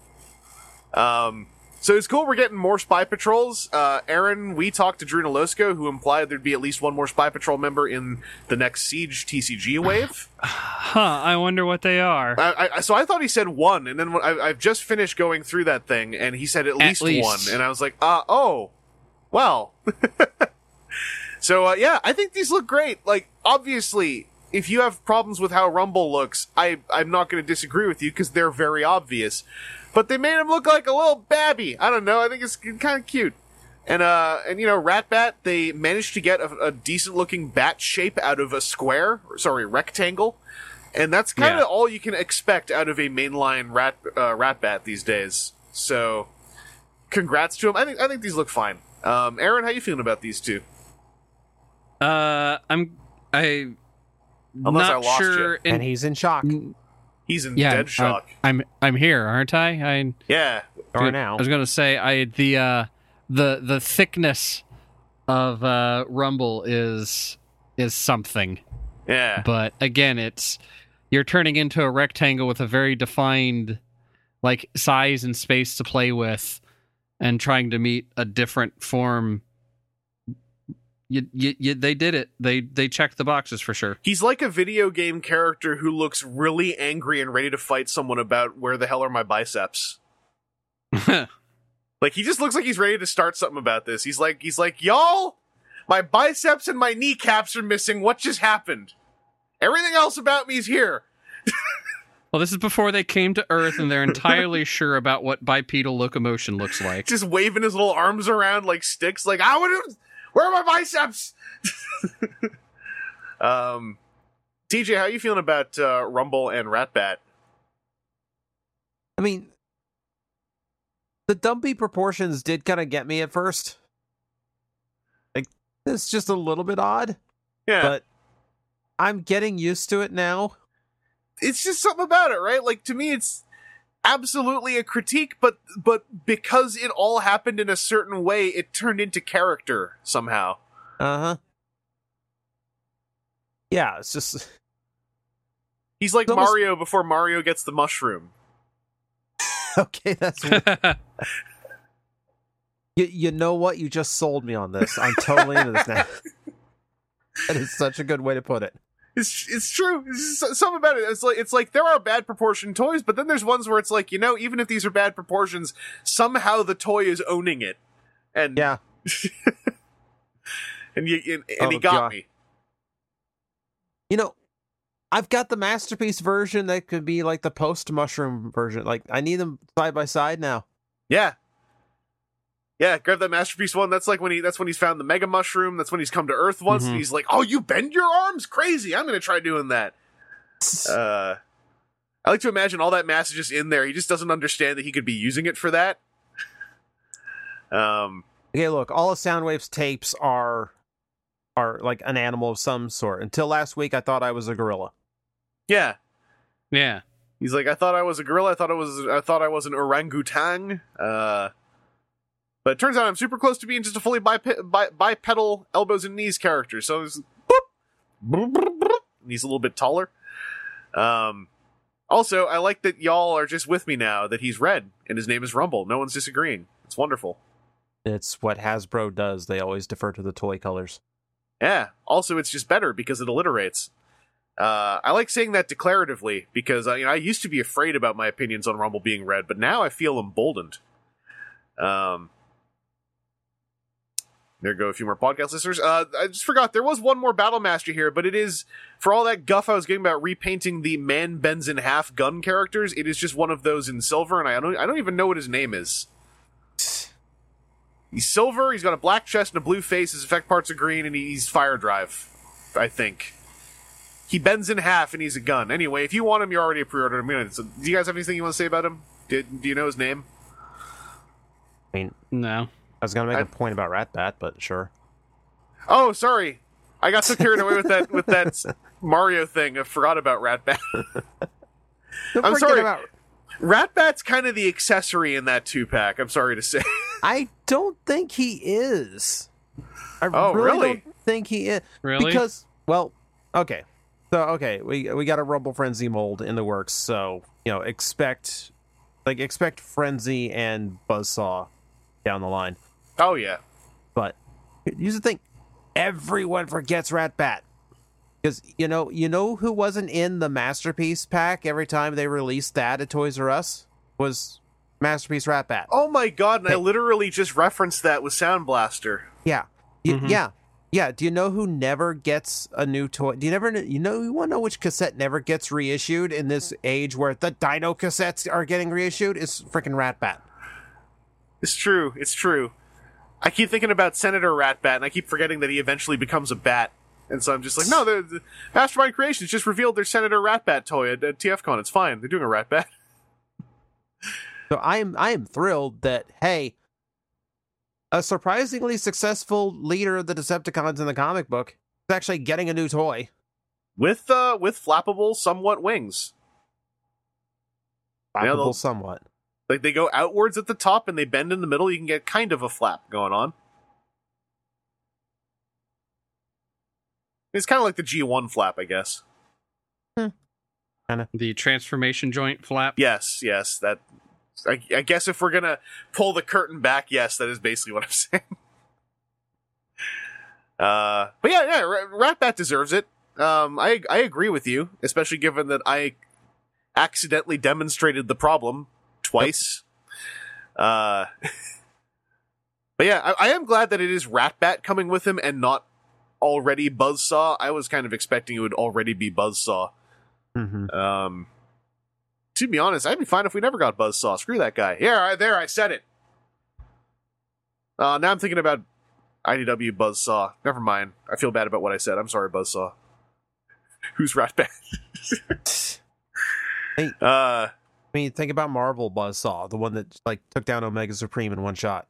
Um, so it's cool we're getting more spy patrols. Uh, Aaron, we talked to Drew Nolosco, who implied there'd be at least one more spy patrol member in the next Siege TCG wave. Huh, I wonder what they are. I, I, so I thought he said one, and then I, I've just finished going through that thing, and he said at least, least. one, and I was like, uh, oh, well. so uh, yeah, I think these look great. Like, obviously, if you have problems with how Rumble looks, I I'm not going to disagree with you because they're very obvious. But they made him look like a little babby. I don't know. I think it's kind of cute. And uh, and you know, Ratbat, they managed to get a, a decent looking bat shape out of a square, or, sorry, rectangle, and that's kind of Yeah. all you can expect out of a mainline rat uh, Ratbat these days. So, congrats to him. I think I think these look fine. Um, Aaron, how you feeling about these two? Uh, I'm I Unless not I lost sure. you. and he's in shock He's in yeah, dead uh, shock. I'm I'm here, aren't I? I yeah, or now. I was gonna say I the uh the the thickness of uh Rumble is is something, yeah. but again, it's you're turning into a rectangle with a very defined like size and space to play with, and trying to meet a different form. You, you, you, they did it. They they checked the boxes for sure. He's like a video game character who looks really angry and ready to fight someone about where the hell are my biceps. Like he just looks like he's ready to start something about this. He's like he's like, "Y'all, my biceps and my kneecaps are missing. What just happened? Everything else about me's here." Well, this is before they came to Earth and they're entirely sure about what bipedal locomotion looks like. Just waving his little arms around like sticks like, "I would Where are my biceps?" um TJ, how are you feeling about uh, Rumble and Ratbat? I mean, the dumpy proportions did kind of get me at first. Like, it's just a little bit odd, Yeah. but I'm getting used to it now. it's just something about it, right? Like to me, it's absolutely a critique, but but because it all happened in a certain way, it turned into character somehow. Uh huh. Yeah, it's just He's like It's almost- Mario before Mario gets the mushroom. okay. That's you. You know what? You just sold me on this. I'm totally into this now. that is such a good way to put it. It's it's true. It's something about it. It's like it's like there are bad proportioned toys, but then there's ones where it's like you know, even if these are bad proportions, somehow the toy is owning it, and Yeah. and you and, and he Oh, got God. me. You know, I've got the masterpiece version that could be like the post mushroom version. Like I need them side by side now. Yeah. Yeah, grab that masterpiece one. That's like when he that's when he's found the mega mushroom. That's when he's come to Earth once and Mhm. he's like, Oh, you bend your arms? Crazy. I'm gonna try doing that. Uh I like to imagine all that mass is just in there. He just doesn't understand that he could be using it for that. Um Okay, look, all of Soundwave's tapes are are like an animal of some sort. Until last week, I thought I was a gorilla. yeah. yeah. He's like, I thought I was a gorilla, I thought I was I thought I was an orangutan. Uh but it turns out I'm super close to being just a fully bi- bipedal elbows and knees character. So it's boop, boop, boop, and he's a little bit taller. Um, also, I like that y'all are just with me now that he's red and his name is Rumble. No one's disagreeing. It's wonderful. It's what Hasbro does. They always defer to the toy colors. Yeah. Also, it's just better because it alliterates. Uh, I like saying that declaratively because uh, you know, I used to be afraid about my opinions on Rumble being red, but now I feel emboldened. Um, there go a few more podcast listeners. Uh, I just forgot there was one more Battle Master here, but it is for all that guff I was getting about repainting the man bends in half gun characters. It is just one of those in silver, and I don't I don't even know what his name is. He's silver. He's got a black chest and a blue face. His effect parts are green, and he's fire drive. I think he bends in half, and he's a gun. Anyway, if you want him, you're already a pre-order. I'm gonna. So, do you guys have anything you want to say about him? Did do you know his name? I mean, No. I was gonna make I- a point about Ratbat, but sure. Oh, sorry. I got so carried away with that with that Mario thing. I forgot about Ratbat. Don't I'm sorry. about Ratbat's kind of the accessory in that two pack. I'm sorry to say. I don't think he is. I Oh, really, really? don't think he is. Really? Because, well, okay. So, okay, we we got a Rumble Frenzy mold in the works, so, you know, expect like expect Frenzy and Buzzsaw down the line. Oh yeah. But here's the thing. Everyone forgets Ratbat. Because you know, you know who wasn't in the masterpiece pack every time they released that at Toys R Us was Masterpiece Ratbat. Oh my god! And I literally just referenced that with Sound Blaster. Yeah. Y- Mhm. Yeah. Yeah. Do you know who never gets a new toy? Do you never you know you want to know which cassette never gets reissued in this age where the Dino cassettes are getting reissued? Is freaking Ratbat. It's true. It's true. I keep thinking about Senator Ratbat, and I keep forgetting that he eventually becomes a bat. And so I'm just like, no, the, the Mastermind Creations just revealed their Senator Ratbat toy at, at TFCon. It's fine. They're doing a Ratbat. So I am I am thrilled that hey, a surprisingly successful leader of the Decepticons in the comic book is actually getting a new toy. with uh with flappable somewhat wings. Flappable they'll- somewhat. Like they go outwards at the top and they bend in the middle. You can get kind of a flap going on. It's kind of like the G1 flap, I guess. Kind of The transformation joint flap. Yes, yes. That I, I guess if we're gonna pull the curtain back, yes, that is basically what I'm saying. Uh, but yeah, yeah, Ratbat deserves it. Um, I I agree with you, especially given that I accidentally demonstrated the problem twice. Uh, but yeah, I, I am glad that it is Ratbat coming with him and not already Buzzsaw. I was kind of expecting it would already be Buzzsaw. Mm-hmm. Um, to be honest, I'd be fine if we never got Buzzsaw. Screw that guy. Yeah, right there, I said it. Uh, now I'm thinking about IDW Buzzsaw. Never mind. I feel bad about what I said. I'm sorry, Buzzsaw. Who's Ratbat? Hey. Uh, I mean, think about Marvel Buzzsaw, the one that like took down Omega Supreme in one shot.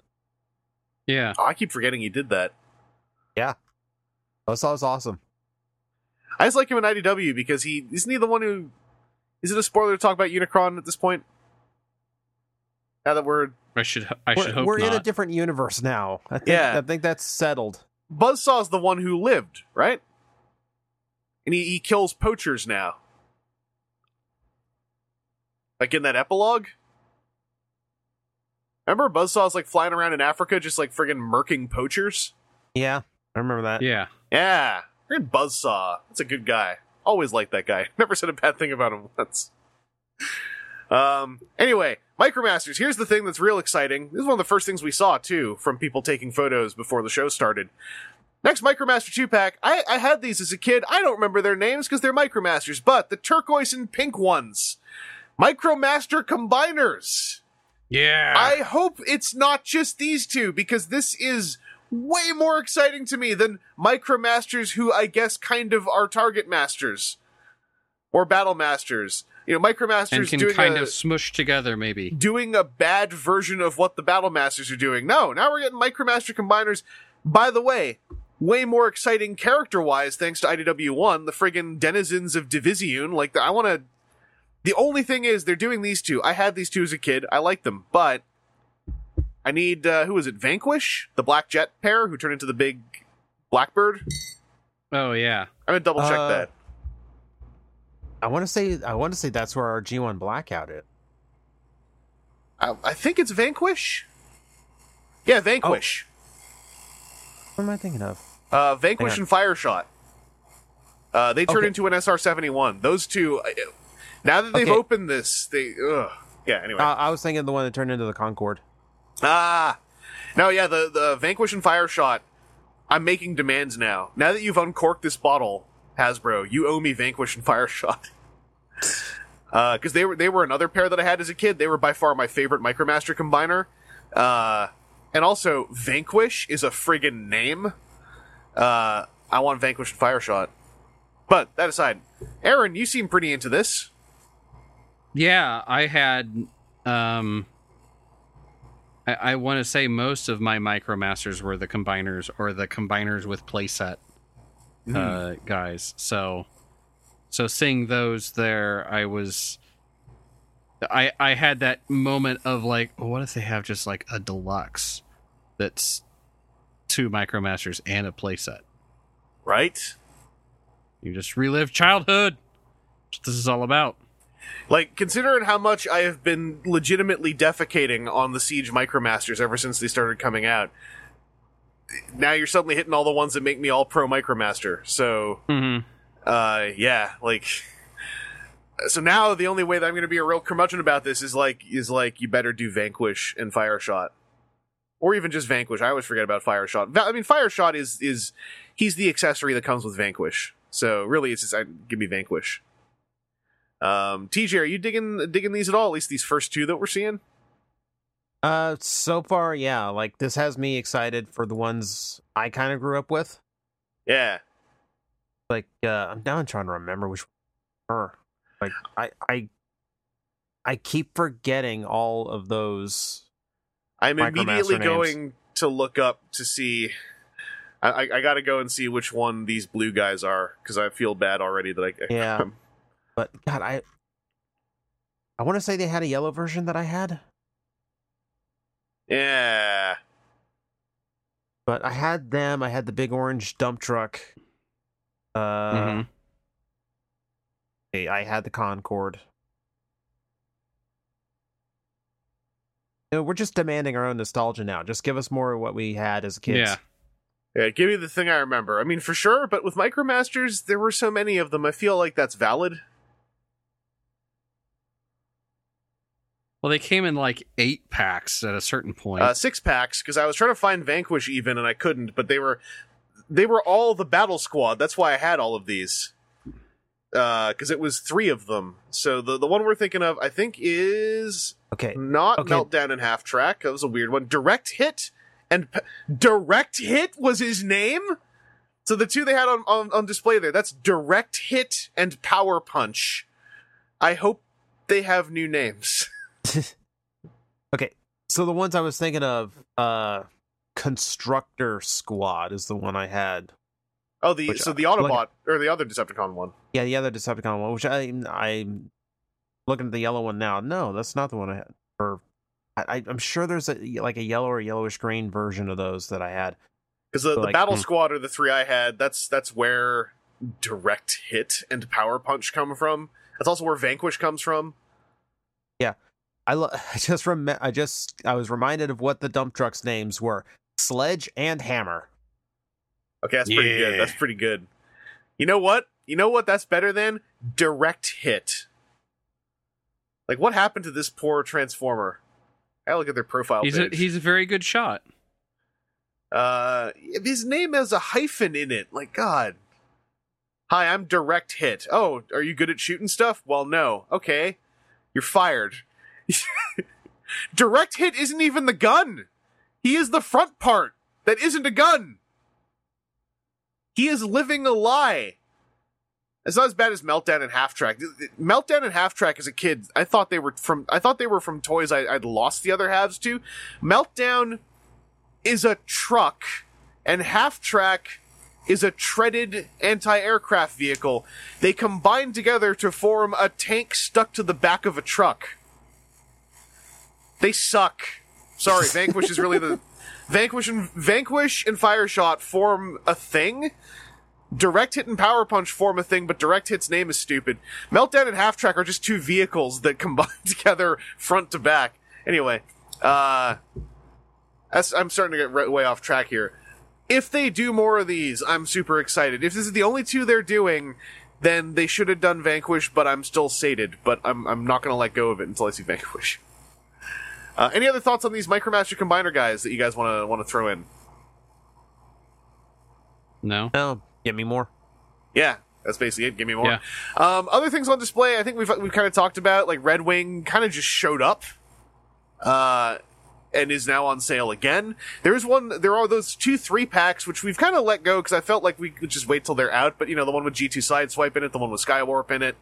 Yeah. oh, I keep forgetting he did that. Yeah. Buzzsaw is awesome. I just like him in IDW because he isn't he the one who is it a spoiler to talk about Unicron at this point? Now that we're I should. I we're should hope we're not. in a different universe now. I think, Yeah. I think that's settled. Buzzsaw's the one who lived, right? And he, he kills poachers now. Like in that epilogue? Remember Buzzsaw's like flying around in Africa just like friggin' murking poachers? Yeah, I remember that. yeah. Yeah. Friggin' Buzzsaw. That's a good guy. Always liked that guy. Never said a bad thing about him once. Um anyway, Micromasters, here's the thing that's real exciting. This is one of the first things we saw too from people taking photos before the show started. Next Micromaster 2 pack, I, I had these as a kid. I don't remember their names because they're Micromasters, but the turquoise and pink ones. Micromaster Combiners. Yeah. I hope it's not just these two because this is way more exciting to me than Micromasters, who I guess kind of are Target Masters or Battle Masters. You know, and Micromasters can doing kind a, of smush together, maybe. doing a bad version of what the Battle Masters are doing. No, now we're getting Micromaster Combiners. By the way, way more exciting character wise, thanks to IDW One, the friggin' denizens of Division. Like, I want to. The only thing is, they're doing these two. I had these two as a kid. I like them, but I need uh, who is it? Vanquish, the Black Jet pair who turned into the big Blackbird. Oh yeah. I'm gonna double check Uh, that. I want to say I want to say that's where our G1 Blackout is. I, I think it's Vanquish. Yeah, Vanquish. What am I thinking of? Uh, Vanquish Hang on. and Fireshot. Uh, they turn Okay. into an SR seventy one. Those two. Uh, Now that they've Okay. opened this, they. Ugh. Yeah. Anyway. Uh, I was thinking the one that turned into the Concorde. ah. No. Yeah. The the Vanquish and Fire shot. I'm making demands now. Now that you've uncorked this bottle, Hasbro, you owe me Vanquish and Fire shot. Because they were they were another pair that I had as a kid. They were by far my favorite Micromaster combiner. Uh, and also Vanquish is a friggin' name. Uh, I want Vanquish and Fire shot. But that aside, Aaron, you seem pretty into this. Yeah, I had um I, I want to say most of my micromasters were the combiners or the combiners with playset uh guys. So so seeing those there I was I I had that moment of like, what if they have just like a deluxe that's two Micromasters and a playset? right? You just relive childhood. That's what this is all about. Like, considering how much I have been legitimately defecating on the Siege Micromasters ever since they started coming out, now you're suddenly hitting all the ones that make me all pro Micromaster. So, Mm-hmm. uh, yeah, like. So now the only way that I'm going to be a real curmudgeon about this is like is like you better do Vanquish and Fire Shot, or even just Vanquish. I always forget about Fire Shot. I mean, Fire Shot is is he's the accessory that comes with Vanquish. So really, it's just I, give me Vanquish. Um, TJ, are you digging digging these at all? At least these first two that we're seeing. Uh, so far, yeah. Like this has me excited for the ones I kind of grew up with. Yeah, Like, uh, I'm now trying to remember which her. Like, I, I, I keep forgetting all of those. I'm immediately going to look up to see. I, I, I got to go and see which one these blue guys are because I feel bad already that I Yeah. I'm- But God, I, I want to say they had a yellow version that I had, yeah. but I had them. I had the big orange dump truck. Uh, Mhm. I had the Concorde. You know, we're just demanding our own nostalgia now. Just give us more of what we had as kids. Yeah. Yeah, give me the thing I remember. I mean, for sure, but with Micromasters, there were so many of them. I feel like that's valid. Well, they came in like eight packs at a certain point. Uh, six packs because I was trying to find Vanquish even and I couldn't, but they were they were all the Battle Squad. That's why I had all of these. Because it was three of them. So the the one we're thinking of, I think, is Okay. not Okay. Meltdown and Half Track. That was a weird one. Direct Hit and P- Direct Hit was his name. So the two they had on, on on display there, that's Direct Hit and Power Punch. I hope they have new names. okay. So the ones I was thinking of, uh, Constructor Squad is the one I had. Oh, the Which, so the Autobot or the other Decepticon one. Yeah, the other Decepticon one, which I I'm looking at the yellow one now. No, that's not the one I had. Or I, I'm sure there's a like a yellow or yellowish green version of those that I had. Because the, the Like, Battle hmm. Squad are the three I had. That's that's where Direct Hit and Power Punch come from. That's also where Vanquish comes from. I lo- I just rem- I just I was reminded of what the dump trucks names were: Sledge and Hammer. Okay, that's pretty good. That's pretty good. You know what? You know what? That's better than Direct Hit. Like, what happened to this poor Transformer? I look at their profile he's a, he's a very good shot. uh, his name has a hyphen in it. Like, God. Hi, I'm Direct Hit. Oh, are you good at shooting stuff? Well, no. Okay, you're fired. Direct Hit isn't even the gun. He is the front part that isn't a gun. He is living a lie. It's not as bad as Meltdown and Half Track. Meltdown and Half Track as a kid, I thought they were from. I thought they were from toys I, I'd lost the other halves to. Meltdown is a truck, and Half Track is a treaded anti-aircraft vehicle. They combine together to form a tank stuck to the back of a truck. They suck. Sorry, Vanquish is really the Vanquish and Vanquish and Fireshot form a thing. Direct Hit and Power Punch form a thing, but Direct Hit's name is stupid. Meltdown and Half Track are just two vehicles that combine together front to back. Anyway, uh, I'm starting to get way off track here. If they do more of these, I'm super excited. If this is the only two they're doing, then they should have done Vanquish, but I'm still sated. But I'm I'm not gonna let go of it until I see Vanquish. Uh, any other thoughts on these Micromaster Combiner guys that you guys want to want to throw in? No. No, give me more. Yeah, that's basically it. Give me more. Yeah. Um, other things on display, I think we've we've kind of talked about. Like Red Wing, kind of just showed up, uh, and is now on sale again. There is one. There are those two three packs which we've kind of let go because I felt like we could just wait till they're out. But you know, the one with G two Sideswipe in it, the one with Skywarp in it.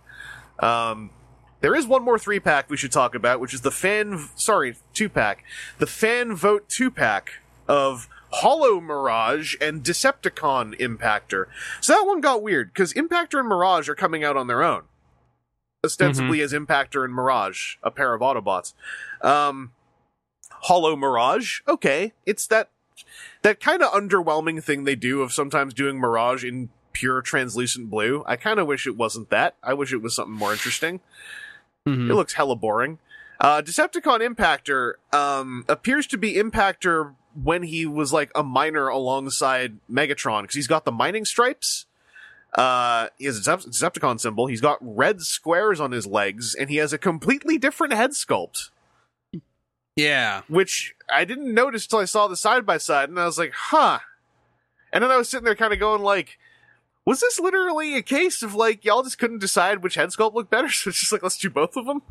Um, there is one more three pack we should talk about, which is the fan. Sorry, two pack. The fan vote two pack of Hollow Mirage and Decepticon Impactor. So that one got weird because Impactor and Mirage are coming out on their own. ostensibly as Impactor and Mirage, a pair of Autobots. Um, Hollow Mirage, okay, it's that that kind of underwhelming thing they do of sometimes doing Mirage in pure translucent blue. I kind of wish it wasn't that. I wish it was something more interesting. Mhm. It looks hella boring. Uh, Decepticon Impactor um, appears to be Impactor when he was like a miner alongside Megatron because he's got the mining stripes. Uh, he has a Decep- Decepticon symbol. He's got red squares on his legs, and he has a completely different head sculpt, Yeah. which I didn't notice till I saw the side by side, and I was like, "Huh." And then I was sitting there, kind of going like, "Was this literally a case of like y'all just couldn't decide which head sculpt looked better, so it's just like let's do both of them?"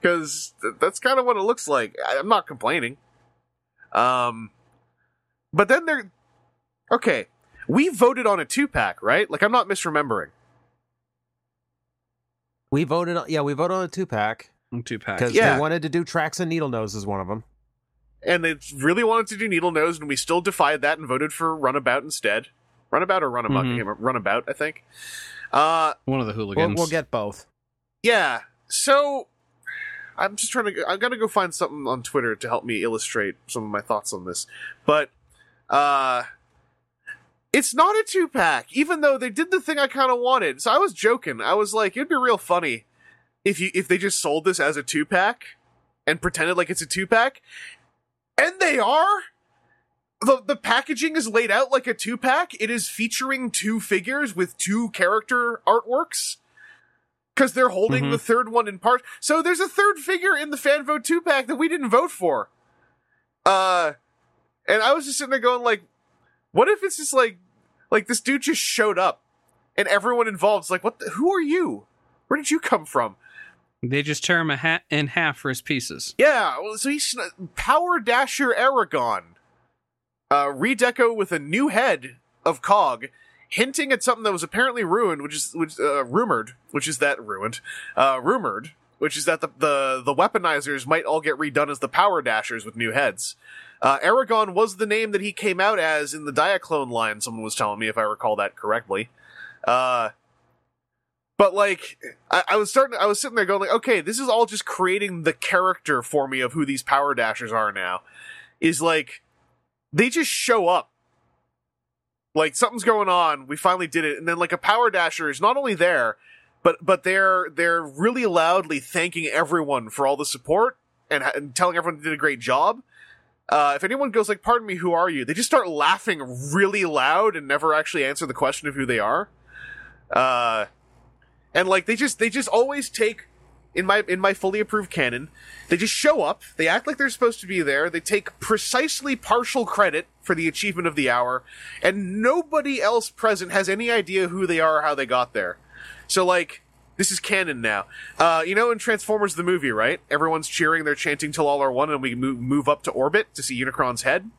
Because th- that's kind of what it looks like. I- I'm not complaining. Um, but then they're okay. We voted on a two pack, right? Like I'm not misremembering. We voted on yeah, we voted on a two pack Two pack. because Yeah. they wanted to do tracks and needle nose as one of them. and they really wanted to do needle nose, and we still defied that and voted for runabout instead. Runabout or runabout? Mhm. Runabout, I think. Uh, One of the We'll, hooligans. we'll get both. yeah. So I'm just trying to. Go, I'm gonna go find something on Twitter to help me illustrate some of my thoughts on this. But uh, it's not a two pack, even though they did the thing I kind of wanted. So I was joking. I was like, it'd be real funny if you if they just sold this as a two pack and pretended like it's a two pack, and they are. The, the packaging is laid out like a two pack. It is featuring two figures with two character artworks because they're holding Mhm. the third one in part. So there's a third figure in the fan vote two pack that we didn't vote for. Uh, and I was just sitting there going like, what if it's just like, like this dude just showed up, and everyone involved is like, what? The, who are you? Where did you come from? They just tear him a ha- in half for his pieces. Yeah, well, so he's Power Dasher Aragon. Uh, redeco with a new head of Cog, hinting at something that was apparently ruined, which is which uh, rumored, which is that ruined, uh, rumored, which is that the, the the weaponizers might all get redone as the Power Dashers with new heads. Uh, Aragon was the name that he came out as in the Diaclone line. Someone was telling me if I recall that correctly. Uh, but like, I, I was starting, I was sitting there going like, okay, this is all just creating the character for me of who these Power Dashers are now. Is like, they just show up. Like something's going on, we finally did it, and then like a Power Dasher is not only there, but but they're they're really loudly thanking everyone for all the support and, and telling everyone they did a great job. Uh, if anyone goes like, "Pardon me, who are you?" They just start laughing really loud and never actually answer the question of who they are. Uh, and like they just they just always take in my in my fully approved canon. They just show up. They act like they're supposed to be there. They take precisely partial credit for the achievement of the hour. And nobody else present has any idea who they are or how they got there. So like this is canon now. Uh you know in transformers the movie right? Everyone's cheering they're chanting till all are one and we move, move up to orbit to see unicron's head.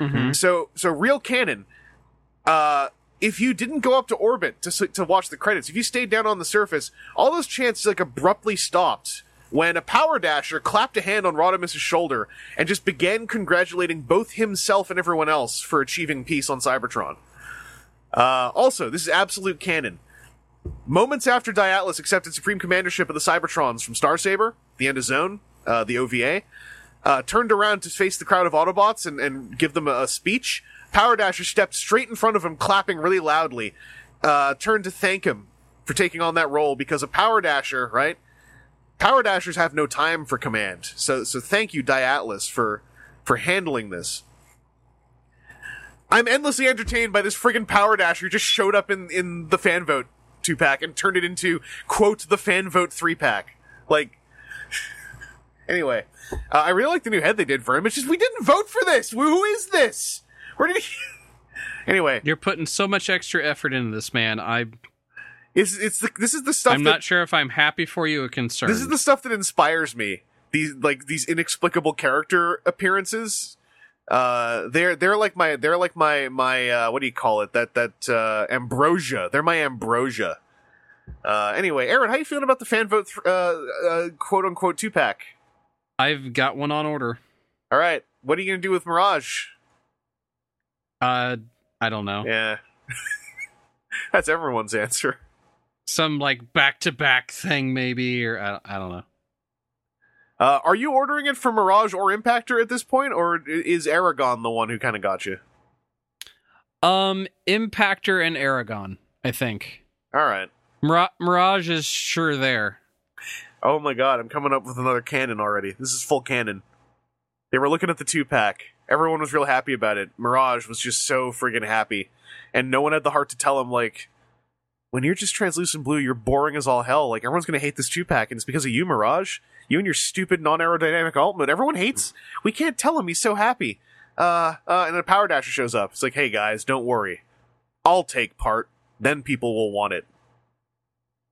Mhm. so so real canon. Uh if you didn't go up to orbit to to watch the credits, if you stayed down on the surface, all those chants like abruptly stopped when a power dasher clapped a hand on Rodimus's shoulder and just began congratulating both himself and everyone else for achieving peace on Cybertron. Uh, also, this is absolute canon. Moments after Diatlas accepted supreme commandership of the Cybertrons from Starsaber, the end of Zone, uh, the OVA, uh, turned around to face the crowd of Autobots and, and give them a, a speech. Power Dasher stepped straight in front of him, clapping really loudly, uh, turned to thank him for taking on that role because a Power Dasher, right? Power Dashers have no time for command. So, so thank you, Diatlas, for, for handling this. I'm endlessly entertained by this friggin' Power Dasher who just showed up in, in the fan vote two pack and turned it into, quote, the fan vote three pack. Like, anyway, uh, I really like the new head they did for him. It's just, we didn't vote for this! Who is this? Where did he. anyway, You're putting so much extra effort into this, man. I it's, it's the, this is the stuff I'm that, not sure if I'm happy for you or concerned. This is the stuff that inspires me. These like these inexplicable character appearances. Uh, they're they're like my they're like my my uh, what do you call it that that uh, ambrosia. They're my ambrosia. Uh, anyway, Aaron, how you feeling about the fan vote th- uh, uh, quote unquote two pack? I've got one on order. All right, what are you gonna do with Mirage? Uh, I don't know. Yeah, that's everyone's answer. some like back to back thing maybe or I, I don't know. Uh, are you ordering it from Mirage or Impactor at this point, or is Aragon the one who kind of got you? Um, Impactor and Aragon, I think. All right. Mira- Mirage is sure there. Oh my god, I'm coming up with another cannon already. This is full cannon. They were looking at the two pack. Everyone was real happy about it. Mirage was just so friggin' happy. And no one had the heart to tell him, like, when you're just translucent blue, you're boring as all hell. Like, everyone's gonna hate this two pack, and it's because of you, Mirage. You and your stupid non aerodynamic alt mode. Everyone hates. We can't tell him he's so happy. Uh, uh, and then a Power Dasher shows up. It's like, hey guys, don't worry. I'll take part. Then people will want it.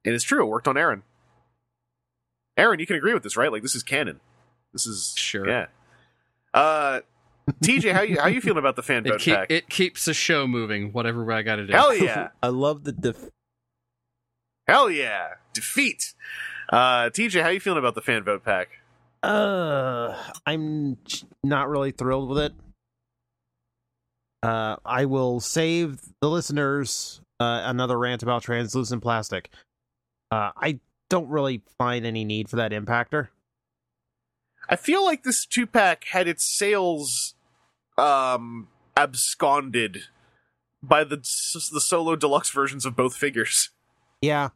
And it's true, it worked on Aaron. Aaron, you can agree with this, right? Like this is canon. This is Sure. Yeah. Uh, TJ, how you how you feeling about the fan It, vote keep, pack? it keeps the show moving, whatever I got to do. Hell yeah! I love the def- Hell yeah! Defeat. Uh, TJ, how you feeling about the fan vote pack? Uh, I'm not really thrilled with it. Uh, I will save the listeners uh, another rant about translucent plastic. Uh, I don't really find any need for that impactor. I feel like this two pack had its sales um absconded by the the solo deluxe versions of both figures. Yeah,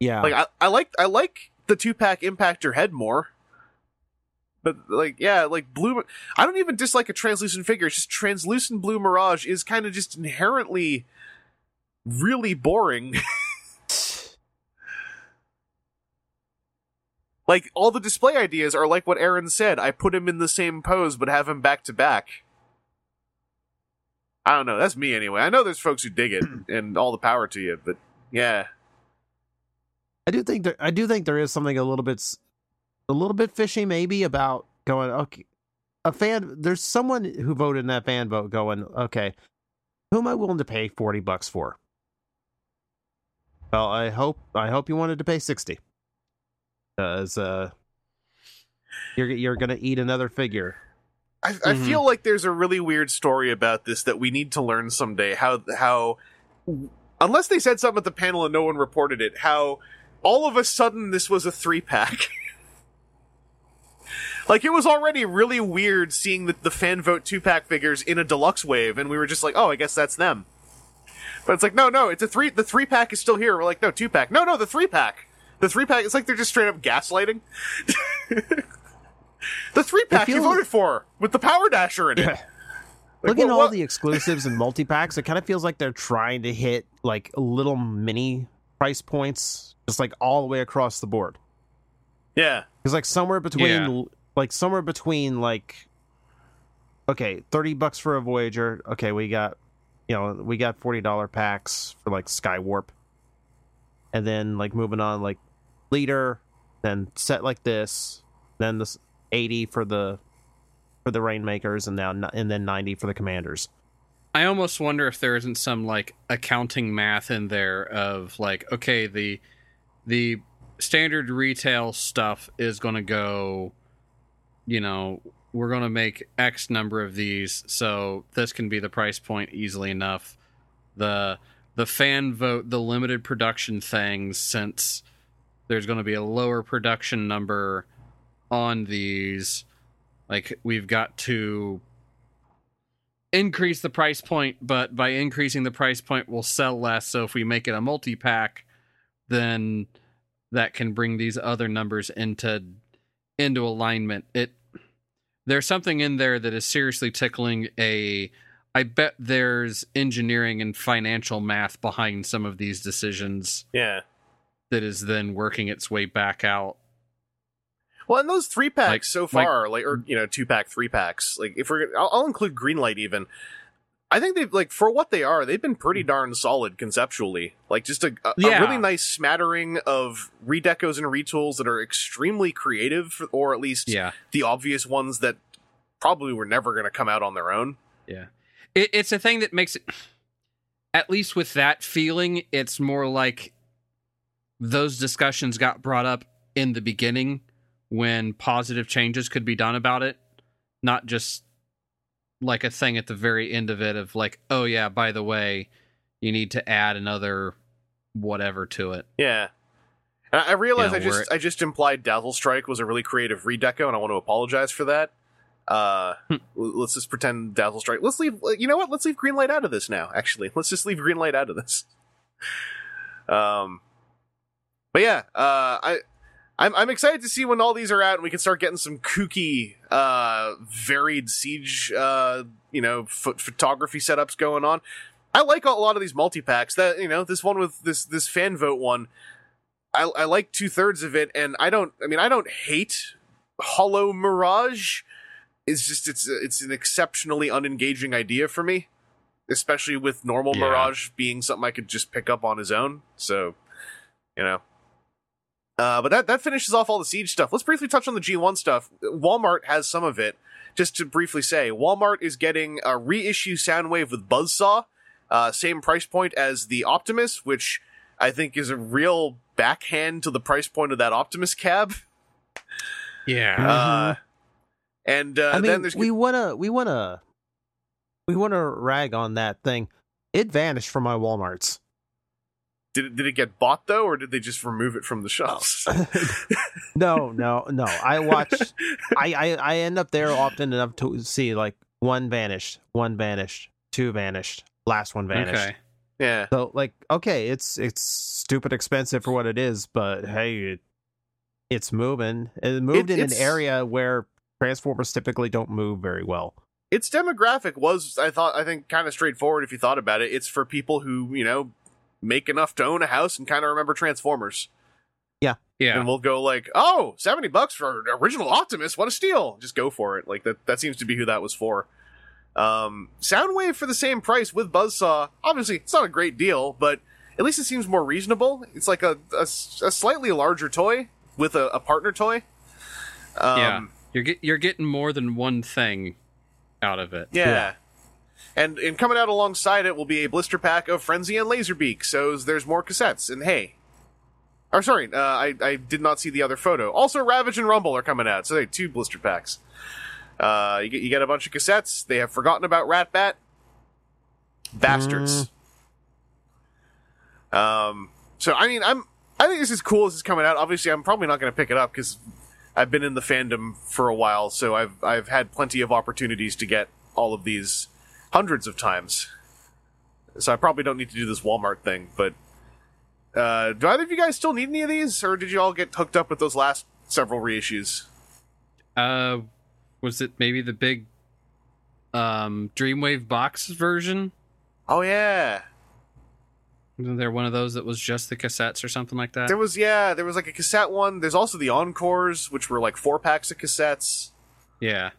yeah. Like I, I like I like the two pack impactor head more. But like yeah, like blue I don't even dislike a translucent figure, it's just translucent blue mirage is kind of just inherently really boring. like all the display ideas are like what Aaron said. I put him in the same pose but have him back to back. I don't know. That's me anyway. I know there's folks who dig it, and all the power to you. But yeah, I do think there, I do think there is something a little bit, a little bit fishy, maybe about going. Okay, a fan. There's someone who voted in that fan vote going. Okay, who am I willing to pay forty bucks for? Well, I hope I hope you wanted to pay sixty, because uh, you're you're gonna eat another figure. I, I Mhm. feel like there's a really weird story about this that we need to learn someday. How how unless they said something at the panel and no one reported it, how all of a sudden this was a three pack. like it was already really weird seeing the, the fan vote two pack figures in a deluxe wave, and we were just like, oh, I guess that's them. But it's like, no, no, it's a three. The three pack is still here. We're like, no, two pack. No, no, the three pack. The three pack. It's like they're just straight up gaslighting. the three pack you feels- voted for with the Power Dasher in it. Like, Look at all what- the exclusives and multi packs. It kind of feels like they're trying to hit like little mini price points, just like all the way across the board. Yeah, Because like somewhere between, Yeah. like somewhere between like, okay, thirty bucks for a Voyager. Okay, we got, you know, we got forty dollar packs for like Skywarp, and then like moving on like leader, then set like this, then this eighty for the for the Rainmakers, and now and then ninety for the Commanders. I almost wonder if there isn't some like accounting math in there of like, okay, the the standard retail stuff is going to go, you know, we're going to make X number of these, so this can be the price point easily enough. The the fan vote, the limited production things, since there's going to be a lower production number on these, like we've got to increase the price point, but by increasing the price point, we'll sell less. So if we make it a multi pack, then that can bring these other numbers into into alignment. It there's something in there that is seriously tickling a. I bet there's engineering and financial math behind some of these decisions yeah. That is then working its way back out. Well, and those three packs Like- so far, like, or you know, two pack, three packs. Like, if we're, I'll, I'll include Greenlight even. I think they've like for what they are, they've been pretty darn solid conceptually. Like, just a, a, a really nice smattering of redecos and retools that are extremely creative, or at least Yeah. the obvious ones that probably were never going to come out on their own. Yeah. It, it's a thing that makes it, at least with that feeling, it's more like those discussions got brought up in the beginning when positive changes could be done about it, not just like a thing at the very end of it of like, oh, yeah, by the way, you need to add another whatever to it. Yeah. And I realize Yeah, I just I just implied Dazzle Strike was a really creative redeco, and I want to apologize for that. Uh, Hmm. let's just pretend Dazzle Strike. Let's leave. You know what? Let's leave Greenlight out of this now. Actually, let's just leave Greenlight out of this. Um, but yeah, uh, I. I'm, I'm excited to see when all these are out and we can start getting some kooky, uh, varied siege, uh, you know, ph- photography setups going on. I like a lot of these multi packs. That you know, this one with this this fan vote one, I, I like two thirds of it, and I don't. I mean, I don't hate Hollow Mirage. It's just it's it's an exceptionally unengaging idea for me, especially with normal Yeah. Mirage being something I could just pick up on his own. So, you know. Uh, but that that finishes off all the siege stuff. Let's briefly touch on the G1 stuff. Walmart has some of it. Just to briefly say, Walmart is getting a reissue Soundwave with Buzzsaw, uh, same price point as the Optimus, which I think is a real backhand to the price point of that Optimus cab. Yeah. Uh, and uh, I mean, then there's we wanna we wanna we wanna rag on that thing. It vanished from my WalMarts. Did it, did it get bought though, or did they just remove it from the shelves? no, no, no. I watch. I, I I end up there often enough to see like one vanished, one vanished, two vanished, last one vanished. okay. yeah, So like, okay, it's it's stupid expensive for what it is, but hey, it, it's moving. It moved It- in an area where transformers typically don't move very well. its demographic was I thought I think kind of straightforward if you thought about it. It's for people who you know make enough to own a house and kind of remember Transformers. Yeah. Yeah. And we'll go like, oh, 70 bucks for original Optimus, what a steal. Just go for it. Like that that seems to be who that was for. Um Soundwave for the same price with Buzzsaw. Obviously, it's not a great deal, but at least it seems more reasonable. It's like a a slightly larger toy with a, a partner toy. Um, yeah. You're get, you're getting more than one thing out of it. Yeah. Yeah. And and coming out alongside it will be a blister pack of Frenzy and Laserbeak, so there's more cassettes. And hey, or sorry, uh, I I did not see the other photo. Also, Ravage and Rumble are coming out, so they two blister packs. Uh, you get you get a bunch of cassettes. They have forgotten about Ratbat. Bastards. Um. So I mean, I'm I think this is cool. This is coming out. Obviously, I'm probably not going to pick it up because I've been in the fandom for a while, so I've I've had plenty of opportunities to get all of these hundreds of times. So I probably don't need to do this Walmart thing. But uh, do either of you guys still need any of these, or did you all get hooked up with those last several reissues? Uh, was it maybe the big um Dreamwave box version? Oh yeah, Wasn't there one of those that was just the cassettes or something like that? there was yeah, there was like a cassette one. There's also the Encores, which were like four packs of cassettes. Yeah.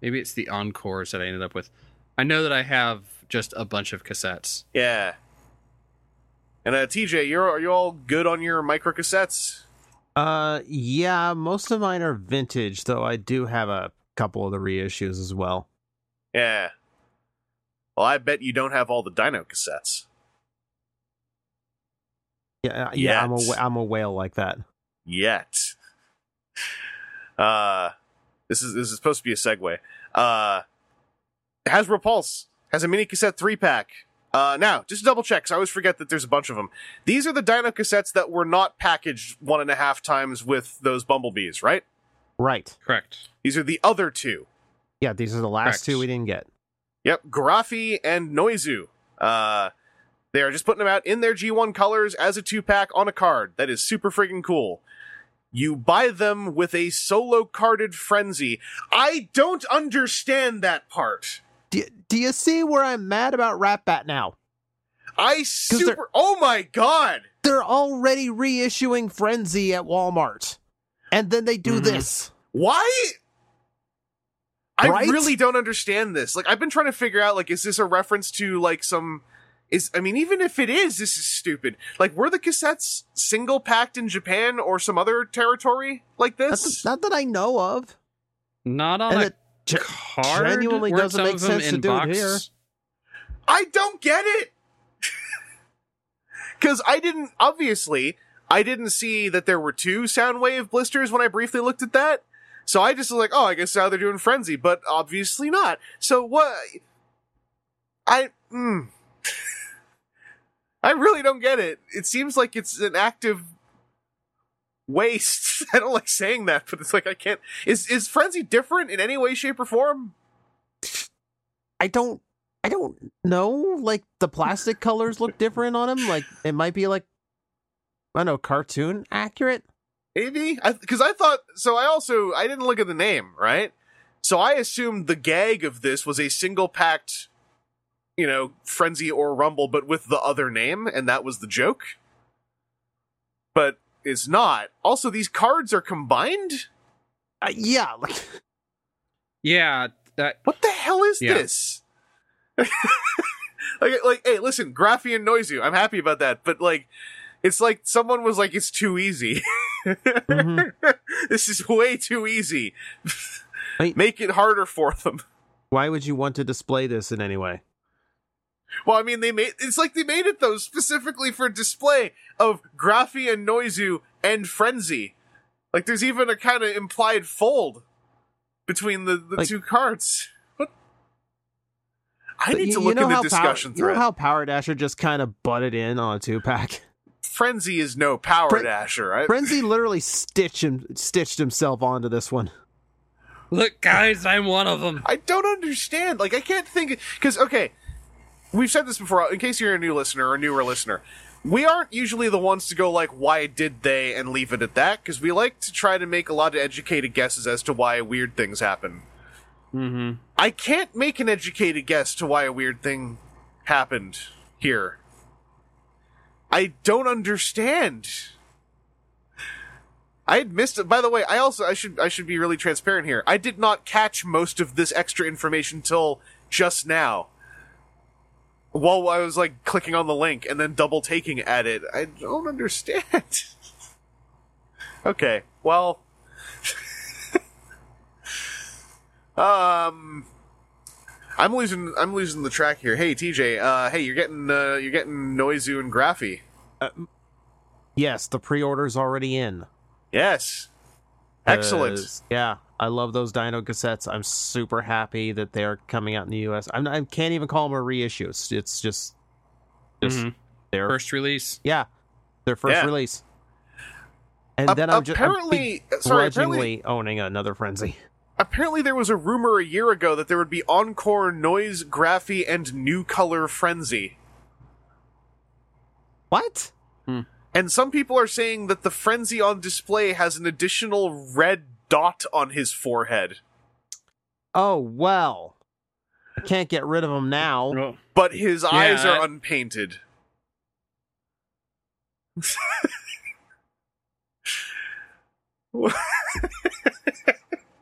Maybe it's the encores that I ended up with. I know that I have just a bunch of cassettes. Yeah. And uh, TJ, you're are you all good on your micro cassettes? Uh, yeah, most of mine are vintage, though I do have a couple of the reissues as well. Yeah. Well, I bet you don't have all the Dino cassettes. Yeah, uh, yeah, I'm a Yet. wh- I'm a whale like that. yet. Uh this is this is supposed to be a segue. Uh Hasbro Pulse has a mini cassette three pack. Uh now, just to double check, 'cause I always forget that there's a bunch of them. These are the Dino cassettes that were not packaged one and a half times with those bumblebees, right? Right. Correct. These are the other two. Yeah, these are the last Correct. two we didn't get. Yep, Grafi and Noizu. Uh, they are just putting them out in their G1 colors as a two pack on a card. That is super friggin' cool. You buy them with a solo carded frenzy. I don't understand that part. Do, do you see where I'm mad about Ratbat now? I super. Oh my god! They're already reissuing Frenzy at Walmart, and then they do Mhm. this. Why? I Right? really don't understand this. Like, I've been trying to figure out, like, is this a reference to, like, some. Is, I mean, even if it is, this is stupid. Like, were the cassettes single packed in Japan or some other territory like Not, this? that- not that I know of. Not on And a it ge- card. genuinely doesn't make sense to in do it here. I don't get it. Because I didn't, obviously, I didn't see that there were two Soundwave blisters when I briefly looked at that. So I just was like, oh, I guess now they're doing Frenzy, but obviously not. So what? I, mm. I really don't get it. It seems like it's an active waste. I don't like saying that, but it's like I can't. Is is frenzy different in any way, shape, or form? I don't I don't know. Like the plastic colors look different on him. Like it might be like I don't know, cartoon accurate. Maybe because I, thought so. I also I didn't look at the name right, so I assumed the gag of this was a single packed, you know, frenzy or rumble, but with the other name, and that was the joke. But it's not. Also, these cards are combined. Uh, yeah, like Yeah, that What the hell is Yeah. this? like, like, hey, listen, Graphy and Noizu. I'm happy about that, but like, it's like someone was like, "It's too easy." Mhm. this is way too easy. Wait. Make it harder for them. why would you want to display this in any way? Well, I mean, they made it's like they made it though specifically for display of Graphy and Noizu and Frenzy. Like, there's even a kind of implied fold between the, the Like- two cards. What? I need you- to you look know in the how discussion Power, You know how Power Dasher just kind of butted in on a two pack. Frenzy is no power Fren- dasher. I, Frenzy literally stitched him, stitched himself onto this one. look, guys, I'm one of them. I don't understand. Like, I can't think because okay, we've said this before. In case you're a new listener or a newer listener, we aren't usually the ones to go like, "Why did they?" and leave it at that because we like to try to make a lot of educated guesses as to why weird things happen. Mm-hmm. I can't make an educated guess to why a weird thing happened here. I don't understand. I had missed it. By the way, I also I should I should be really transparent here. I did not catch most of this extra information till just now. While I was like clicking on the link and then double taking at it, I don't understand. okay, well, um, I'm losing. I'm losing the track here. Hey, TJ. Uh, hey, you're getting. Uh, you're getting Noizu and Graphy. Yes, the pre-order's already in. Yes. Excellent. 'Cause, Yeah, I love those Dino cassettes. I'm super happy that they are coming out in the U.S. I'm, I can't even call them a reissue. It's, it's just, just Mhm. their First release. yeah, their first Yeah. release. And A- then I'm just I'm apparently, sorry, apparently, owning another frenzy. apparently there was a rumor a year ago that there would be Encore, Noise, Graphy, and New Color Frenzy. What? And some people are saying that the Frenzy on display has an additional red dot on his forehead. Oh well, I can't get rid of him now. But his eyes are I- unpainted.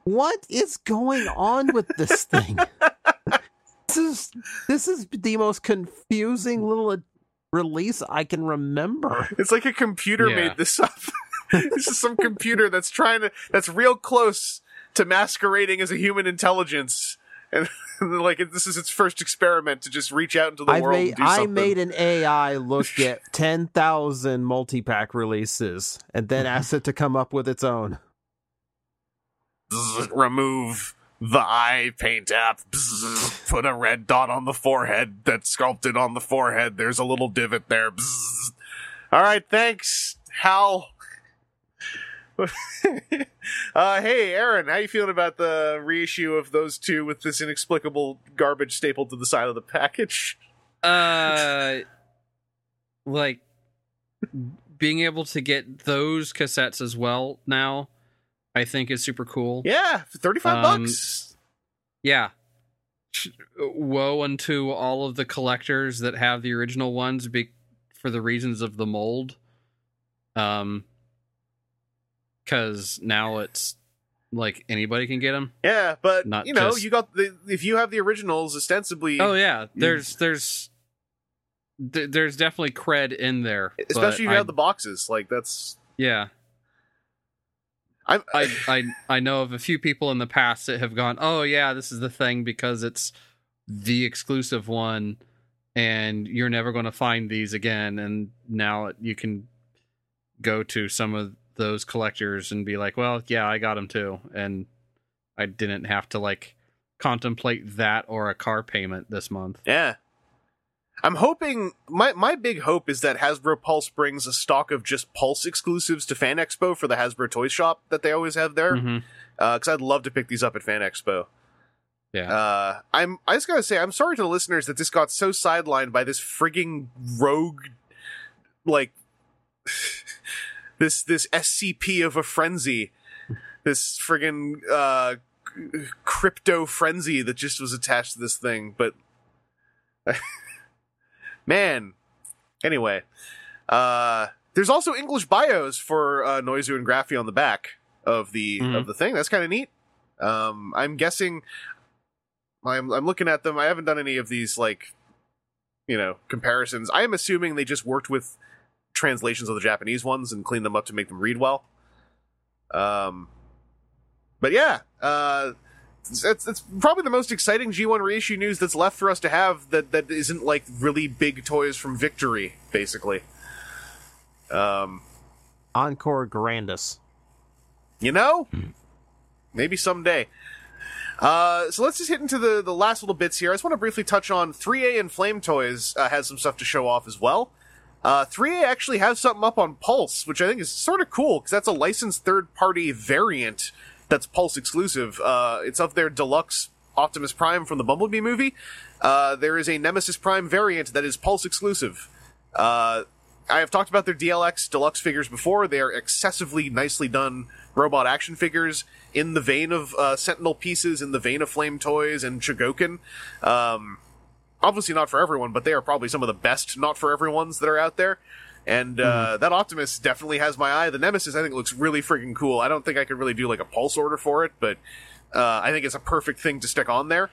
What is going on with this thing? this is this is the most confusing little release I can remember. It's like a computer Yeah. made this up. this is some computer that's trying to that's real close to masquerading as a human intelligence. And like this is its first experiment to just reach out into the I world made and do I made an AI look at ten thousand multi pack releases and then asked it to come up with its own. Bzz, remove the eye paint app. Bzz, put a red dot on the forehead that's sculpted on the forehead. There's a little divot there. Bzz. All right, thanks, Hal. uh, hey, Aaron, how you feeling about the reissue of those two with this inexplicable garbage stapled to the side of the package? Uh, like being able to get those cassettes as well now, I think is super cool. Yeah, thirty-five Um, bucks. Yeah. Woe unto all of the collectors that have the original ones be- for the reasons of the mold. Um, because now it's like anybody can get them. Yeah, but not you know, just- you got the if you have the originals, ostensibly, Oh yeah, there's there's th- there's definitely cred in there, but especially if you I- have the boxes. Like that's yeah. I'm, I, I I know of a few people in the past that have gone, oh yeah, this is the thing because it's the exclusive one, and you're never going to find these again. And now you can go to some of those collectors and be like, well, yeah, I got them too, and I didn't have to like contemplate that or a car payment this month. Yeah. I'm hoping my my big hope is that Hasbro Pulse brings a stock of just Pulse exclusives to Fan Expo for the Hasbro Toy Shop that they always have there. Because I'd love to pick these up at Fan Expo. Yeah. Uh, I'm. I just gotta say, I'm sorry to the listeners that this got so sidelined by this frigging rogue, like this this SCP of a frenzy, this friggin' uh, crypto frenzy that just was attached to this thing. But man, anyway, uh, there's also English bios for uh, Noizu and Graphy on the back of the Mhm. of the thing. That's kind of neat. Um, I'm guessing. I'm I'm looking at them. I haven't done any of these like, you know, comparisons. I am assuming they just worked with translations of the Japanese ones and clean them up to make them read well. Um, but yeah, uh, it's, it's, it's probably the most exciting G1 reissue news that's left for us to have that that isn't like really big toys from Victory, basically. Um, Encore Grandus. you know, maybe someday. Uh, so let's just hit into the, the last little bits here. I just want to briefly touch on 3A and Flame Toys uh, has some stuff to show off as well. Uh, 3A actually has something up on Pulse, which I think is sort of cool because that's a licensed third party variant that's Pulse exclusive. Uh, it's of their deluxe Optimus Prime from the Bumblebee movie. Uh, there is a Nemesis Prime variant that is Pulse exclusive. Uh, I have talked about their DLX deluxe figures before. They are excessively nicely done robot action figures in the vein of uh, Sentinel pieces, in the vein of Flame Toys and Chogokin. Um, obviously not for everyone, but they are probably some of the best not for everyone's that are out there. And uh, that Optimus definitely has my eye. The Nemesis, I think, looks really freaking cool. I don't think I could really do like a pulse order for it, but uh, I think it's a perfect thing to stick on there.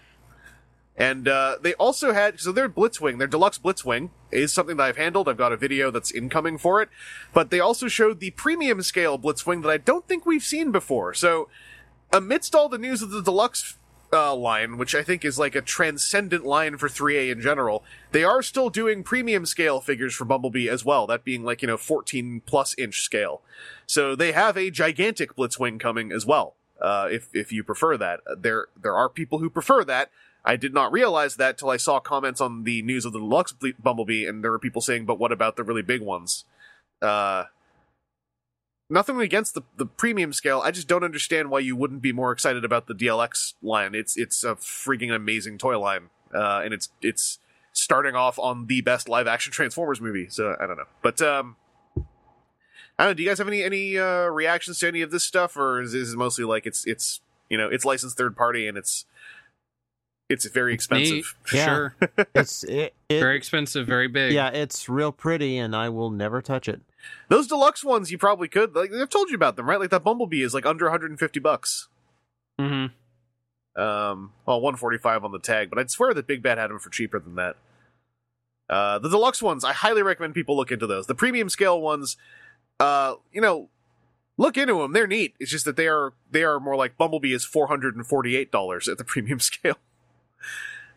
And uh, they also had so their Blitzwing, their deluxe Blitzwing is something that I've handled. I've got a video that's incoming for it, but they also showed the premium scale Blitzwing that I don't think we've seen before. So, amidst all the news of the deluxe uh, line, which I think is like a transcendent line for 3A in general, they are still doing premium scale figures for Bumblebee as well. That being like you know 14 plus inch scale. So they have a gigantic Blitzwing coming as well. Uh, if if you prefer that, there there are people who prefer that. I did not realize that till I saw comments on the news of the deluxe Bumblebee, and there were people saying, "But what about the really big ones?" Uh, nothing against the the premium scale. I just don't understand why you wouldn't be more excited about the DLX line. It's it's a freaking amazing toy line, uh, and it's it's starting off on the best live action Transformers movie. So I don't know, but um, I don't know. Do you guys have any any uh, reactions to any of this stuff, or is this mostly like it's it's you know it's licensed third party and it's it's very expensive. Neat. Yeah. Sure. It's it, it very expensive, very big. yeah, it's real pretty, and I will never touch it. Those deluxe ones, you probably could. Like I've told you about them, right? Like that Bumblebee is like under 150 bucks. hmm Um, well, 145 on the tag, but I'd swear that Big Bad had them for cheaper than that. Uh, the deluxe ones, I highly recommend people look into those. The premium scale ones, uh, you know, look into them. They're neat. It's just that they are they are more like Bumblebee is 448 dollars at the premium scale.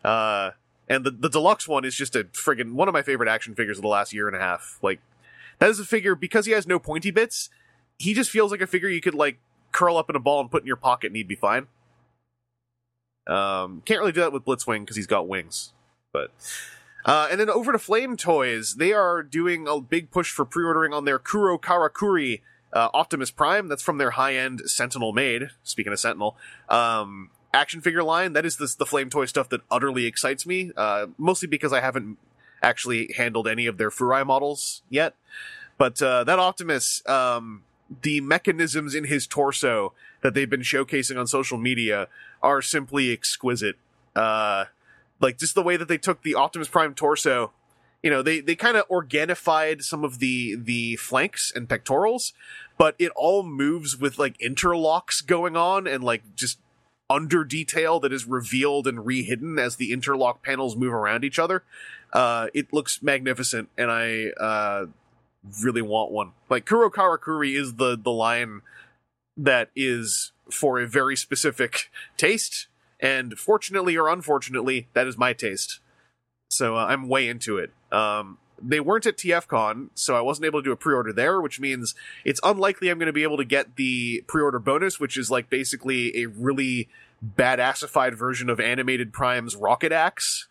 Uh, and the the deluxe one is just a friggin' one of my favorite action figures of the last year and a half. Like that is a figure because he has no pointy bits. He just feels like a figure you could like curl up in a ball and put in your pocket and he'd be fine. Um, can't really do that with Blitzwing because he's got wings. But uh, and then over to Flame Toys, they are doing a big push for pre-ordering on their Kuro Karakuri uh, Optimus Prime. That's from their high-end Sentinel made. Speaking of Sentinel, um, action figure line. That is the Flame Toy stuff that utterly excites me. Uh, mostly because I haven't actually handled any of their Furai models yet. But uh, that Optimus, um, the mechanisms in his torso that they've been showcasing on social media are simply exquisite. Uh, like just the way that they took the Optimus Prime torso, you know, they they kind of organified some of the the flanks and pectorals, but it all moves with like interlocks going on and like just under detail that is revealed and rehidden as the interlock panels move around each other. Uh, it looks magnificent, and I uh, really want one. Like Kuro Karakuri is the the line that is for a very specific taste, and fortunately or unfortunately, that is my taste. So uh, I'm way into it. Um, they weren't at TFCon, so I wasn't able to do a pre-order there, which means it's unlikely I'm going to be able to get the pre-order bonus, which is like basically a really badassified version of animated Prime's Rocket Axe.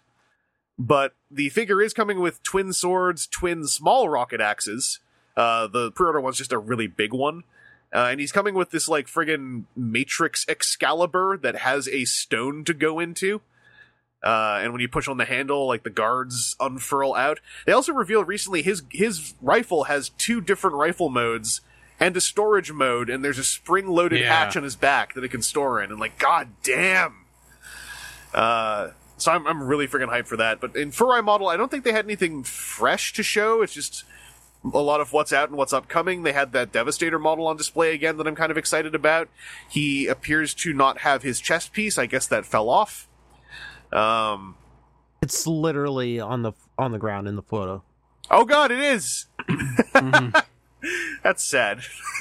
but the figure is coming with twin swords, twin small rocket axes. Uh, the pre-order one's just a really big one. Uh, and he's coming with this like friggin' Matrix Excalibur that has a stone to go into. Uh, and when you push on the handle, like the guards unfurl out. They also revealed recently his his rifle has two different rifle modes and a storage mode, and there's a spring-loaded Yeah. hatch on his back that it can store in. And like, god damn. Uh, so I'm I'm really freaking hyped for that. But in Furai model, I don't think they had anything fresh to show. It's just a lot of what's out and what's upcoming. They had that Devastator model on display again that I'm kind of excited about. He appears to not have his chest piece. I guess that fell off. Um. It's literally on the on the ground in the photo. Oh God, it is. That's sad.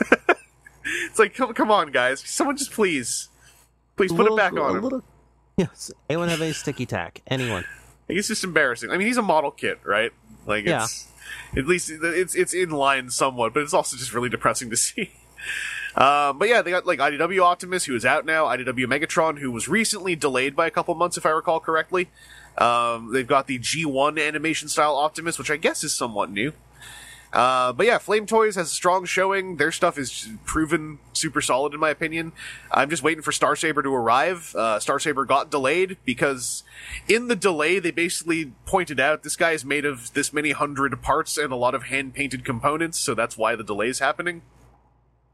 it's like, come, come on, guys. Someone just please, please put little- it back a on him. little- Yes. Anyone have a sticky tack? Anyone? Like, it's just embarrassing. I mean, he's a model kit, right? Like, Yeah. it's at least it's it's in line somewhat, but it's also just really depressing to see. Um, but yeah, they got like IDW Optimus, who is out now. IDW Megatron, who was recently delayed by a couple months, if I recall correctly. Um, they've got the G1 animation style Optimus, which I guess is somewhat new. Uh, but yeah, Flame Toys has a strong showing. Their stuff is proven super solid in my opinion. I'm just waiting for Star Saber to arrive. Uh, Star Saber got delayed because in the delay they basically pointed out this guy is made of this many hundred parts and a lot of hand painted components, so that's why the delay is happening.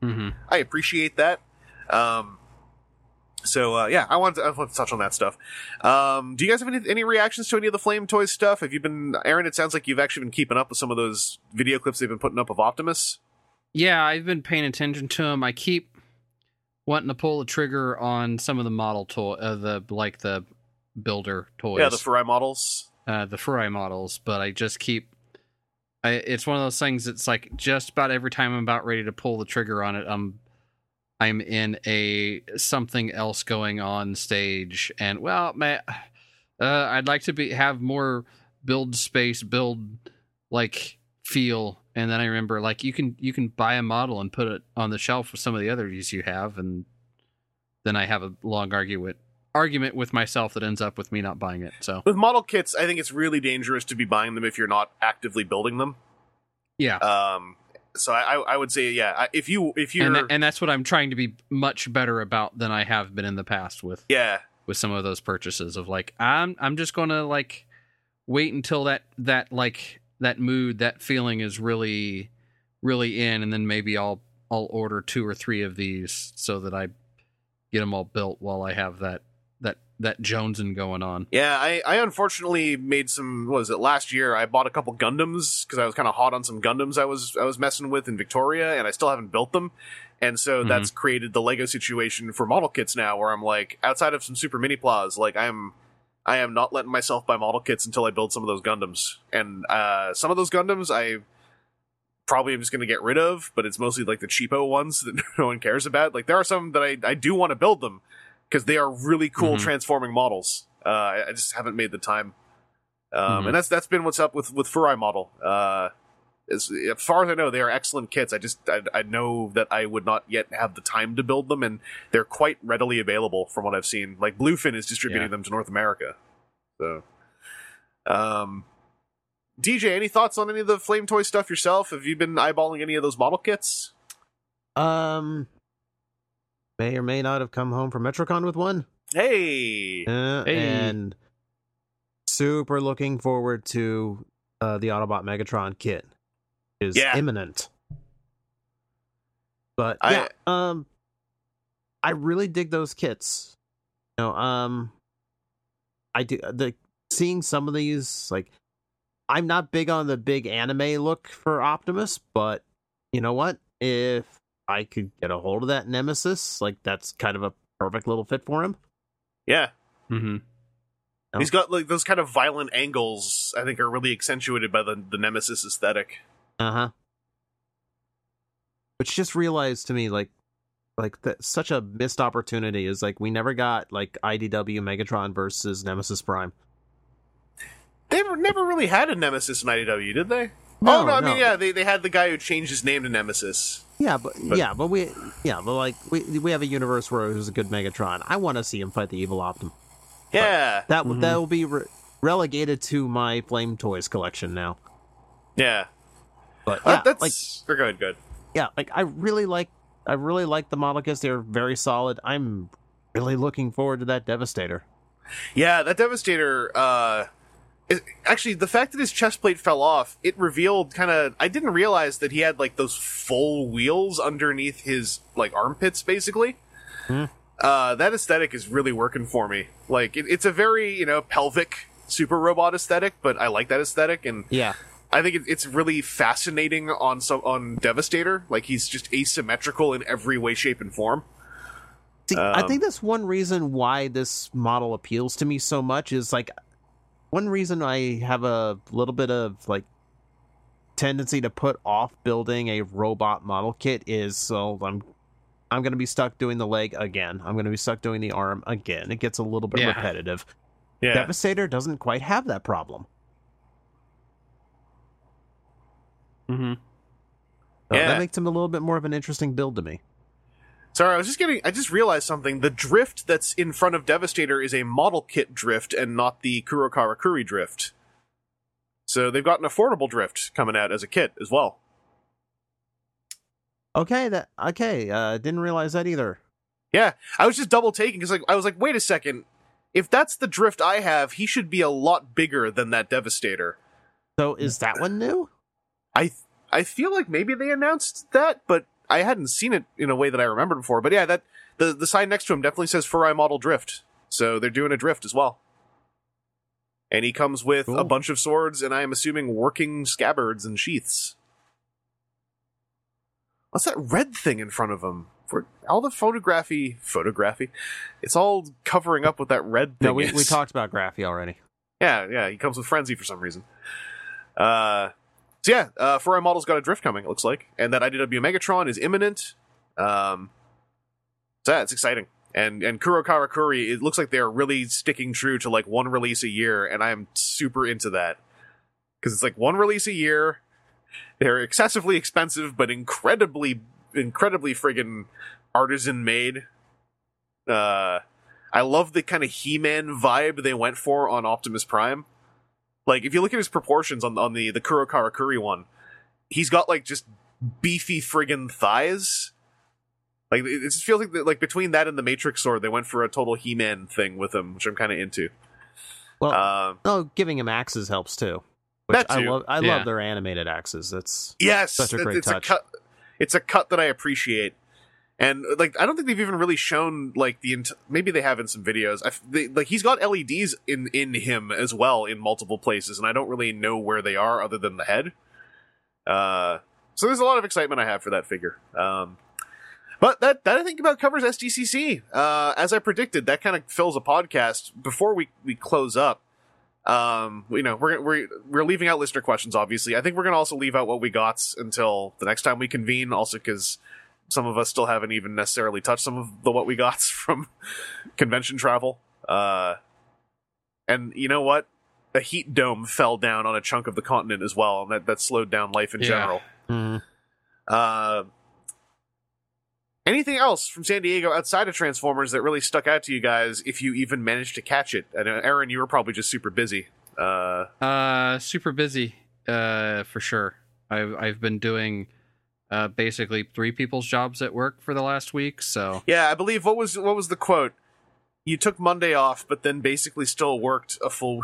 Hmm I appreciate that. Um, so uh, yeah, I want to, I want to touch on that stuff. Um, do you guys have any any reactions to any of the Flame Toys stuff? Have you been, Aaron? It sounds like you've actually been keeping up with some of those video clips they've been putting up of Optimus. Yeah, I've been paying attention to them. I keep wanting to pull the trigger on some of the model toy, uh, the like the builder toys. Yeah, the Furai models. uh, the Furai models, but I just keep. I, it's one of those things. It's like just about every time I'm about ready to pull the trigger on it, I'm I'm in a something else going on stage, and well, man, uh, I'd like to be have more build space, build like feel, and then I remember like you can you can buy a model and put it on the shelf with some of the other others you have, and then I have a long argument argument with myself that ends up with me not buying it. So With model kits, I think it's really dangerous to be buying them if you're not actively building them. yeah. Um, so I, I would say, yeah, if you if you're and, and that's what I'm trying to be much better about than I have been in the past with yeah with some of those purchases of like I'm I'm just going to like wait until that that like that mood that feeling is really really in and then maybe I'll I'll order two or three of these so that I get them all built while I have that that jonesing going on. Yeah, I, I unfortunately made some. What was it last year? I bought a couple Gundams because I was kind of hot on some Gundams I was I was messing with in Victoria, and I still haven't built them. And so Mhm. that's created the Lego situation for model kits now, where I'm like, outside of some Super Miniplas, like I'm, I am not letting myself buy model kits until I build some of those Gundams. And uh, some of those Gundams, I probably am just going to get rid of, but it's mostly like the cheapo ones that no one cares about. Like there are some that I I do want to build them because they are really cool Mhm. transforming models. Uh, I, I just haven't made the time. Um, Mhm. and that's that's been what's up with with Furai model. Uh, as, as far as I know, they are excellent kits. I just I, I know that I would not yet have the time to build them, and they're quite readily available from what I've seen. Like Bluefin is distributing Yeah. them to North America. So, um, TJ, any thoughts on any of the Flame Toy stuff yourself? Have you been eyeballing any of those model kits? Um, may or may not have come home from Metrocon with one. Hey, Uh, Hey. And super looking forward to uh, the Autobot Megatron kit. Is Yeah. imminent. But I- yeah, um, I really dig those kits. You know, um, I do the seeing some of these like. I'm not big on the big anime look for Optimus, but you know what? If I could get a hold of that Nemesis, like that's kind of a perfect little fit for him. yeah. Mm-hmm. No. He's got like those kind of violent angles. I think are really accentuated by the the Nemesis aesthetic. Uh huh. Which just realized to me, like, like that such a missed opportunity is like we never got like IDW Megatron versus Nemesis Prime. They never really had a Nemesis in IDW, did they? No, oh no, I no. mean yeah, they they had the guy who changed his name to Nemesis. Yeah, but, But- yeah, but we yeah, but like we we have a universe where there's a good Megatron. I want to see him fight the evil Optim. Yeah, That Mhm. that will be re- relegated to my Flame Toys collection now. Yeah, But Uh, yeah, that's like or good, good. yeah, like I really like I really like the model kits. They're very solid. I'm really looking forward to that Devastator. Yeah, that Devastator. Uh, is, actually, the fact that his chest plate fell off, it revealed kind of. I didn't realize that he had like those full wheels underneath his like armpits, basically. Hmm. Uh, that aesthetic is really working for me. Like, it, it's a very you know pelvic super robot aesthetic, but I like that aesthetic, and Yeah. I think it, it's really fascinating on some on Devastator. Like, he's just asymmetrical in every way, shape, and form. See, I Um, think that's one reason why this model appeals to me so much is like one reason I have a little bit of like tendency to put off building a robot model kit is so I'm I'm going to be stuck doing the leg again. I'm going to be stuck doing the arm again. It gets a little bit Yeah. repetitive. Yeah, Devastator doesn't quite have that problem. Mm-hmm. So Yeah. That makes him a little bit more of an interesting build to me. Sorry, I was just getting. I just realized something. The drift that's in front of Devastator is a model kit drift and not the Kurokarakuri drift. So they've got an affordable drift coming out as a kit as well. Okay, that okay. Uh, didn't realize that either. Yeah, I was just double taking because like I was like, wait a second. If that's the drift I have, he should be a lot bigger than that Devastator. So is that one new? I I feel like maybe they announced that, but I hadn't seen it in a way that I remembered before. But yeah, that the the sign next to him definitely says Furai Model Drift, so they're doing a drift as well. And he comes with a bunch of swords, and I am assuming working scabbards and sheaths. What's that red thing in front of him? For all the photography, photography, it's all covering up what that red thing No, we, is. we talked about Graphy already. Yeah, yeah, he comes with frenzy for some reason. Uh, so yeah, uh, Furai Model's got a drift coming. It looks like, and that IDW Megatron is imminent. Um, so yeah, it's exciting. And and Kuro Karakuri, it looks like they are really sticking true to like one release a year, and I am super into that because it's like one release a year. They're excessively expensive, but incredibly, incredibly friggin' artisan made. Uh, I love the kind of He-Man vibe they went for on Optimus Prime. Like, if you look at his proportions on on the the Kuro Karakuri one, he's got like just beefy friggin' thighs. Like, it it just feels like the, like between that and the Matrix sword, they went for a total He-Man thing with him, which I'm kind of into. Well, Um, oh, giving him axes helps too. Which That I too. love. I Yeah. love their animated axes. That's Yes, Such a great it's touch. a cut. It's a cut that I appreciate, and like I don't think they've even really shown like the ent- maybe they have in some videos. They, like he's got LEDs in in him as well in multiple places, and I don't really know where they are other than the head. Uh, so there's a lot of excitement I have for that figure. Um, but that that I think about covers SDCC. Uh, as I predicted, that kind of fills a podcast. Before we we close up, um, you know, we're we're we're leaving out listener questions. Obviously, I think we're gonna also leave out what we got until the next time we convene. Also, because some of us still haven't even necessarily touched some of the what we got from convention travel. Uh, and you know what? A heat dome fell down on a chunk of the continent as well, and that that slowed down life in Yeah. general. Mhm. Uh, anything else from San Diego outside of Transformers that really stuck out to you guys? If you even managed to catch it, I know Aaron, you were probably just super busy. Uh, Uh, super busy, uh, for sure. I've I've been doing uh basically three people's jobs at work for the last week, so yeah, I believe what was what was the quote? You took Monday off, but then basically still worked a full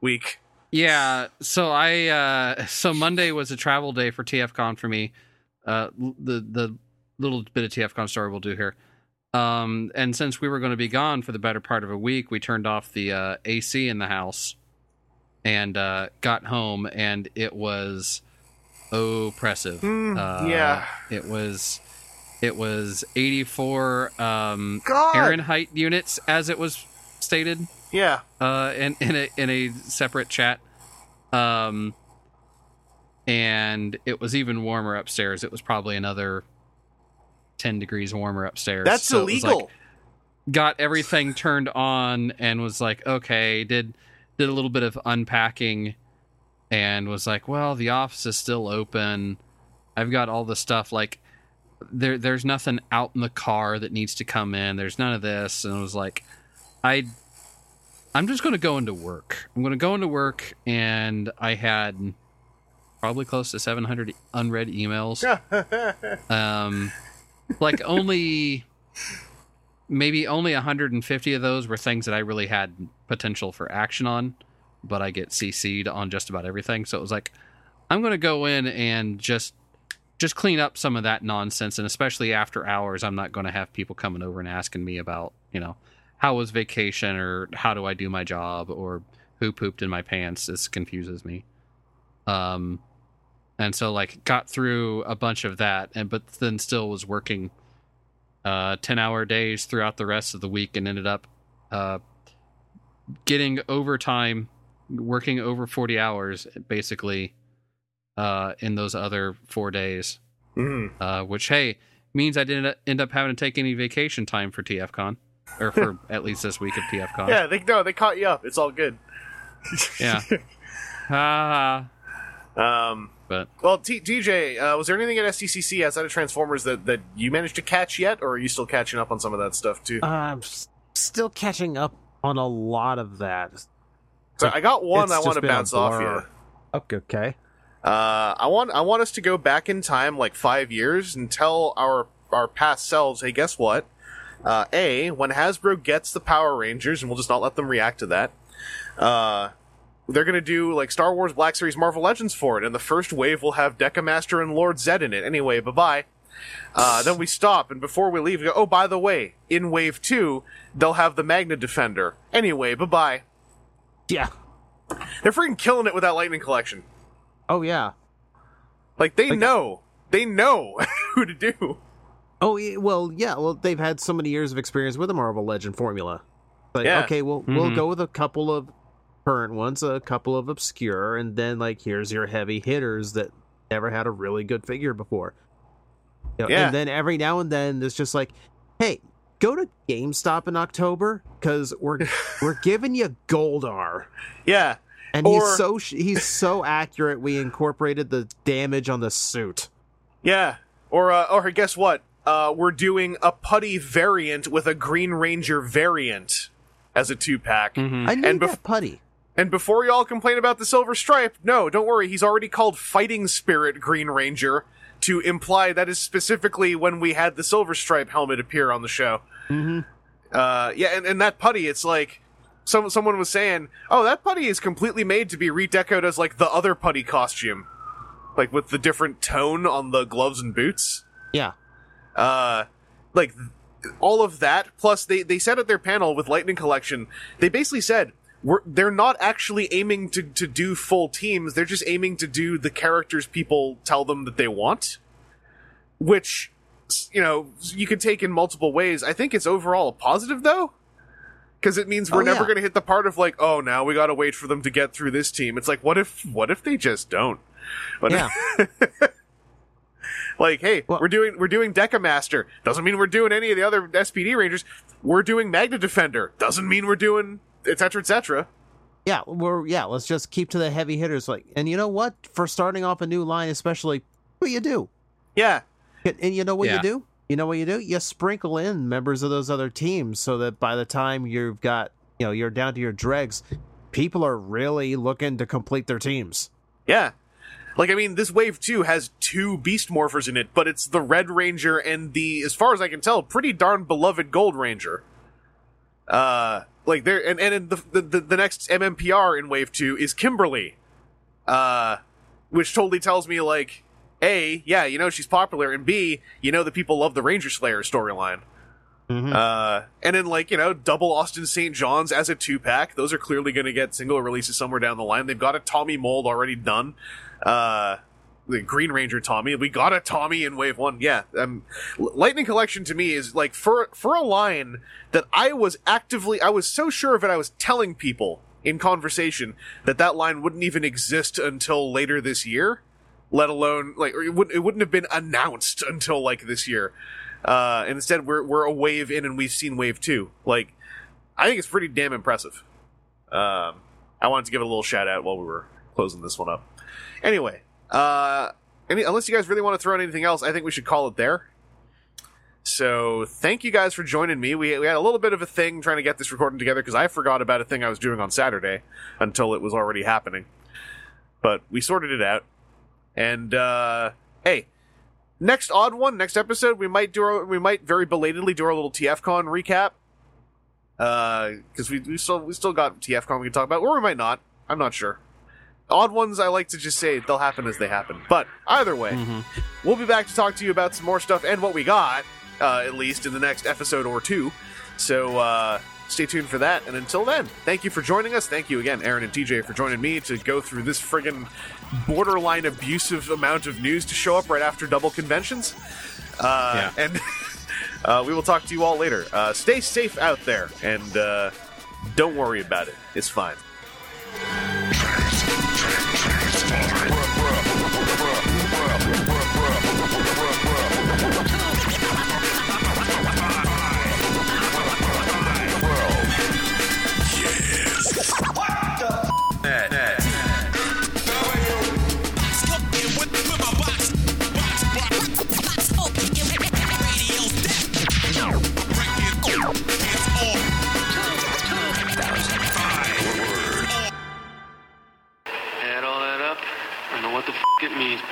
week. yeah. So I uh, so Monday was a travel day for TFCon for me. Uh, the the little bit of TFCon story we'll do here. Um, and since we were going to be gone for the better part of a week, we turned off the uh, AC in the house and uh, got home, and it was oppressive. Hmm, Uh, yeah. it was it was 84 um, Fahrenheit units, as it was stated Yeah. uh, in in a in a separate chat. Um, and it was even warmer upstairs. It was probably another ten degrees warmer upstairs. That's So was, like, illegal. got everything turned on and was like, okay, did did a little bit of unpacking and was like, well, the office is still open. I've got all the stuff like there there's nothing out in the car that needs to come in. There's none of this and it was like I I'm just going to go into work. I'm going to go into work, and I had probably close to 700 unread emails. um, like only maybe only 150 of those were things that I really had potential for action on, but I get CC'd on just about everything. So it was like, I'm going to go in and just just clean up some of that nonsense, and especially after hours, I'm not going to have people coming over and asking me about, you know, how was vacation or how do I do my job or who pooped in my pants. This confuses me. Um, and so like got through a bunch of that, and but then still was working uh 10 hour days throughout the rest of the week and ended up uh getting overtime working over 40 hours basically uh in those other four days Mhm. uh which hey means i didn't end up having to take any vacation time for tfcon or for at least this week of tfcon Yeah, they no, they caught you up. It's all good. yeah ah Um, but well, T- TJ, uh, was there anything at SDCC outside of Transformers that, that you managed to catch yet, or are you still catching up on some of that stuff too? I'm s- still catching up on a lot of that. So I got one I want to bounce off you. Okay. okay. Uh, I want I want us to go back in time like five years and tell our our past selves, hey, guess what? Uh, a when Hasbro gets the Power Rangers, and we'll just not let them react to that. Uh, they're gonna do like Star Wars Black Series Marvel Legends for it, and the first wave will have Decamaster and Lord Zedd in it. Anyway, bye bye. Uh, then we stop, and before we leave, we go, oh, by the way, in Wave 2, they'll have the Magna Defender. Anyway, bye bye. Yeah. They're freaking killing it with that Lightning Collection. Oh yeah. Like, they Like- know. They know who to do. Oh well, yeah. Well, they've had so many years of experience with the Marvel Legend formula. Like, Yeah. okay, we'll we'll Mhm. go with a couple of current ones, a couple of obscure, and then like here's your heavy hitters that never had a really good figure before. You know, Yeah. And then every now and then it's just like, hey, go to GameStop in October because we're we're giving you Goldar. Yeah. And Or- he's so he's so accurate. We incorporated the damage on the suit. Yeah. Or, uh, or guess what? Uh, we're doing a putty variant with a Green Ranger variant as a two pack. mhm. I need And bef- that putty. And before y'all complain about the Silver Stripe, no, don't worry. He's already called Fighting Spirit Green Ranger to imply that is specifically when we had the Silver Stripe helmet appear on the show. Mm-hmm. Uh, yeah, and, and that putty, it's like some someone was saying, "Oh, that putty is completely made to be redecoed as like the other putty costume, like with the different tone on the gloves and boots." Yeah. uh like all of that plus they they said at their panel with lightning collection they basically said they're not actually aiming to, to do full teams they're just aiming to do the characters people tell them that they want which you know you can take in multiple ways i think it's overall a positive though because it means we're Oh, never yeah. going to hit the part of like oh now we got to wait for them to get through this team it's like what if what if they just don't but Yeah. like, hey, Well- we're doing we're doing Decamaster. Doesn't mean we're doing any of the other SPD Rangers. We're doing Magna Defender. Doesn't mean we're doing et cetera, et cetera. Yeah, we're yeah. Let's just keep to the heavy hitters. Like, and you know what? For starting off a new line, especially, what you do, Yeah, and and you know what Yeah. you do. You know what you do? You sprinkle in members of those other teams so that by the time you've got, you know, you're down to your dregs, people are really looking to complete their teams. yeah. Like, I mean, this wave two has two Beast Morphers in it, but it's the Red Ranger and the, as far as I can tell, pretty darn beloved Gold Ranger. Uh, like there, and and in the, the the next MMPR in wave two is Kimberly, uh, which totally tells me like, a, yeah, you know she's popular, and b, you know the people love the Ranger Slayer storyline. Mhm. Uh, and then like you know, double Austin St. John's as a two pack. Those are clearly going to get single releases somewhere down the line. They've got a Tommy mold already done. Uh, the Green Ranger Tommy. We got a Tommy in Wave One. Yeah, um, Lightning Collection to me is like for for a line that I was actively, I was so sure of it. I was telling people in conversation that that line wouldn't even exist until later this year. Let alone like it wouldn't it wouldn't have been announced until like this year. Uh, and instead we're we're a wave in and we've seen Wave Two. Like I think it's pretty damn impressive. Um, I wanted to give a little shout out while we were closing this one up. Anyway, uh, any, unless you guys really want to throw in anything else, I think we should call it there. So thank you guys for joining me. We, we had a little bit of a thing trying to get this recording together because I forgot about a thing I was doing on Saturday until it was already happening. But we sorted it out. And uh, hey, next odd one, next episode, we might do our, we might very belatedly do our little TFCon recap. Uh because we, we still we still got TFCon we can talk about, or we might not. I'm not sure. Odd ones, I like to just say they'll happen as they happen. But either way, we'll be back to talk to you about some more stuff and what we got, uh, at least in the next episode or two. So uh, stay tuned for that. And until then, thank you for joining us. Thank you again, Aaron and TJ, for joining me to go through this friggin' borderline abusive amount of news to show up right after double conventions. Uh, And uh, we will talk to you all later. Uh, stay safe out there and uh, don't worry about it. It's fine. Transmutation.